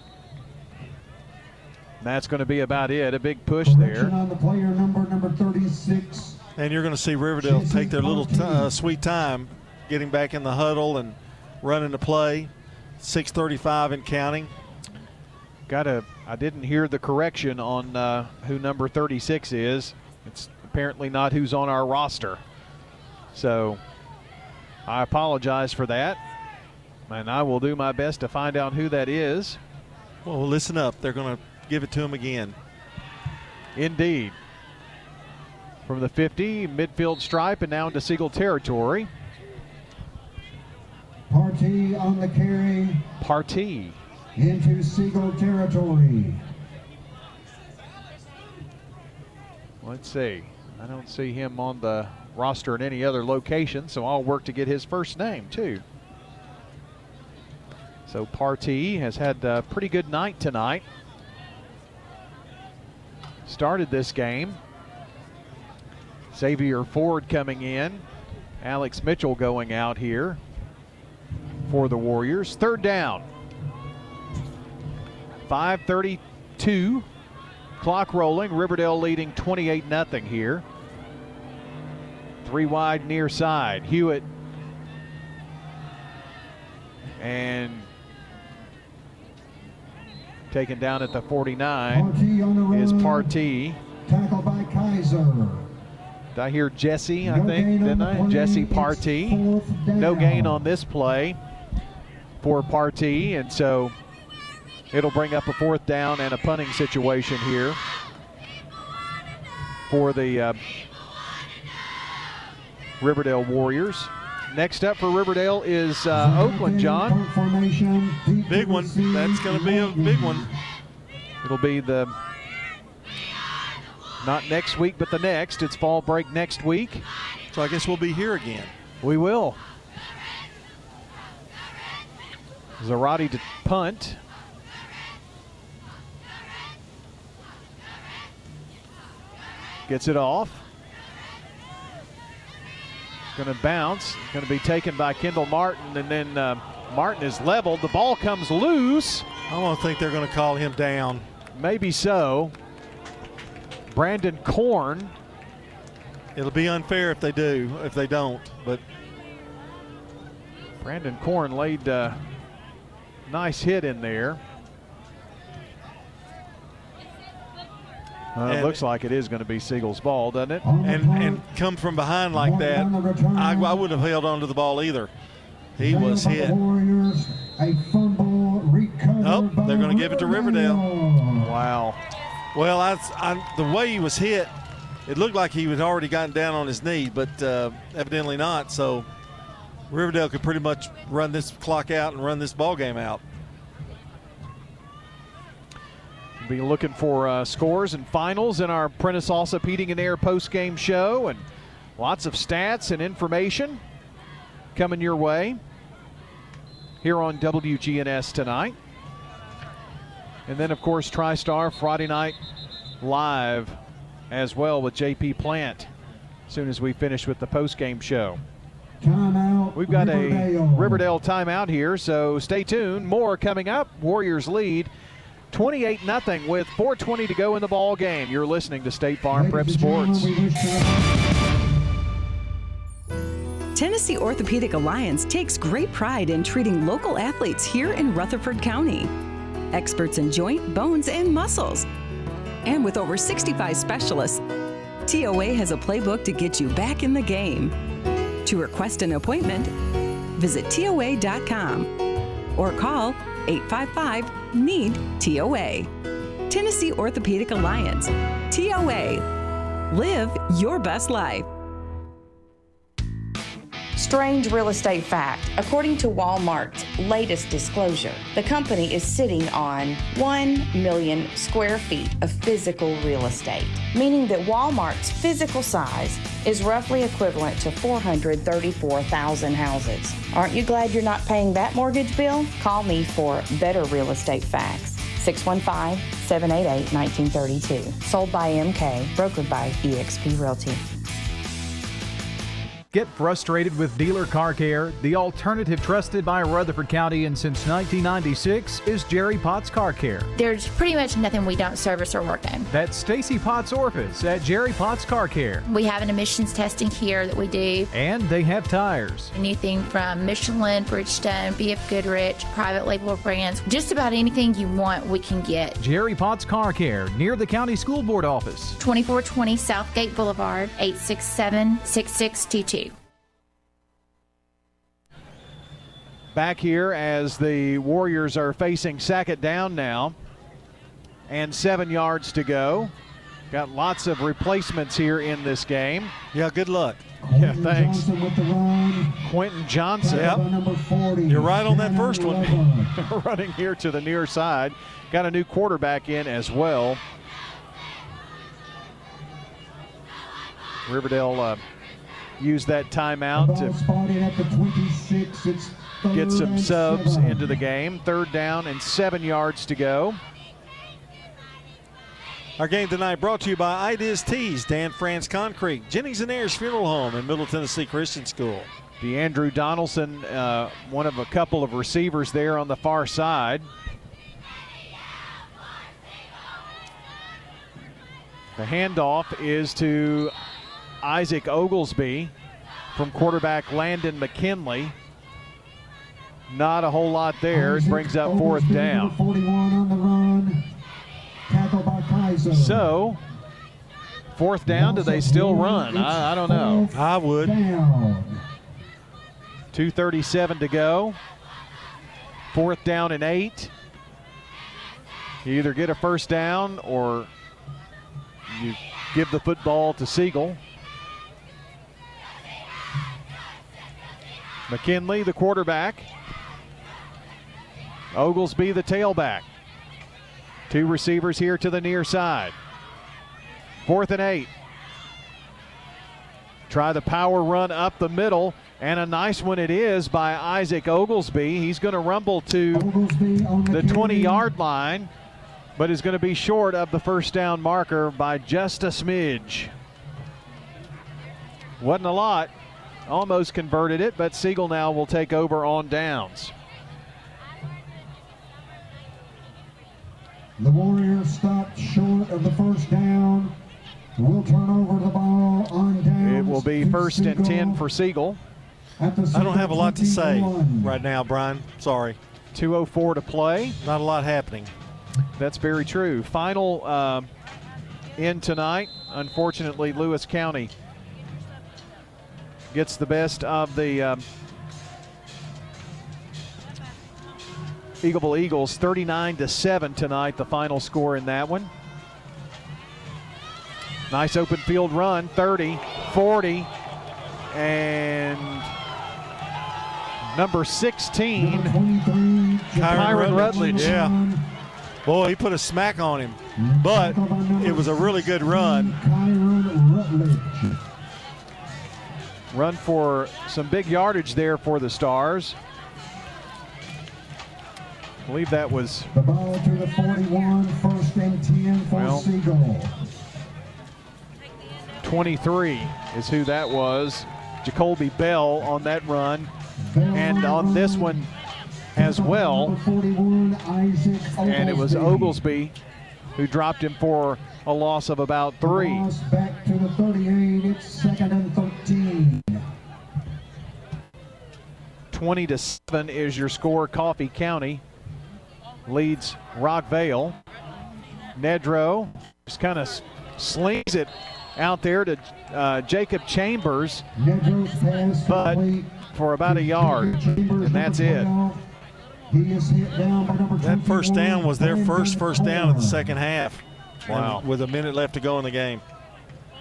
That's going to be about it. A big push there.
On the player number number 36.
And you're going to see Riverdale take their little t- uh, sweet time getting back in the huddle and running the play. 6:35 and counting.
Got a. I didn't hear the correction on uh, who number 36 is. It's apparently not who's on our roster. So I apologize for that. And I will do my best to find out who that is.
Well, listen up. They're going to give it to him again.
Indeed. From the 50, midfield stripe, and now into Siegel territory.
Partee on the carry
Partee.
into Siegel territory.
Let's see. I don't see him on the roster in any other location, so I'll work to get his first name too. So Partee has had a pretty good night tonight. Started this game. Xavier Ford coming in. Alex Mitchell going out here for the Warriors. Third down. 532. Clock rolling. Riverdale leading 28 0 here. Three wide near side. Hewitt. And taken down at the 49 is Partee.
Tackled by Kaiser.
Did I hear Jesse, I think, didn't I? Jesse Partee. No gain on this play for Partee, and so it'll bring up a fourth down and a punting situation here for the uh, Riverdale Warriors. Next up for Riverdale is uh, Oakland, John.
Big one. That's going to be a big one.
It'll be the not next week, but the next. It's fall break next week.
So I guess we'll be here again.
We will. Zarate to punt. Gets it off. Going to bounce. Going to be taken by Kendall Martin, and then uh, Martin is leveled. The ball comes loose.
I don't think they're going to call him down.
Maybe so. Brandon Korn.
It'll be unfair if they do, if they don't. But
Brandon Korn laid a nice hit in there. Uh, it looks like it is going to be Siegel's ball, doesn't it?
And and come from behind like that, I, I wouldn't have held on to the ball either. He was hit.
Warriors, a fumble recovered
Oh, they're going to give it to Riverdale.
Wow.
Well, I, I, the way he was hit, it looked like he had already gotten down on his knee, but uh, evidently not. So Riverdale could pretty much run this clock out and run this ball game out.
Be looking for uh, scores and finals in our Prentice Allsup Heating and Air post-game show, and lots of stats and information coming your way here on WGNS tonight. And then, of course, TriStar Friday night live as well with JP Plant as soon as we finish with the post-game show.
Timeout.
We've got
Riverdale.
a Riverdale timeout here, so stay tuned. More coming up. Warriors lead 28 0 with 4:20 to go in the ball game. You're listening to State Farm Prep Sports.
Tennessee Orthopedic Alliance takes great pride in treating local athletes here in Rutherford County. Experts in joint, bones, and muscles. And with over 65 specialists, TOA has a playbook to get you back in the game. To request an appointment, visit TOA.com or call 855 NEED TOA. Tennessee Orthopedic Alliance. TOA. Live your best life.
Strange real estate fact. According to Walmart's latest disclosure, the company is sitting on 1 million square feet of physical real estate, meaning that Walmart's physical size is roughly equivalent to 434,000 houses. Aren't you glad you're not paying that mortgage bill? Call me for better real estate facts. 615 788 1932. Sold by MK, brokered by eXp Realty.
Get frustrated with dealer car care? The alternative trusted by Rutherford County and since 1996 is Jerry Potts Car Care.
There's pretty much nothing we don't service or work on.
That's Stacy Potts' office at Jerry Potts Car Care.
We have an emissions testing here that we do.
And they have tires.
Anything from Michelin, Bridgestone, BF Goodrich, private label brands, just about anything you want, we can get.
Jerry Potts Car Care near the County School Board office.
2420 Southgate Boulevard, 867 6622.
Back here as the Warriors are facing second down now, and seven yards to go. Got lots of replacements here in this game.
Yeah, good luck.
Yeah, thanks.
Johnson with the run.
Quentin Johnson.
Yep.
You're right on that first one.
running here to the near side. Got a new quarterback in as well. Riverdale uh, used that timeout
Ball
to
at the 26. It's
get some subs into the game. Third down and seven yards to go.
Our game tonight brought to you by Ideas Tees, Dan France Concrete, Jennings and Ayers Funeral Home, and Middle Tennessee Christian School.
DeAndrew Donaldson, uh, one of a couple of receivers there on the far side. The handoff is to Isaac Oglesby from quarterback Landon McKinley. Not a whole lot there. It brings up fourth down.
41 on the run. Tackled by Kaiser.
So, fourth down, do they still run? I, I don't know.
I would.
Down.
2.37 to go. Fourth down and eight. You either get a first down or you give the football to Siegel. McKinley, the quarterback. Oglesby, the tailback. Two receivers here to the near side. Fourth and eight. Try the power run up the middle, and a nice one it is by Isaac Oglesby. He's going to rumble to the 20 yard line, but is going to be short of the first down marker by just a smidge. Wasn't a lot. Almost converted it, but Siegel now will take over on downs.
The Warriors stopped short of the first down. Will turn over the ball on down.
It will be first and 10 for Siegel.
I don't have a lot to say right now, Brian. Sorry.
2.04 to play.
Not a lot happening.
That's very true. Final uh, in tonight. Unfortunately, Lewis County gets the best of the um, Eagleville Eagles, 39 to seven tonight. The final score in that one. Nice open field run, 30, 40, and number 16,
Kyron
Kyron Rutledge.
Yeah. Boy, he put a smack on him, but it was a really good run.
Run for some big yardage there for the Stars. I believe that was
The ball to the 41, first and 10 for
Well.
Siegel.
23 is who that was. Jacoby Bell on that run. And on this one as well.
41, Isaac
And it was Oglesby who dropped him for a loss of about three.
Back to the 38. It's second and 13.
20 to 7 is your score. Coffee County leads Rockvale. Nedro just kind of slings it out there to uh, Jacob Chambers, but for about a yard, and that's it.
12. He is hit down by number
That first down was their first first down of the second half.
Wow.
With a minute left to go in the game.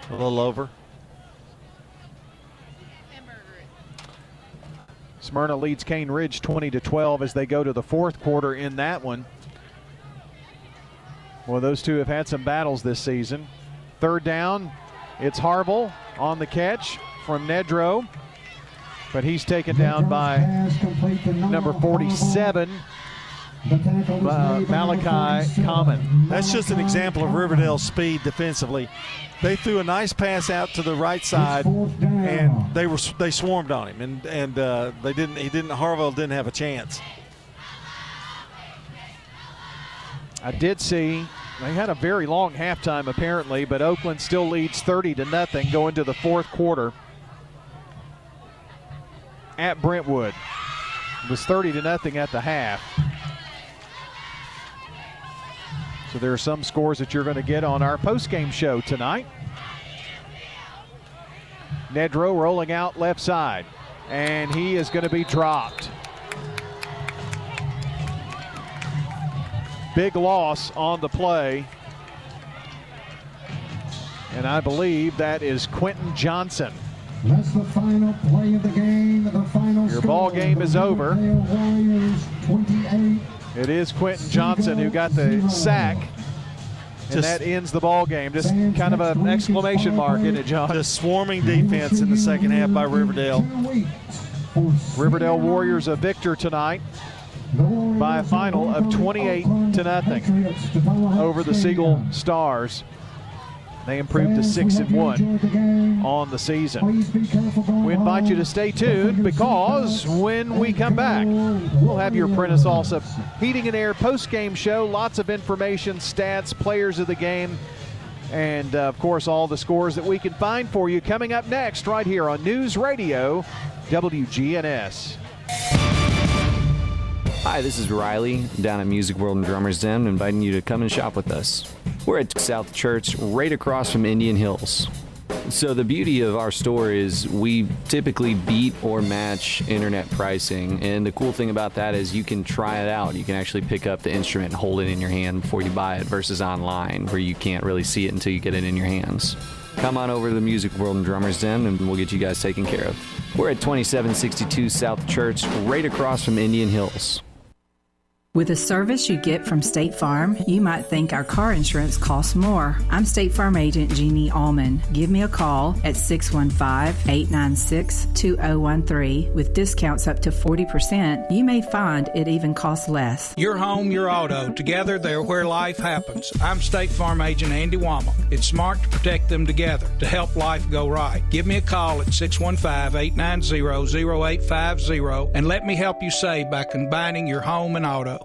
A little over.
Smyrna leads Cane Ridge 20 to 12 as they go to the fourth quarter in that one. Well, those two have had some battles this season. Third down, it's Harville on the catch from Nedro, but he's taken down by
Pass complete to
number 47,
The tackle was
uh,
made by number
Malachi Common.
That's just an example of Riverdale's speed defensively. They threw a nice pass out to the right side, and they were they swarmed on him, and and uh, they didn't. He didn't. Harville didn't have a chance.
I did see they had a very long halftime apparently, but Oakland still leads 30 to nothing going to the fourth quarter at Brentwood. It was 30 to nothing at the half. So there are some scores that you're going to get on our post-game show tonight. Nedro rolling out left side, and he is going to be dropped. Big loss on the play. And I believe that is Quentin Johnson.
That's the final play of the game. The final
Your
score.
ball game is over.
Warriors 28.
It is Quentin Johnson who got the sack. And that ends the ball game. Just kind of an exclamation mark, isn't it, John?
Just swarming defense in the second half by Riverdale.
Riverdale Warriors a victor tonight by a final of 28 to nothing over the Siegel Stars. They improved to six and one on the season. We invite you to stay tuned because when we come back, we'll have your Prentice Allsup Heating and Air post-game show. Lots of information, stats, players of the game, and uh, of course all the scores that we can find for you coming up next right here on News Radio WGNS.
Hi, this is Riley down at Music World and Drummers Den, inviting you to come and shop with us. We're at South Church, right across from Indian Hills. So the beauty of our store is we typically beat or match internet pricing, and the cool thing about that is you can try it out. You can actually pick up the instrument and hold it in your hand before you buy it, versus online where you can't really see it until you get it in your hands. Come on over to the Music World and Drummers Den, and we'll get you guys taken care of. We're at 2762 South Church, right across from Indian Hills.
With the service you get from State Farm, you might think our car insurance costs more. I'm State Farm agent Jeannie Allman. Give me a call at 615 896 2013. With discounts up to 40%, you may find it even costs less.
Your home, your auto. Together, they're where life happens. I'm State Farm agent Andy Womack. It's smart to protect them together to help life go right. Give me a call at 615 890 0850 and let me help you save by combining your home and auto.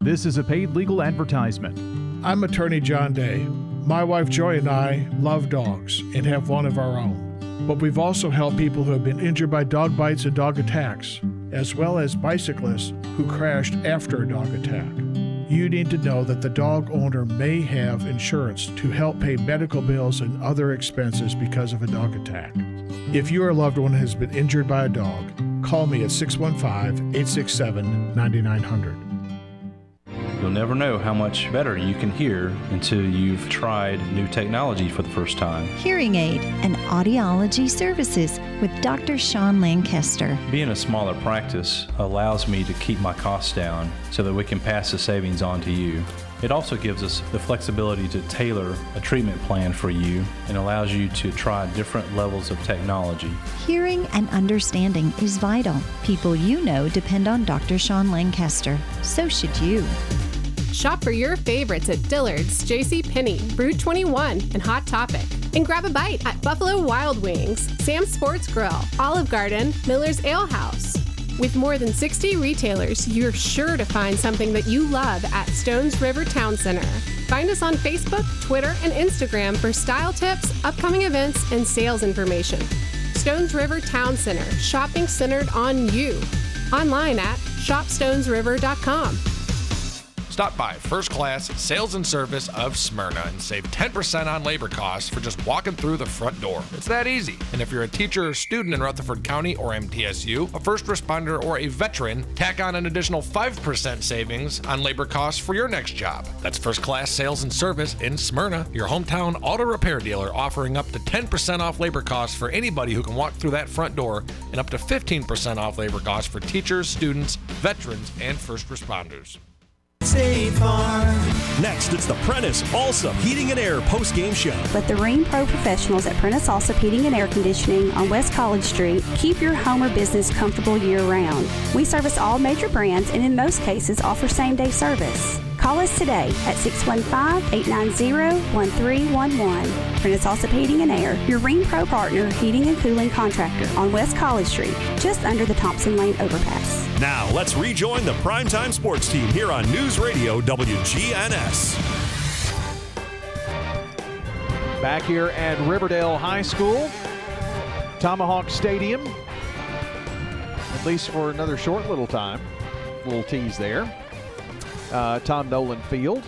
This is a paid legal advertisement.
I'm attorney John Day. My wife Joy and I love dogs and have one of our own. But we've also helped people who have been injured by dog bites and dog attacks, as well as bicyclists who crashed after a dog attack. You need to know that the dog owner may have insurance to help pay medical bills and other expenses because of a dog attack. If your loved one has been injured by a dog, call me at 615 867 9900.
You'll never know how much better you can hear until you've tried new technology for the first time.
Hearing Aid and Audiology Services with Dr. Sean Lancaster.
Being a smaller practice allows me to keep my costs down so that we can pass the savings on to you. It also gives us the flexibility to tailor a treatment plan for you and allows you to try different levels of technology.
Hearing and understanding is vital. People you know depend on Dr. Sean Lancaster. So should you.
Shop for your favorites at Dillard's, J.C. Penney, Rue21, and Hot Topic. And grab a bite at Buffalo Wild Wings, Sam's Sports Grill, Olive Garden, Miller's Ale House. With more than 60 retailers, you're sure to find something that you love at Stones River Town Center. Find us on Facebook, Twitter, and Instagram for style tips, upcoming events, and sales information. Stones River Town Center, shopping centered on you. Online at shopstonesriver.com.
Stop by First Class Sales and Service of Smyrna and save 10% on labor costs for just walking through the front door. It's that easy. And if you're a teacher or student in Rutherford County or MTSU, a first responder, or a veteran, tack on an additional 5% savings on labor costs for your next job. That's First Class Sales and Service in Smyrna, your hometown auto repair dealer offering up to 10% off labor costs for anybody who can walk through that front door and up to 15% off labor costs for teachers, students, veterans, and first responders.
State Farm. Next, it's the Prentice Allsup Heating and Air post game show.
Let the Rheem Pro professionals at Prentice Allsup Heating and Air Conditioning on West College Street keep your home or business comfortable year round. We service all major brands and in most cases offer same day service. Call Call us today at 615-890-1311. Prentice Allsup Heating and Air, your Rheem Pro partner heating and cooling contractor on West College Street, just under the Thompson Lane overpass.
Now, let's rejoin the primetime sports team here on News Radio WGNS.
Back here at Riverdale High School, Tomahawk Stadium, at least for another short little time. Little tease there. Uh, Tom Nolan Field.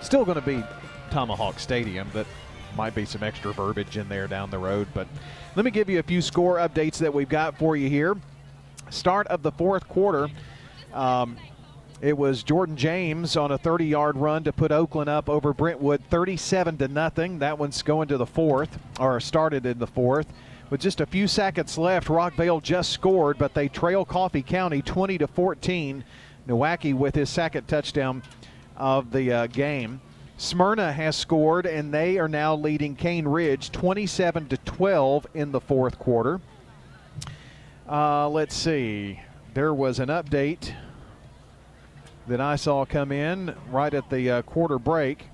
Still going to be Tomahawk Stadium, but might be some extra verbiage in there down the road. But let me give you a few score updates that we've got for you here. Start of the fourth quarter. Um, it was Jordan James on a 30-yard run to put Oakland up over Brentwood 37 to nothing. That one's going to the fourth, or started in the fourth. With just a few seconds left, Rockvale just scored, but they trail Coffee County 20 to 14. Nowacki with his second touchdown of the uh, game. Smyrna has scored, and they are now leading Cane Ridge 27 to 12 in the fourth quarter. Uh, let's see. There was an update that I saw come in right at the uh, quarter break.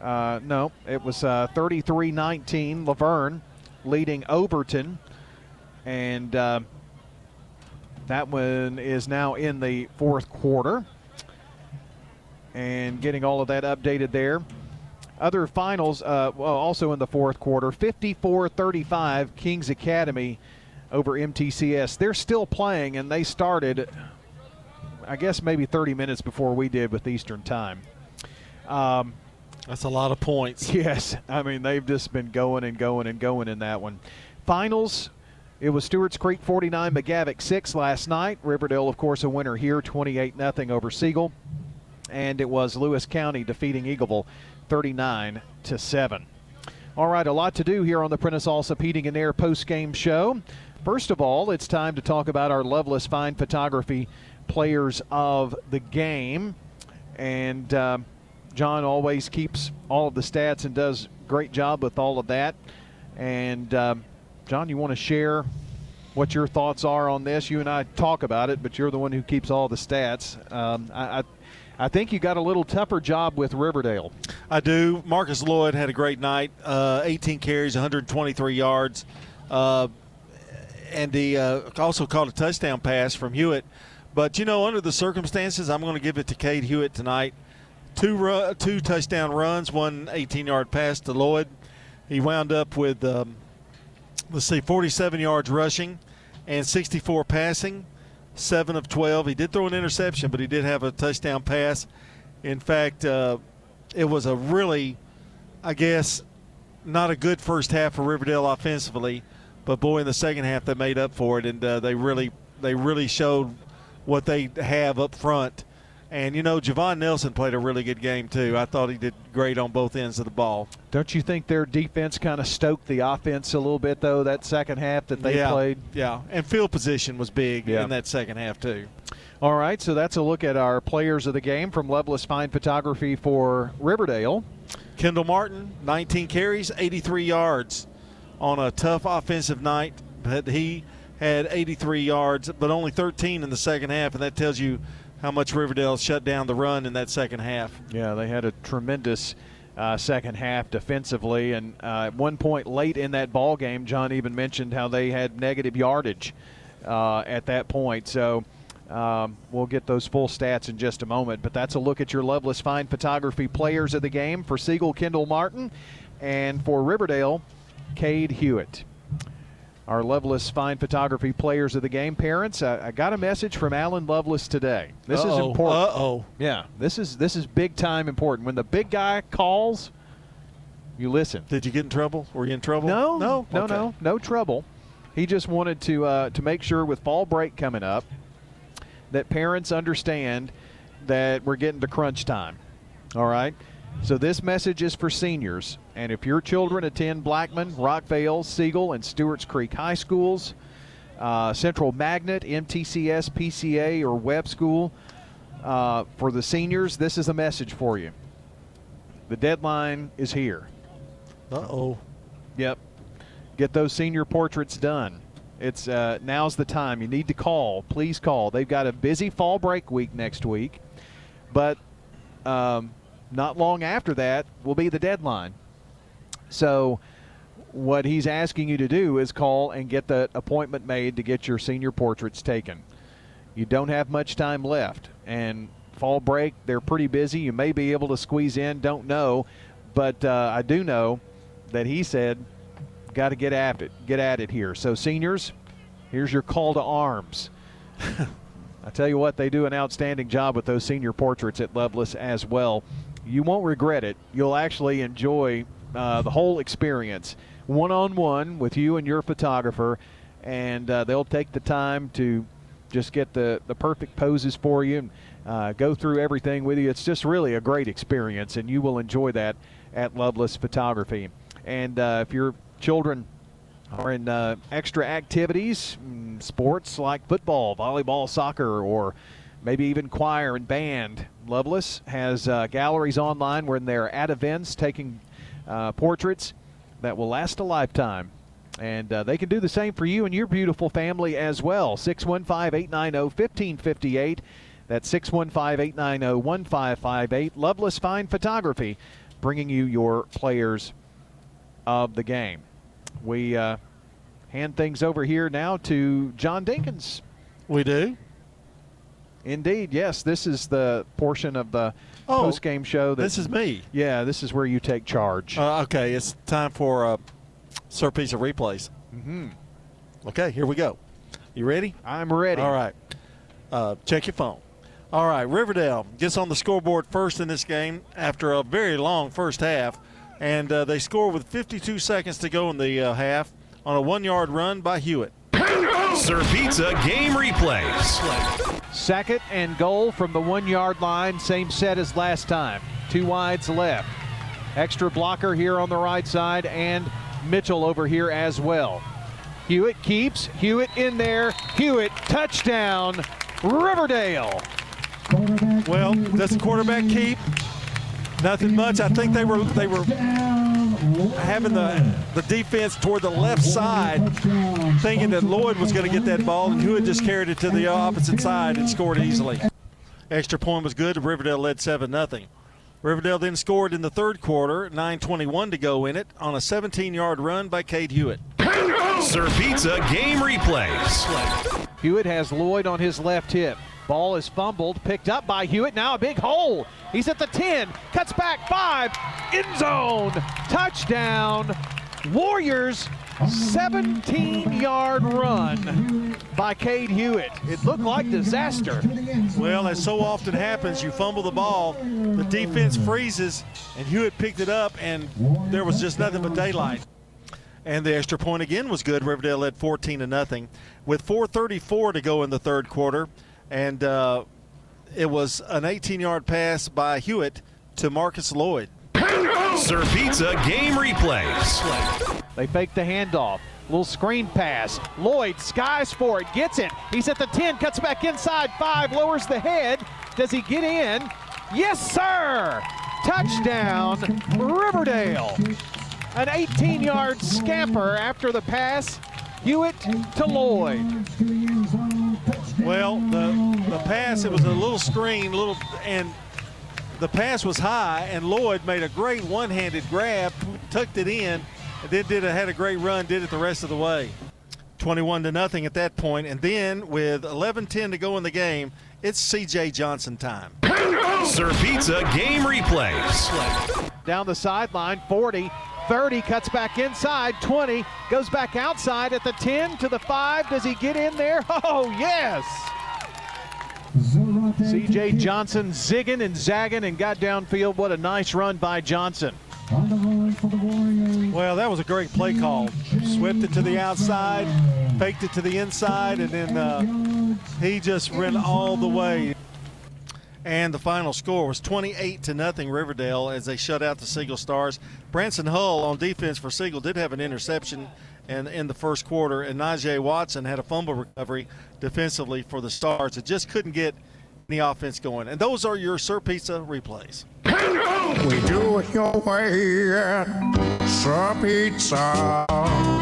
Uh, no, it was 33 19. La Vergne leading Overton. And uh, that one is now in the fourth quarter. And getting all of that updated there. Other finals, uh, well, also in the fourth quarter 54 35, Kings Academy over MTCS. They're still playing, and they started, I guess, maybe 30 minutes before we did with Eastern Time. Um,
That's a lot of points.
Yes. I mean, they've just been going and going and going in that one. Finals, it was Stewart's Creek 49, McGavock 6 last night. Riverdale, of course, a winner here, 28 0 over Siegel. And it was Lewis County defeating Eagleville 39 to 7. All right, a lot to do here on the Prentice Allsup Heating and Air post game show. First of all, it's time to talk about our Loveless Fine Photography players of the game. And uh, John always keeps all of the stats and does great job with all of that. And um, John, you want to share what your thoughts are on this? You and I talk about it, but you're the one who keeps all the stats. Um, I, I, I, think you got a little tougher job with Riverdale.
I do. Marcus Lloyd had a great night. Uh, 18 carries, 123 yards. Uh, and he uh, also caught a touchdown pass from Hewitt. But, you know, under the circumstances, I'm going to give it to Cade Hewitt tonight. Two, ru- two touchdown runs, one 18 yard pass to Lloyd. He wound up with, um, let's see, 47 yards rushing and 64 passing, 7 of 12. He did throw an interception, but he did have a touchdown pass. In fact, uh, it was a really, I guess, not a good first half for Riverdale offensively, but boy, in the second half they made up for it, and uh, they really they really showed what they have up front. And you know, Javon Nelson played a really good game too. I thought he did great on both ends of the ball.
Don't you think their defense kind of stoked the offense a little bit though? That second half that they
yeah,
played.
Yeah, and field position was big
Yeah.
in that second half too.
All right, so that's a look at our players of the game from Loveless Fine Photography for Riverdale.
Kendall Martin, 19 carries, 83 yards on a tough offensive night, but he had 83 yards, but only 13 in the second half, and that tells you how much Riverdale shut down the run in that second half.
Yeah, they had a tremendous uh, second half defensively, and uh, at one point late in that ball game, John even mentioned how they had negative yardage uh, at that point. So. Um, we'll get those full stats in just a moment, but that's a look at your Loveless Fine Photography players of the game for Siegel Kendall Martin and for Riverdale, Cade Hewitt. Our Loveless Fine Photography players of the game. Parents, I, I got a message from Alan Lovelace today. This is
Uh-oh.
important.
Uh-oh.
Yeah, this is this is big time important. When the big guy calls, you listen.
Did you get in trouble? Were you in trouble?
No,
no,
no,
Okay.
no, no trouble. He just wanted to uh, to make sure with fall break coming up that parents understand that we're getting to crunch time. All right. So this message is for seniors, and if your children attend Blackman, Rockvale, Siegel, and Stewart's Creek High Schools, uh, Central Magnet, MTCS, PCA, or Web School, uh, for the seniors, this is a message for you. The deadline is here.
Uh oh.
Yep. Get those senior portraits done. It's uh, now's the time. You need to call. Please call. They've got a busy fall break week next week, but um, not long after that will be the deadline. So, what he's asking you to do is call and get the appointment made to get your senior portraits taken. You don't have much time left, and fall break, they're pretty busy. You may be able to squeeze in, don't know. But uh, I do know that he said, got to get at it, get at it here. So, seniors, here's your call to arms. I tell you what, they do an outstanding job with those senior portraits at Loveless as well. You won't regret it. You'll actually enjoy uh, the whole experience one on one with you and your photographer, and uh, they'll take the time to just get the, the perfect poses for you and uh, go through everything with you. It's just really a great experience, and you will enjoy that at Loveless Photography. And uh, if your children are in uh, extra activities, mm, sports like football, volleyball, soccer, or maybe even choir and band, Loveless has uh, galleries online when they're at events taking uh, portraits that will last a lifetime. And uh, they can do the same for you and your beautiful family as well. 615 890 1558. That's 615 890 1558. Loveless Fine Photography, bringing you your players of the game. We uh, hand things over here now to John Dinkins.
We do?
Indeed, yes. This is the portion of the
Oh,
post game show. That,
this is me.
Yeah, this is where you take charge.
Uh, okay, it's time for uh, Sir Pizza Replays.
Mm-hmm.
Okay, here we go. You ready?
I'm ready.
All right. Uh, check your phone. All right, Riverdale gets on the scoreboard first in this game after a very long first half, and uh, they score with 52 seconds to go in the uh, half on a one-yard run by Hewitt.
Sir Pizza game replays.
Second and goal from the one yard line, same set as last time. Two wides left. Extra blocker here on the right side, and Mitchell over here as well. Hewitt keeps. Hewitt in there. Hewitt touchdown. Riverdale.
Well, does the quarterback keep? Nothing much. I think they were they were having the the defense toward the left side, thinking that Lloyd was going to get that ball, and Hewitt just carried it to the opposite side and scored easily. Extra point was good. Riverdale led seven nothing. Riverdale then scored in the third quarter, 9:21 to go in it, on a 17-yard run by Cade Hewitt.
Sir Pizza game replays.
Hewitt has Lloyd on his left hip. Ball is fumbled, picked up by Hewitt. Now a big hole. He's at the 10, cuts back five, end zone, touchdown. Warriors 17 yard run by Cade Hewitt. It looked like disaster.
Well, as so often happens, you fumble the ball, the defense freezes, and Hewitt picked it up, and there was just nothing but daylight. And the extra point again was good. Riverdale led 14 to nothing, with 4:34 to go in the third quarter, and uh, it was an 18-yard pass by Hewitt to Marcus Lloyd.
Sir Pizza game replays.
They fake the handoff. Little screen pass. Lloyd skies for it, gets it. He's at the 10, cuts back inside five, lowers the head. Does he get in? Yes, sir! Touchdown, Riverdale. An 18 yard scamper after the pass. Hewitt to Lloyd.
Well, the the pass it was a little screen, little and the pass was high, and Lloyd made a great one-handed grab, tucked it in, and then did a, had a great run, did it the rest of the way. 21 to nothing at that point, and then with 11-10 to go in the game, it's C.J. Johnson time.
Sir Pizza game replays.
Down the sideline, 40, 30, cuts back inside, 20, goes back outside at the 10 to the 5. Does he get in there? Oh, yes! CJ Johnson zigging and zagging and got downfield. What a nice run by Johnson.
Well, that was a great play call. Swept it to the outside, faked it to the inside, and then uh, he just ran all the way. And the final score was 28 to nothing Riverdale as they shut out the Siegel Stars. Branson Hull on defense for Siegel did have an interception in, in the first quarter, and Najee Watson had a fumble recovery defensively for the Stars. It just couldn't get any offense going. And those are your Sir Pizza replays.
We do it your way at Sir Pizza.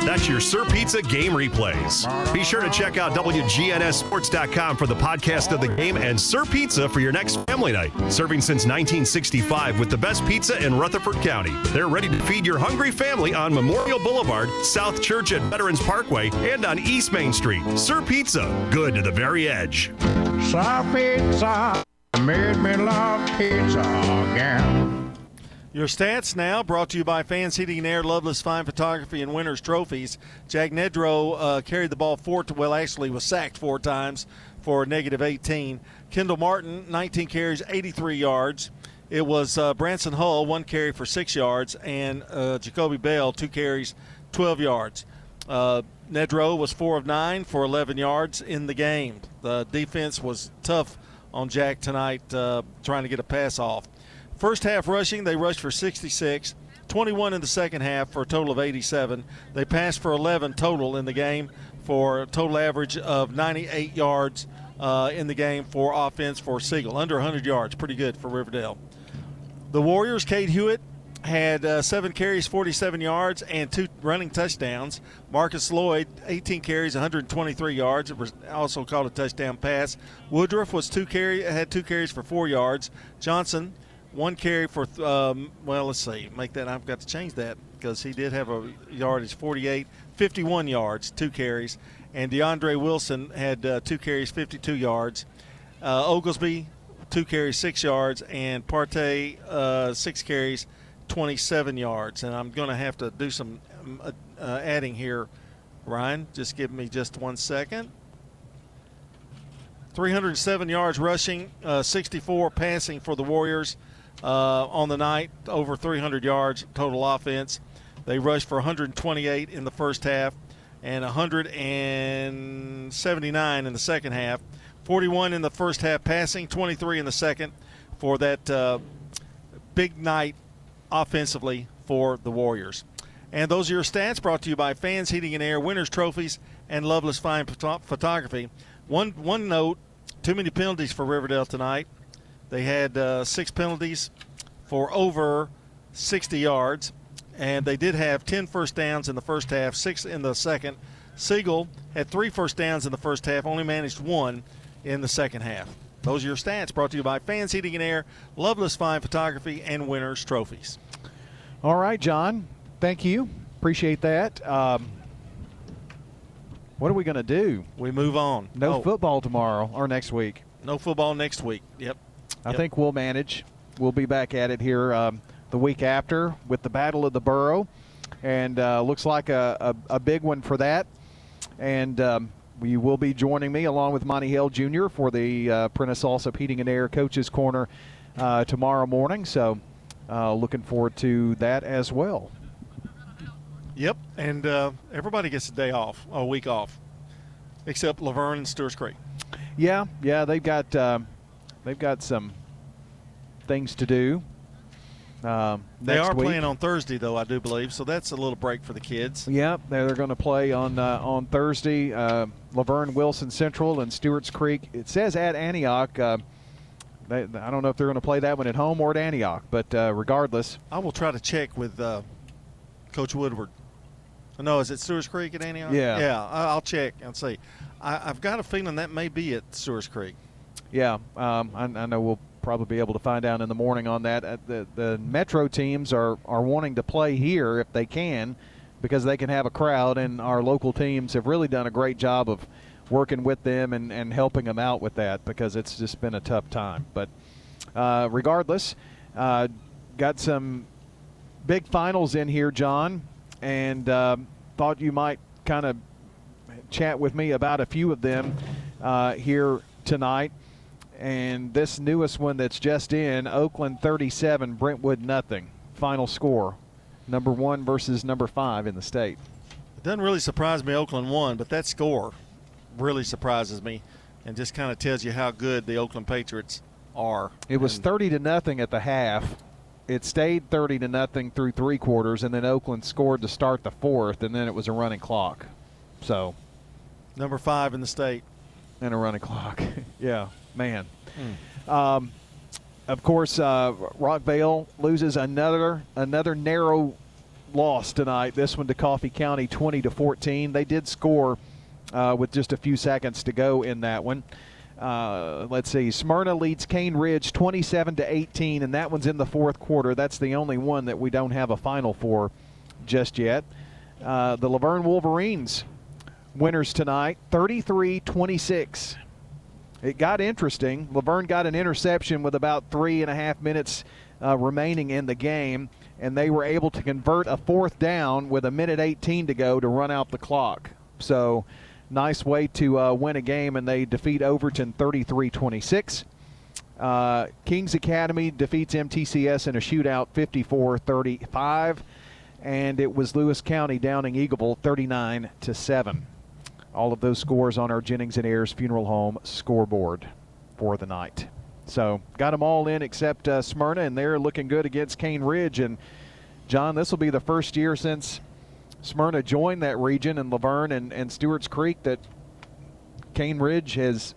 That's your Sir Pizza game replays. Be sure to check out WGNSSports.com for the podcast of the game and Sir Pizza for your next family night. Serving since 1965 with the best pizza in Rutherford County. They're ready to feed your hungry family on Memorial Boulevard, South Church at Veterans Parkway, and on East Main Street. Sir Pizza, good to the very edge.
Sir Pizza made me love pizza again.
Your stats now brought to you by Fans Heating and Air, Loveless Fine Photography, and Winners Trophies. Jack Nedro uh, carried the ball four, to, well, actually was sacked four times for negative 18. Kendall Martin, 19 carries, 83 yards. It was uh, Branson Hull, one carry for six yards, and uh, Jacoby Bell, two carries, 12 yards. Uh, Nedro was four of nine for 11 yards in the game. The defense was tough on Jack tonight, uh, trying to get a pass off. First half rushing, they rushed for 66. 21 in the second half for a total of 87. They passed for 11 total in the game for a total average of 98 yards uh, in the game for offense for Siegel. Under 100 yards, pretty good for Riverdale. The Warriors, Cade Hewitt, had uh, seven carries, 47 yards, and two running touchdowns. Marcus Lloyd, 18 carries, 123 yards. It was also called a touchdown pass. Woodruff was two carry, had two carries for four yards. Johnson, one carry for um, well let's see make that i've got to change that because he did have a yardage 48 51 yards two carries and deandre wilson had uh, two carries 52 yards uh, oglesby two carries six yards and partee uh, six carries 27 yards and i'm going to have to do some um, uh, adding here ryan just give me just one second 307 yards rushing, uh, 64 passing for the Warriors uh, on the night, over 300 yards total offense. They rushed for 128 in the first half and 179 in the second half. 41 in the first half passing, 23 in the second for that uh, big night offensively for the Warriors. And those are your stats brought to you by Fans Heating and Air, Winners Trophies, and Loveless Fine Photo- Photography. One one note: too many penalties for Riverdale tonight. They had uh, six penalties for over 60 yards, and they did have 10 first downs in the first half, six in the second. Siegel had three first downs in the first half, only managed one in the second half. Those are your stats brought to you by Fans Heating and Air, Loveless Fine Photography, and Winners Trophies.
All right, John. Thank you. Appreciate that. Um, what are we going to do?
We move on.
No
Oh.
football tomorrow or next week.
No football next week. Yep.
I
Yep.
think we'll manage. We'll be back at it here um, the week after with the Battle of the Borough, and uh, looks like a, a, a big one for that. And um, we will be joining me along with Monty Hill Jr. for the uh, Prentice Allsup Heating and Air Coaches Corner uh, tomorrow morning. So, uh, looking forward to that as well.
Yep, and uh, everybody gets a day off, a week off, except La Vergne and Stewart's Creek.
Yeah, yeah, they've got um, they've got some things to do. Um,
They are
week.
playing on Thursday, though, I do believe, so that's a little break for the kids.
Yep, they're, going to play on uh, on Thursday. Uh, La Vergne Wilson Central and Stewart's Creek. It says at Antioch. Uh, they, I don't know if they're going to play that one at home or at Antioch, but uh, regardless,
I will try to check with uh, Coach Woodward. No, is it Stewart's Creek at Antioch?
Yeah.
Yeah, I'll check and see. I, I've got a feeling that may be at Stewart's Creek.
yeah, um, I, I know we'll probably be able to find out in the morning on that. Uh, the the Metro teams are are wanting to play here if they can, because they can have a crowd, and our local teams have really done a great job of working with them and, and helping them out with that because it's just been a tough time. But uh, regardless, uh, got some big finals in here, John, and um, thought you might kind of chat with me about a few of them uh, here tonight. And this newest one that's just in Oakland 37, Brentwood nothing. Final score number one versus number five in the state.
It doesn't really surprise me Oakland won, but that score really surprises me and just kind of tells you how good the Oakland Patriots are.
It was 30 to nothing at the half. It stayed 30 to nothing through three quarters, and then Oakland scored to start the fourth, and then it was a running clock. So,
Number five in the state.
and a running clock. yeah, man.
Hmm.
Um, of course, uh, Rockvale loses another another narrow loss tonight. This one to Coffee County, 20 to 14. They did score uh, with just a few seconds to go in that one. Uh, let's see. Smyrna leads Cane Ridge 27 to 18, and that one's in the fourth quarter. That's the only one that we don't have a final for just yet. Uh, the La Vergne Wolverines winners tonight, 33-26. It got interesting. La Vergne got an interception with about three and a half minutes uh, remaining in the game, and they were able to convert a fourth down with a minute 18 to go to run out the clock. So nice way to uh, win a game, and they defeat Overton 33 26. Uh, Kings Academy defeats MTCS in a shootout 54 35. And it was Lewis County downing Eagleville 39 to 7. All of those scores on our Jennings and Ayers Funeral Home scoreboard for the night. So got them all in except uh, Smyrna, and they're looking good against Cane Ridge. And John, this will be the first year since Smyrna joined that region and La Vergne and, and Stewart's Creek that Cane Ridge has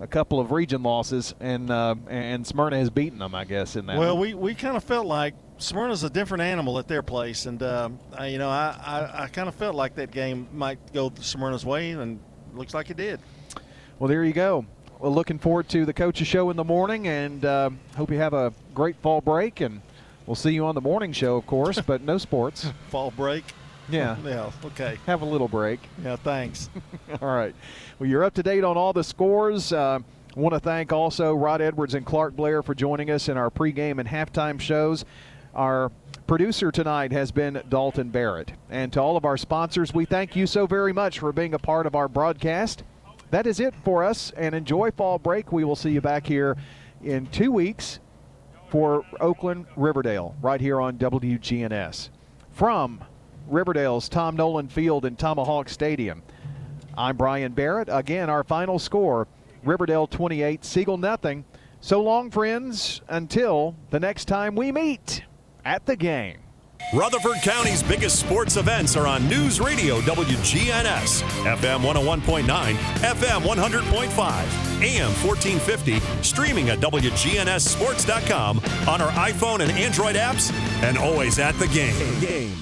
a couple of region losses and uh, and Smyrna has beaten them, I guess, in that.
Well,
one.
we, we kind of felt like Smyrna's a different animal at their place, and uh, I, you know I, I, I kind of felt like that game might go Smyrna's way, and looks like it did.
Well, there you go. Well, looking forward to the coaches show in the morning, and uh, hope you have a great fall break and We'll see you on the morning show, of course, but no sports.
Fall break.
Yeah.
Yeah. Okay.
Have a little break.
Yeah. Thanks.
all right. Well, you're up to date on all the scores. Uh, want to thank also Rod Edwards and Clark Blair for joining us in our pregame and halftime shows. Our producer tonight has been Dalton Barrett. And to all of our sponsors, we thank you so very much for being a part of our broadcast. That is it for us, and enjoy fall break. We will see you back here in two weeks for Oakland Riverdale right here on WGNS. From Riverdale's Tom Nolan Field and Tomahawk Stadium, I'm Brian Barrett. Again, our final score Riverdale 28, Siegel nothing. So long, friends, until the next time we meet at the game.
Rutherford County's biggest sports events are on News Radio WGNS, FM 101.9, FM 100.5, AM 1450, streaming at WGNSSports.com on our iPhone and Android apps, and always at the game. game.